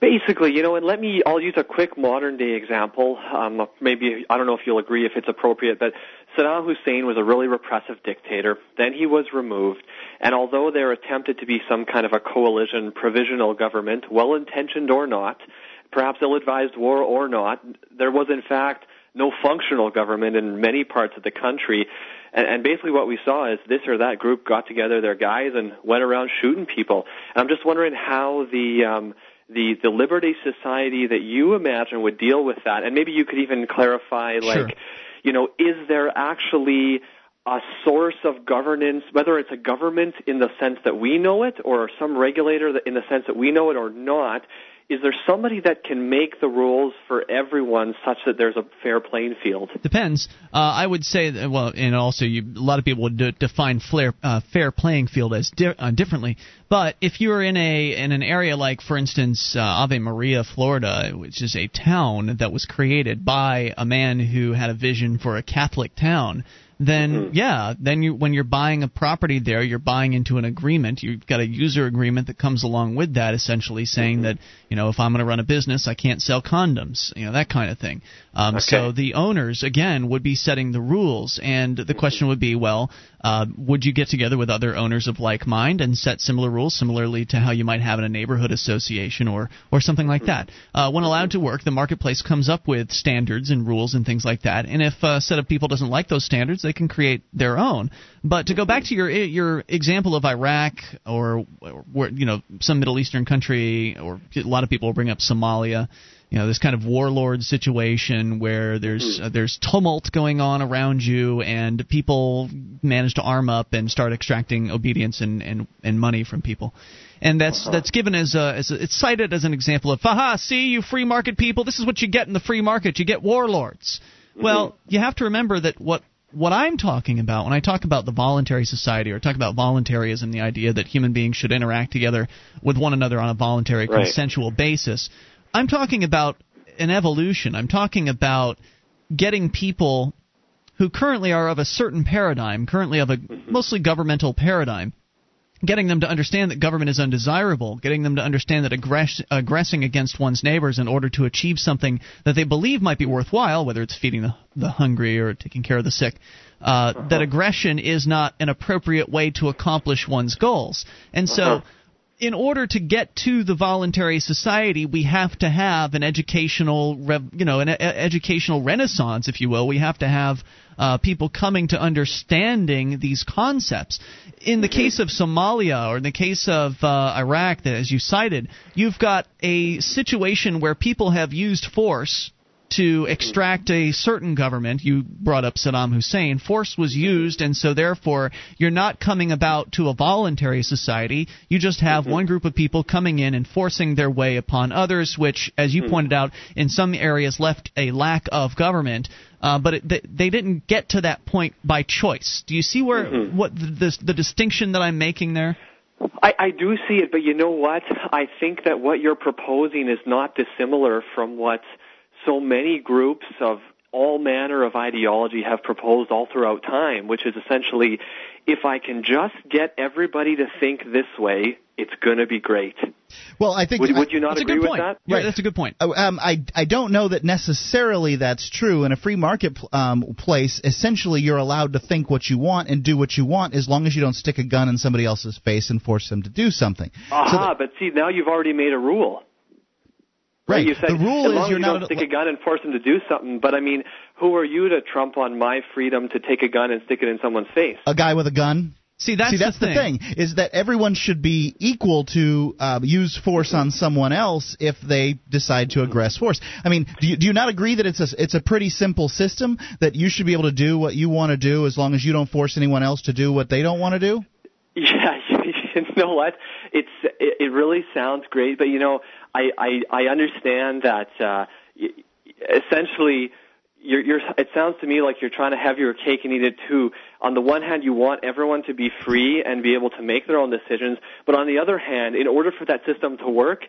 Basically, you know, and let me, I'll use a quick modern day example. Um, maybe, I don't know if you'll agree if it's appropriate, but Saddam Hussein was a really repressive dictator. Then he was removed. And although there attempted to be some kind of a coalition provisional government, well intentioned or not, perhaps ill advised war or not, there was in fact no functional government in many parts of the country. And, basically what we saw is this or that group got together their guys and went around shooting people. And I'm just wondering how the, um, the the Liberty Society that you imagine would deal with that, and maybe you could even clarify, like, Sure. you know, is there actually a source of governance, whether it's a government in the sense that we know it, or some regulator that in the sense that we know it, or not? Is there somebody that can make the rules for everyone such that there's a fair playing field? Depends. Uh, I would say, that, well, and also you, a lot of people would de- define flare, uh, fair playing field as di- uh, differently. But if you're in a in an area like, for instance, uh, Ave Maria, Florida, which is a town that was created by a man who had a vision for a Catholic town then Mm-hmm. yeah, then you when you're buying a property there, you're buying into an agreement. You've got a user agreement that comes along with that, essentially saying Mm-hmm. that you know if I'm going to run a business, I can't sell condoms, you know that kind of thing. Um, So the owners again would be setting the rules, and the question would be, well, uh, would you get together with other owners of like mind and set similar rules, similarly to how you might have in a neighborhood association or or something like that? Uh, when allowed to work, the marketplace comes up with standards and rules and things like that. And if a set of people doesn't like those standards, they can create their own. But to go back to your your example of Iraq or, or you know some Middle Eastern country, or a lot of people bring up Somalia you know this kind of warlord situation where there's hmm. uh, there's tumult going on around you and people manage to arm up and start extracting obedience and and, and money from people. And that's uh-huh. that's given as a, as a it's cited as an example of haha see you free market people. This is what you get in the free market. You get warlords. Mm-hmm. Well you have to remember that what what I'm talking about when I talk about the voluntary society or talk about voluntarism, the idea that human beings should interact together with one another on a voluntary, Right. consensual basis, I'm talking about an evolution. I'm talking about getting people who currently are of a certain paradigm, currently of a mostly governmental paradigm, getting them to understand that government is undesirable, getting them to understand that aggress- aggressing against one's neighbors in order to achieve something that they believe might be worthwhile, whether it's feeding the, the hungry or taking care of the sick, uh, that aggression is not an appropriate way to accomplish one's goals. And so in order to get to the voluntary society, we have to have an educational, you know, an e- educational renaissance, if you will. We have to have uh, people coming to understanding these concepts. In the case of Somalia or in the case of uh, Iraq, that as you cited, you've got a situation where people have used force to extract a certain government. You brought up Saddam Hussein. Force was used, and so therefore you're not coming about to a voluntary society. You just have mm-hmm. one group of people coming in and forcing their way upon others, which, as you mm. pointed out, in some areas left a lack of government. Uh, but it, they, they didn't get to that point by choice. Do you see where mm-hmm. what the, the, the distinction that I'm making there? I, I do see it, but you know what? I think that what you're proposing is not dissimilar from what so many groups of all manner of ideology have proposed all throughout time, which is essentially if I can just get everybody to think this way, it's going to be great. Well, I think Would, would you not That's a agree good with point. that? Yeah, that's a good point. Uh, Um, I I don't know that necessarily that's true. In a free market um, place, essentially you're allowed to think what you want and do what you want as long as you don't stick a gun in somebody else's face and force them to do something. Aha, but see, now you've already made a rule. Right. You said The rule is you're you not don't stick a gun and force them to do something. But I mean, who are you to trump on my freedom to take a gun and stick it in someone's face? A guy with a gun. See, that's, See, that's the, the thing. is that everyone should be equal to uh, use force on someone else if they decide to aggress force. I mean, do you, do you not agree that it's a it's a pretty simple system that you should be able to do what you want to do as long as you don't force anyone else to do what they don't want to do? Yeah, you know what? It's it, it really sounds great, but you know, I I, I understand that uh, essentially. You're, you're, it sounds to me like you're trying to have your cake and eat it too. On the one hand, you want everyone to be free and be able to make their own decisions, but on the other hand, in order for that system to work,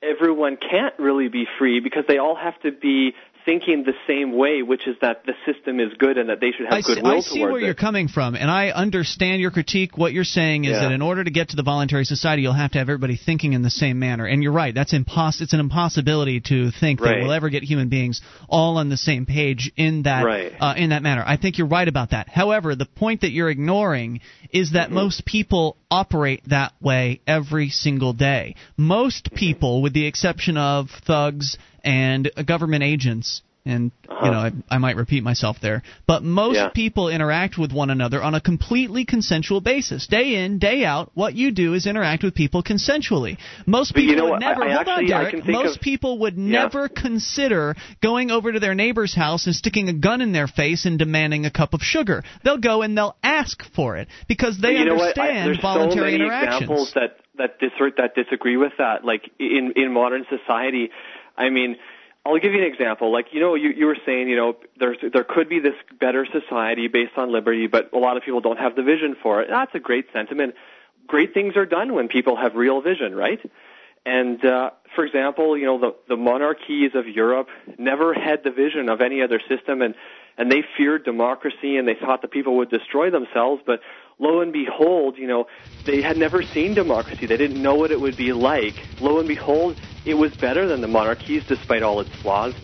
everyone can't really be free because they all have to be thinking the same way, which is that the system is good and that they should have I see, I see where it. you're coming from, and I understand your critique. What you're saying is Yeah. that in order to get to the voluntary society, you'll have to have everybody thinking in the same manner. And you're right. That's impos- It's an impossibility to think that we'll ever get human beings all on the same page in that Right. uh, in that manner. I think you're right about that. However, the point that you're ignoring is that Mm-hmm. most people operate that way every single day. Most people, with the exception of thugs and government agents, and you know I, I might repeat myself there, but most Uh-huh. Yeah. people interact with one another on a completely consensual basis, day in, day out. What you do is interact with people consensually. Most But you people know would what? I- never. I hold actually- on, Derek. Most of- people would Yeah. never consider going over to their neighbor's house and sticking a gun in their face and demanding a cup of sugar. They'll go and they'll ask for it because they But you know? I, understand voluntary so many interactions. examples that that dis- that disagree with that. Like in in modern society, I mean, I'll give you an example. Like you know, you you were saying, you know, there's there could be this better society based on liberty, but a lot of people don't have the vision for it. That's a great sentiment. Great things are done when people have real vision, right? And uh, for example, you know, the the monarchies of Europe never had the vision of any other system, and and they feared democracy and they thought the people would destroy themselves, but lo and behold, you know, they had never seen democracy. They didn't know what it would be like. Lo and behold, it was better than the monarchies despite all its flaws.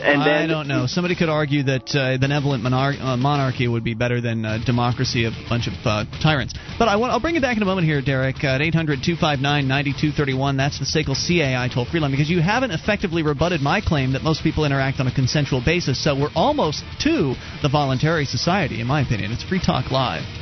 And then, I don't know. Somebody could argue that uh, benevolent monar- uh, monarchy would be better than uh, democracy of a bunch of uh, tyrants. But I want, I'll bring it back in a moment here, Derek, at 800 259 9231. That's the SACL CAI toll free line because you haven't effectively rebutted my claim that most people interact on a consensual basis. So we're almost to the voluntary society, in my opinion. It's Free Talk Live.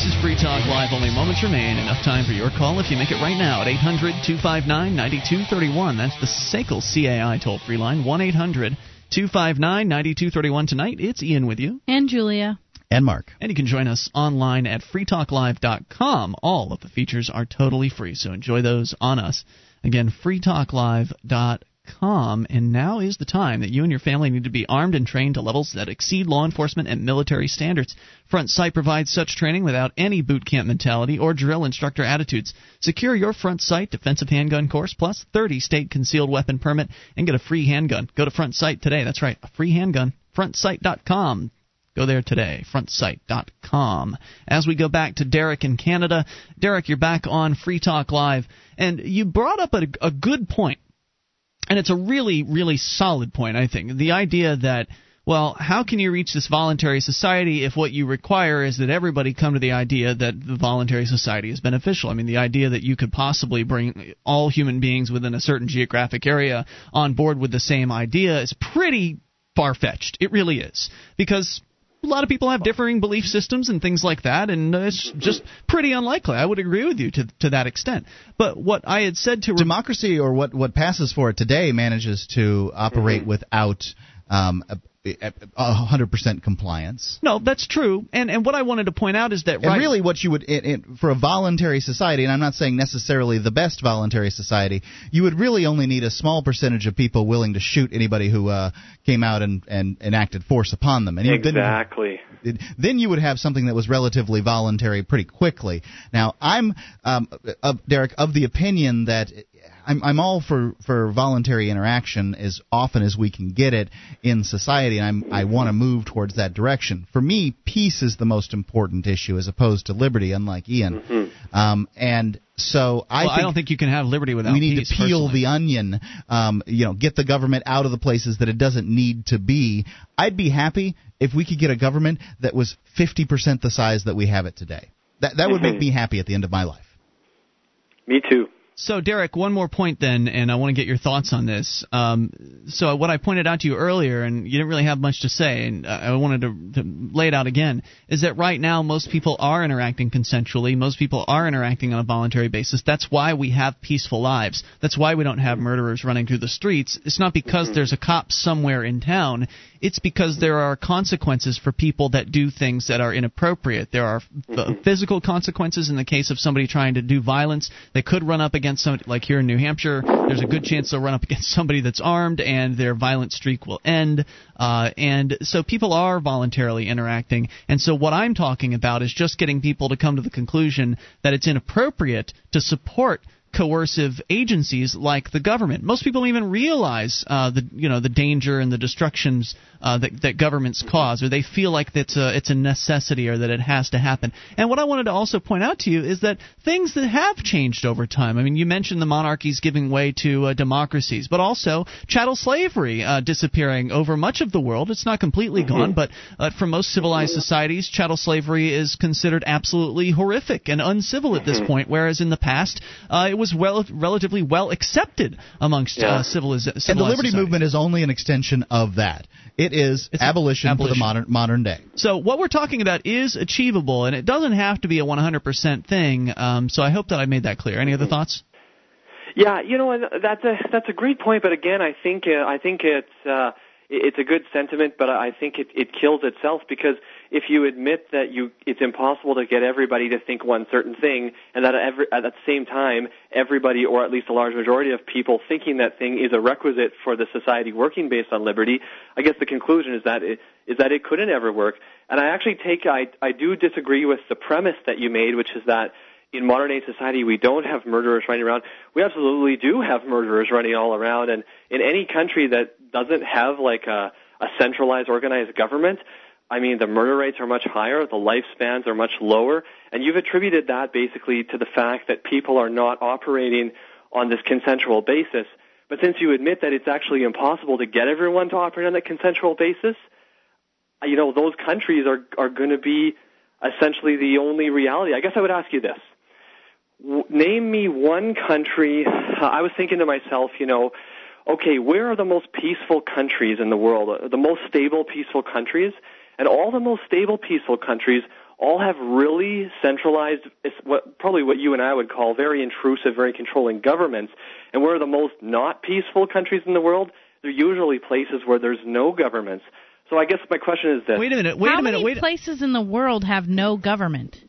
This is Free Talk Live. Only moments remain. Enough time for your call if you make it right now at 800 259 9231. That's the SACL CAI toll free line 1 800 259 9231. Tonight, it's Ian with you. And Julia. And Mark. And you can join us online at freetalklive.com. All of the features are totally free, so enjoy those on us. Again, freetalklive.com. And now is the time that you and your family need to be armed and trained to levels that exceed law enforcement and military standards. Front Sight provides such training without any boot camp mentality or drill instructor attitudes. Secure your Front Sight defensive handgun course plus 30 state concealed weapon permit and get a free handgun. Go to Front Sight today. That's right, a free handgun. FrontSight.com. Go there today, frontsight.com. As we go back to Derek in Canada, Derek, you're back on Free Talk Live, and you brought up a, a good point, and it's a really, really solid point, I think. The idea that well, how can you reach this voluntary society if what you require is that everybody come to the idea that the voluntary society is beneficial? I mean, the idea that you could possibly bring all human beings within a certain geographic area on board with the same idea is pretty far fetched. It really is. Because a lot of people have differing belief systems and things like that, and it's just pretty unlikely. I would agree with you to to that extent. But what I had said to democracy, or what what passes for it today, manages to operate Mm-hmm. without. Um, a, a hundred percent compliance. No, that's true. And and what I wanted to point out is that And right, really, what you would it, it, for a voluntary society, and I'm not saying necessarily the best voluntary society, you would really only need a small percentage of people willing to shoot anybody who uh, came out and, and enacted force upon them. And you- then- Exactly. then you would have something that was relatively voluntary pretty quickly. Now, I'm, um, uh, Derek, of the opinion that I'm, I'm all for, for voluntary interaction as often as we can get it in society, and I'm, I want to move towards that direction. For me, peace is the most important issue as opposed to liberty, unlike Ian. Um, and so I, well, I don't think you can have liberty without we need peace, to peel personally. the onion. Um, you know, get the government out of the places that it doesn't need to be. I'd be happy if we could get a government that was 50% the size that we have it today. That that would make Mhm. me happy at the end of my life. Me too. So, Derek, one more point then, and I want to get your thoughts on this. Um, so, what I pointed out to you earlier, and you didn't really have much to say, and I wanted to, to lay it out again, is that right now most people are interacting consensually. Most people are interacting on a voluntary basis. That's why we have peaceful lives. That's why we don't have murderers running through the streets. It's not because there's a cop somewhere in town. It's because there are consequences for people that do things that are inappropriate. There are uh, physical consequences in the case of somebody trying to do violence. They could run up against somebody, like here in New Hampshire, there's a good chance they'll run up against somebody that's armed and their violent streak will end. Uh, and so people are voluntarily interacting. And so what I'm talking about is just getting people to come to the conclusion that it's inappropriate to support coercive agencies like the government. Most people don't even realize uh, the you know the danger and the destructions uh, that, that governments cause, or they feel like it's a it's a necessity or that it has to happen. And what I wanted to also point out to you is that things that have changed over time. I mean, you mentioned the monarchies giving way to uh, democracies, but also chattel slavery uh, disappearing over much of the world. It's not completely gone, but uh, for most civilized societies, chattel slavery is considered absolutely horrific and uncivil at this point. Whereas in the past, uh, it was well, relatively well accepted amongst Yeah. uh, civiliz- civilized And the liberty societies. movement is only an extension of that. It is abolition, for the modern modern day. So what we're talking about is achievable, and it doesn't have to be a 100% thing. Um, so I hope that I made that clear. Any other thoughts? Yeah, you know, that's a that's a great point. But again, I think uh, I think it's uh, it's a good sentiment, but I think it it kills itself because if you admit that you it's impossible to get everybody to think one certain thing, and that at, every, at the same time everybody, or at least a large majority of people, thinking that thing is a requisite for the society working based on liberty, I guess the conclusion is that it, is that it couldn't ever work. And I actually take I I do disagree with the premise that you made, which is that in modern day society we don't have murderers running around. We absolutely do have murderers running all around and in any country that doesn't have like a, a centralized organized government, I mean the murder rates are much higher, the lifespans are much lower, and you've attributed that basically to the fact that people are not operating on this consensual basis. But since you admit that it's actually impossible to get everyone to operate on that consensual basis, you know, those countries are are going to be essentially the only reality. I guess I would ask you this name me one country. I was thinking to myself, you know, okay, where are the most peaceful countries in the world? The most stable, peaceful countries? And all the most stable, peaceful countries all have really centralized, what, probably what you and I would call very intrusive, very controlling governments. And where are the most not peaceful countries in the world? They're usually places where there's no governments. So I guess my question is this. Wait a minute. Wait How a minute. How many places in the world have no government?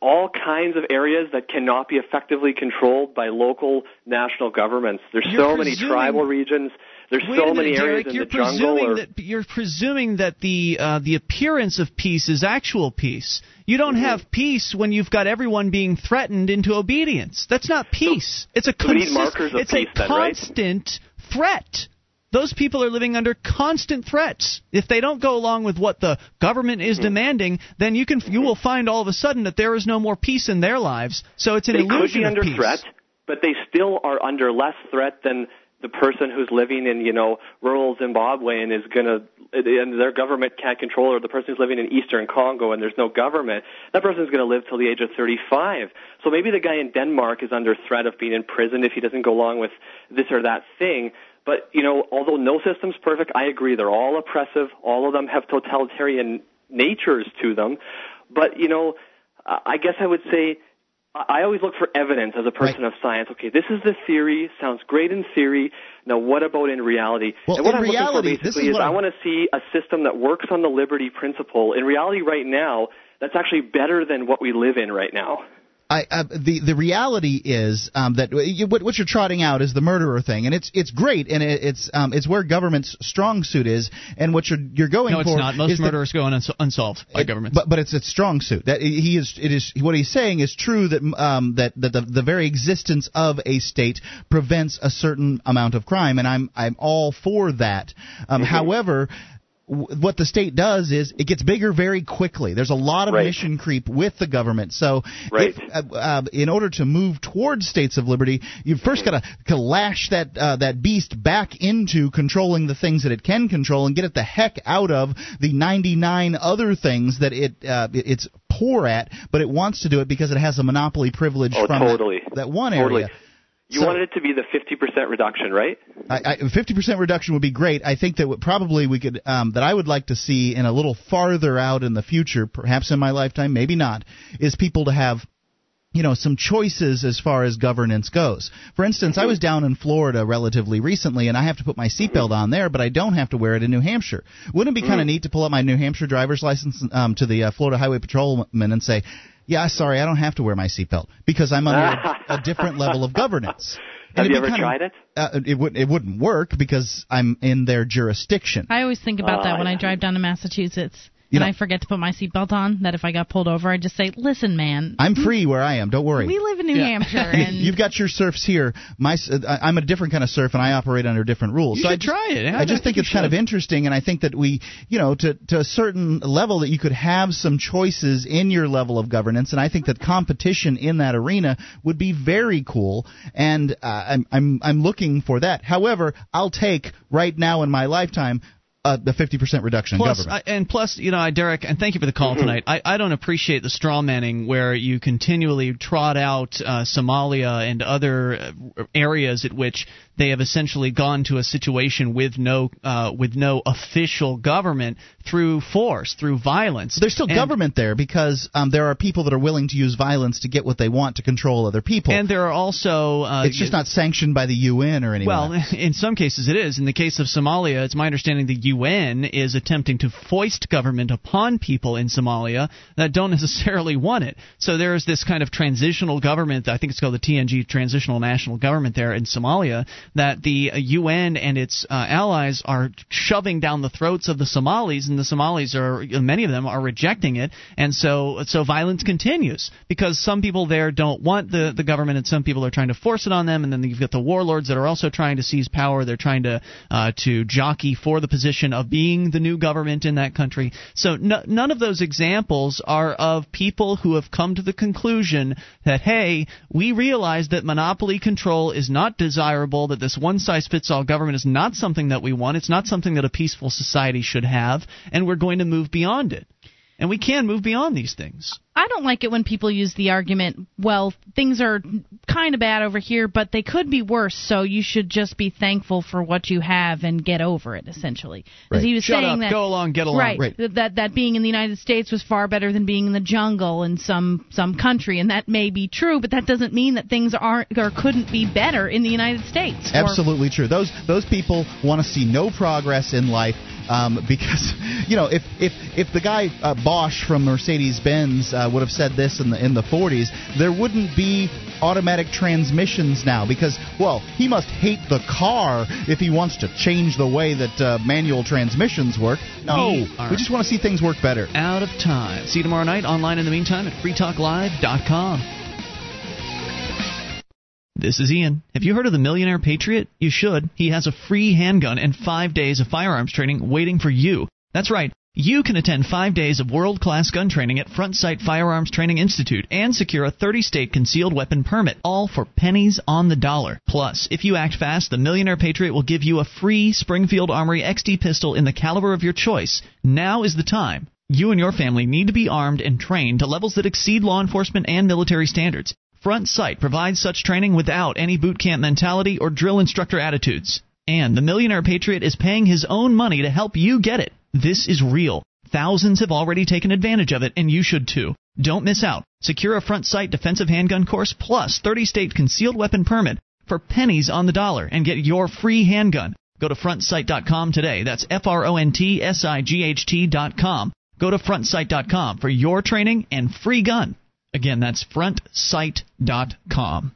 all kinds of areas that cannot be effectively controlled by local national governments. There's You're so many tribal regions. There's Wait so many minute, areas Derek, in you're the jungle. presuming Or, that you're presuming that the uh, the appearance of peace is actual peace. You don't Mm-hmm. have peace when you've got everyone being threatened into obedience. That's not peace. it's a so consist- it's peace a then, right? constant threat. Those people are living under constant threats. If they don't go along with what the government is Mm-hmm. demanding, then you can you will find all of a sudden that there is no more peace in their lives. So it's an they illusion could be of under peace. threat, but they still are under less threat than the person who's living in, you know, rural Zimbabwe and is to, and their government can't control, or the person who's living in eastern Congo and there's no government, that person's to live till the age of 35. So maybe the guy in Denmark is under threat of being in prison if he doesn't go along with this or that thing. But, you know, although no system's perfect, I agree, they're all oppressive. All of them have totalitarian natures to them. But, you know, I guess I would say I always look for evidence as a person of science. Okay, this is the theory. Sounds great in theory. Now, what about in reality? Well, and what in I'm reality, looking for basically is is, I want to see a system that works on the liberty principle. In reality, right now, that's actually better than what we live in right now. I, uh, the the reality is um, that you, what, what you're trotting out is the murderer thing, and it's it's great, and it, it's um, it's where government's strong suit is, and what you're you're going No, for. it's not. Most is the- murderers go uns- unsolved by government, But but it's a strong suit. That he is it is what he's saying is true that um that that the, the very existence of a state prevents a certain amount of crime, and I'm I'm all for that. Um, However. What the state does is it gets bigger very quickly. There's a lot of Right. mission creep with the government. So, Right. if, uh, uh, in order to move towards states of liberty, you've first got to lash that uh, that beast back into controlling the things that it can control and get it the heck out of the 99 other things that it uh, it's poor at, but it wants to do it because it has a monopoly privilege Oh, from totally. that, that one Totally. You So- wanted it to be the 50% reduction, right? I, I, 50% reduction would be great. I think that what probably we could um, that I would like to see in a little farther out in the future, perhaps in my lifetime, maybe not, is people to have you know some choices as far as governance goes. For instance, I was down in Florida relatively recently, and I have to put my seatbelt on there, but I don't have to wear it in New Hampshire. Wouldn't it be kind of neat to pull up my New Hampshire driver's license um, to the uh, Florida Highway Patrolman and say, "Yeah, sorry, I don't have to wear my seatbelt because I'm under a, a different level of governance." Have And you it'd be ever kinda- tried it? Uh, it would it wouldn't work because I'm in their jurisdiction. I always think about Oh, that when I yeah. drive down to Massachusetts You and know- I forget to put my seatbelt on. That if I got pulled over, I'd just say, "Listen, man, I'm free where I am. Don't worry. we live in New Yeah. Hampshire, and You've got your serfs here. My, uh, I'm a different kind of serf, and I operate under different rules. You so I should just, try it. I I just think think you it's kind of interesting, and I think that we, you know, to to a certain level, that you could have some choices in your level of governance, and I think that competition in that arena would be very cool, and uh, I'm I'm I'm looking for that. However, I'll take right now in my lifetime uh, the 50% reduction plus, in government. I, and plus, you know, I, Derek, and thank you for the call Mhm. tonight. I, I don't appreciate the straw manning where you continually trot out uh, Somalia and other uh, areas at which they have essentially gone to a situation with no uh, with no official government through force, through violence. There's still And- government there because um, there are people that are willing to use violence to get what they want to control other people. And there are also uh, it's just not sanctioned by the UN or anyone. Well, in some cases it is. In the case of Somalia, it's my understanding the UN is attempting to foist government upon people in Somalia that don't necessarily want it. So there is this kind of transitional government, I think it's called the TNG, Transitional National Government there in Somalia, that the UN and its uh, allies are shoving down the throats of the Somalis, and the Somalis are, many of them are rejecting it, and so so violence continues because some people there don't want the, the government, and some people are trying to force it on them, and then you've got the warlords that are also trying to seize power. They're trying to uh, to jockey for the position of being the new government in that country. So none of those examples are of people who have come to the conclusion that hey, we realize that monopoly control is not desirable, that this one size fits all government is not something that we want. It's not something that a peaceful society should have, and we're going to move beyond it. And we can move beyond these things. I don't like it when people use the argument, well, things are kind of bad over here, but they could be worse, so you should just be thankful for what you have and get over it, essentially. 'Cause Right. he was Shut saying up, that, go along, get along. Right, Right. That, that that being in the United States was far better than being in the jungle in some some country, and that may be true, but that doesn't mean that things aren't or couldn't be better in the United States. or- Absolutely true. Those those people want to see no progress in life um, because you know if if if the guy uh, Bosch from Mercedes Benz uh, would have said this in the in the 40s, there wouldn't be automatic transmissions now because well he must hate the car if he wants to change the way that uh, manual transmissions work. No, We we, just want to see things work better. Out of time. See you tomorrow night online in the meantime at freetalklive.com. This is Ian. Have you heard of the Millionaire Patriot? You should. He has a free handgun and five days of firearms training waiting for you. That's right. You can attend five days of world class gun training at Front Sight Firearms Training Institute and secure a 30 state concealed weapon permit, all for pennies on the dollar. Plus, if you act fast, the Millionaire Patriot will give you a free Springfield Armory XD pistol in the caliber of your choice. Now is the time. You and your family need to be armed and trained to levels that exceed law enforcement and military standards. Front Sight provides such training without any boot camp mentality or drill instructor attitudes. And the Millionaire Patriot is paying his own money to help you get it. This is real. Thousands have already taken advantage of it, and you should too. Don't miss out. Secure a Front Sight defensive handgun course plus 30 state concealed weapon permit for pennies on the dollar and get your free handgun. Go to frontsight.com today. That's F R O N T S I G H T.com. Go to frontsight.com for your training and free gun. Again, that's frontsight.com.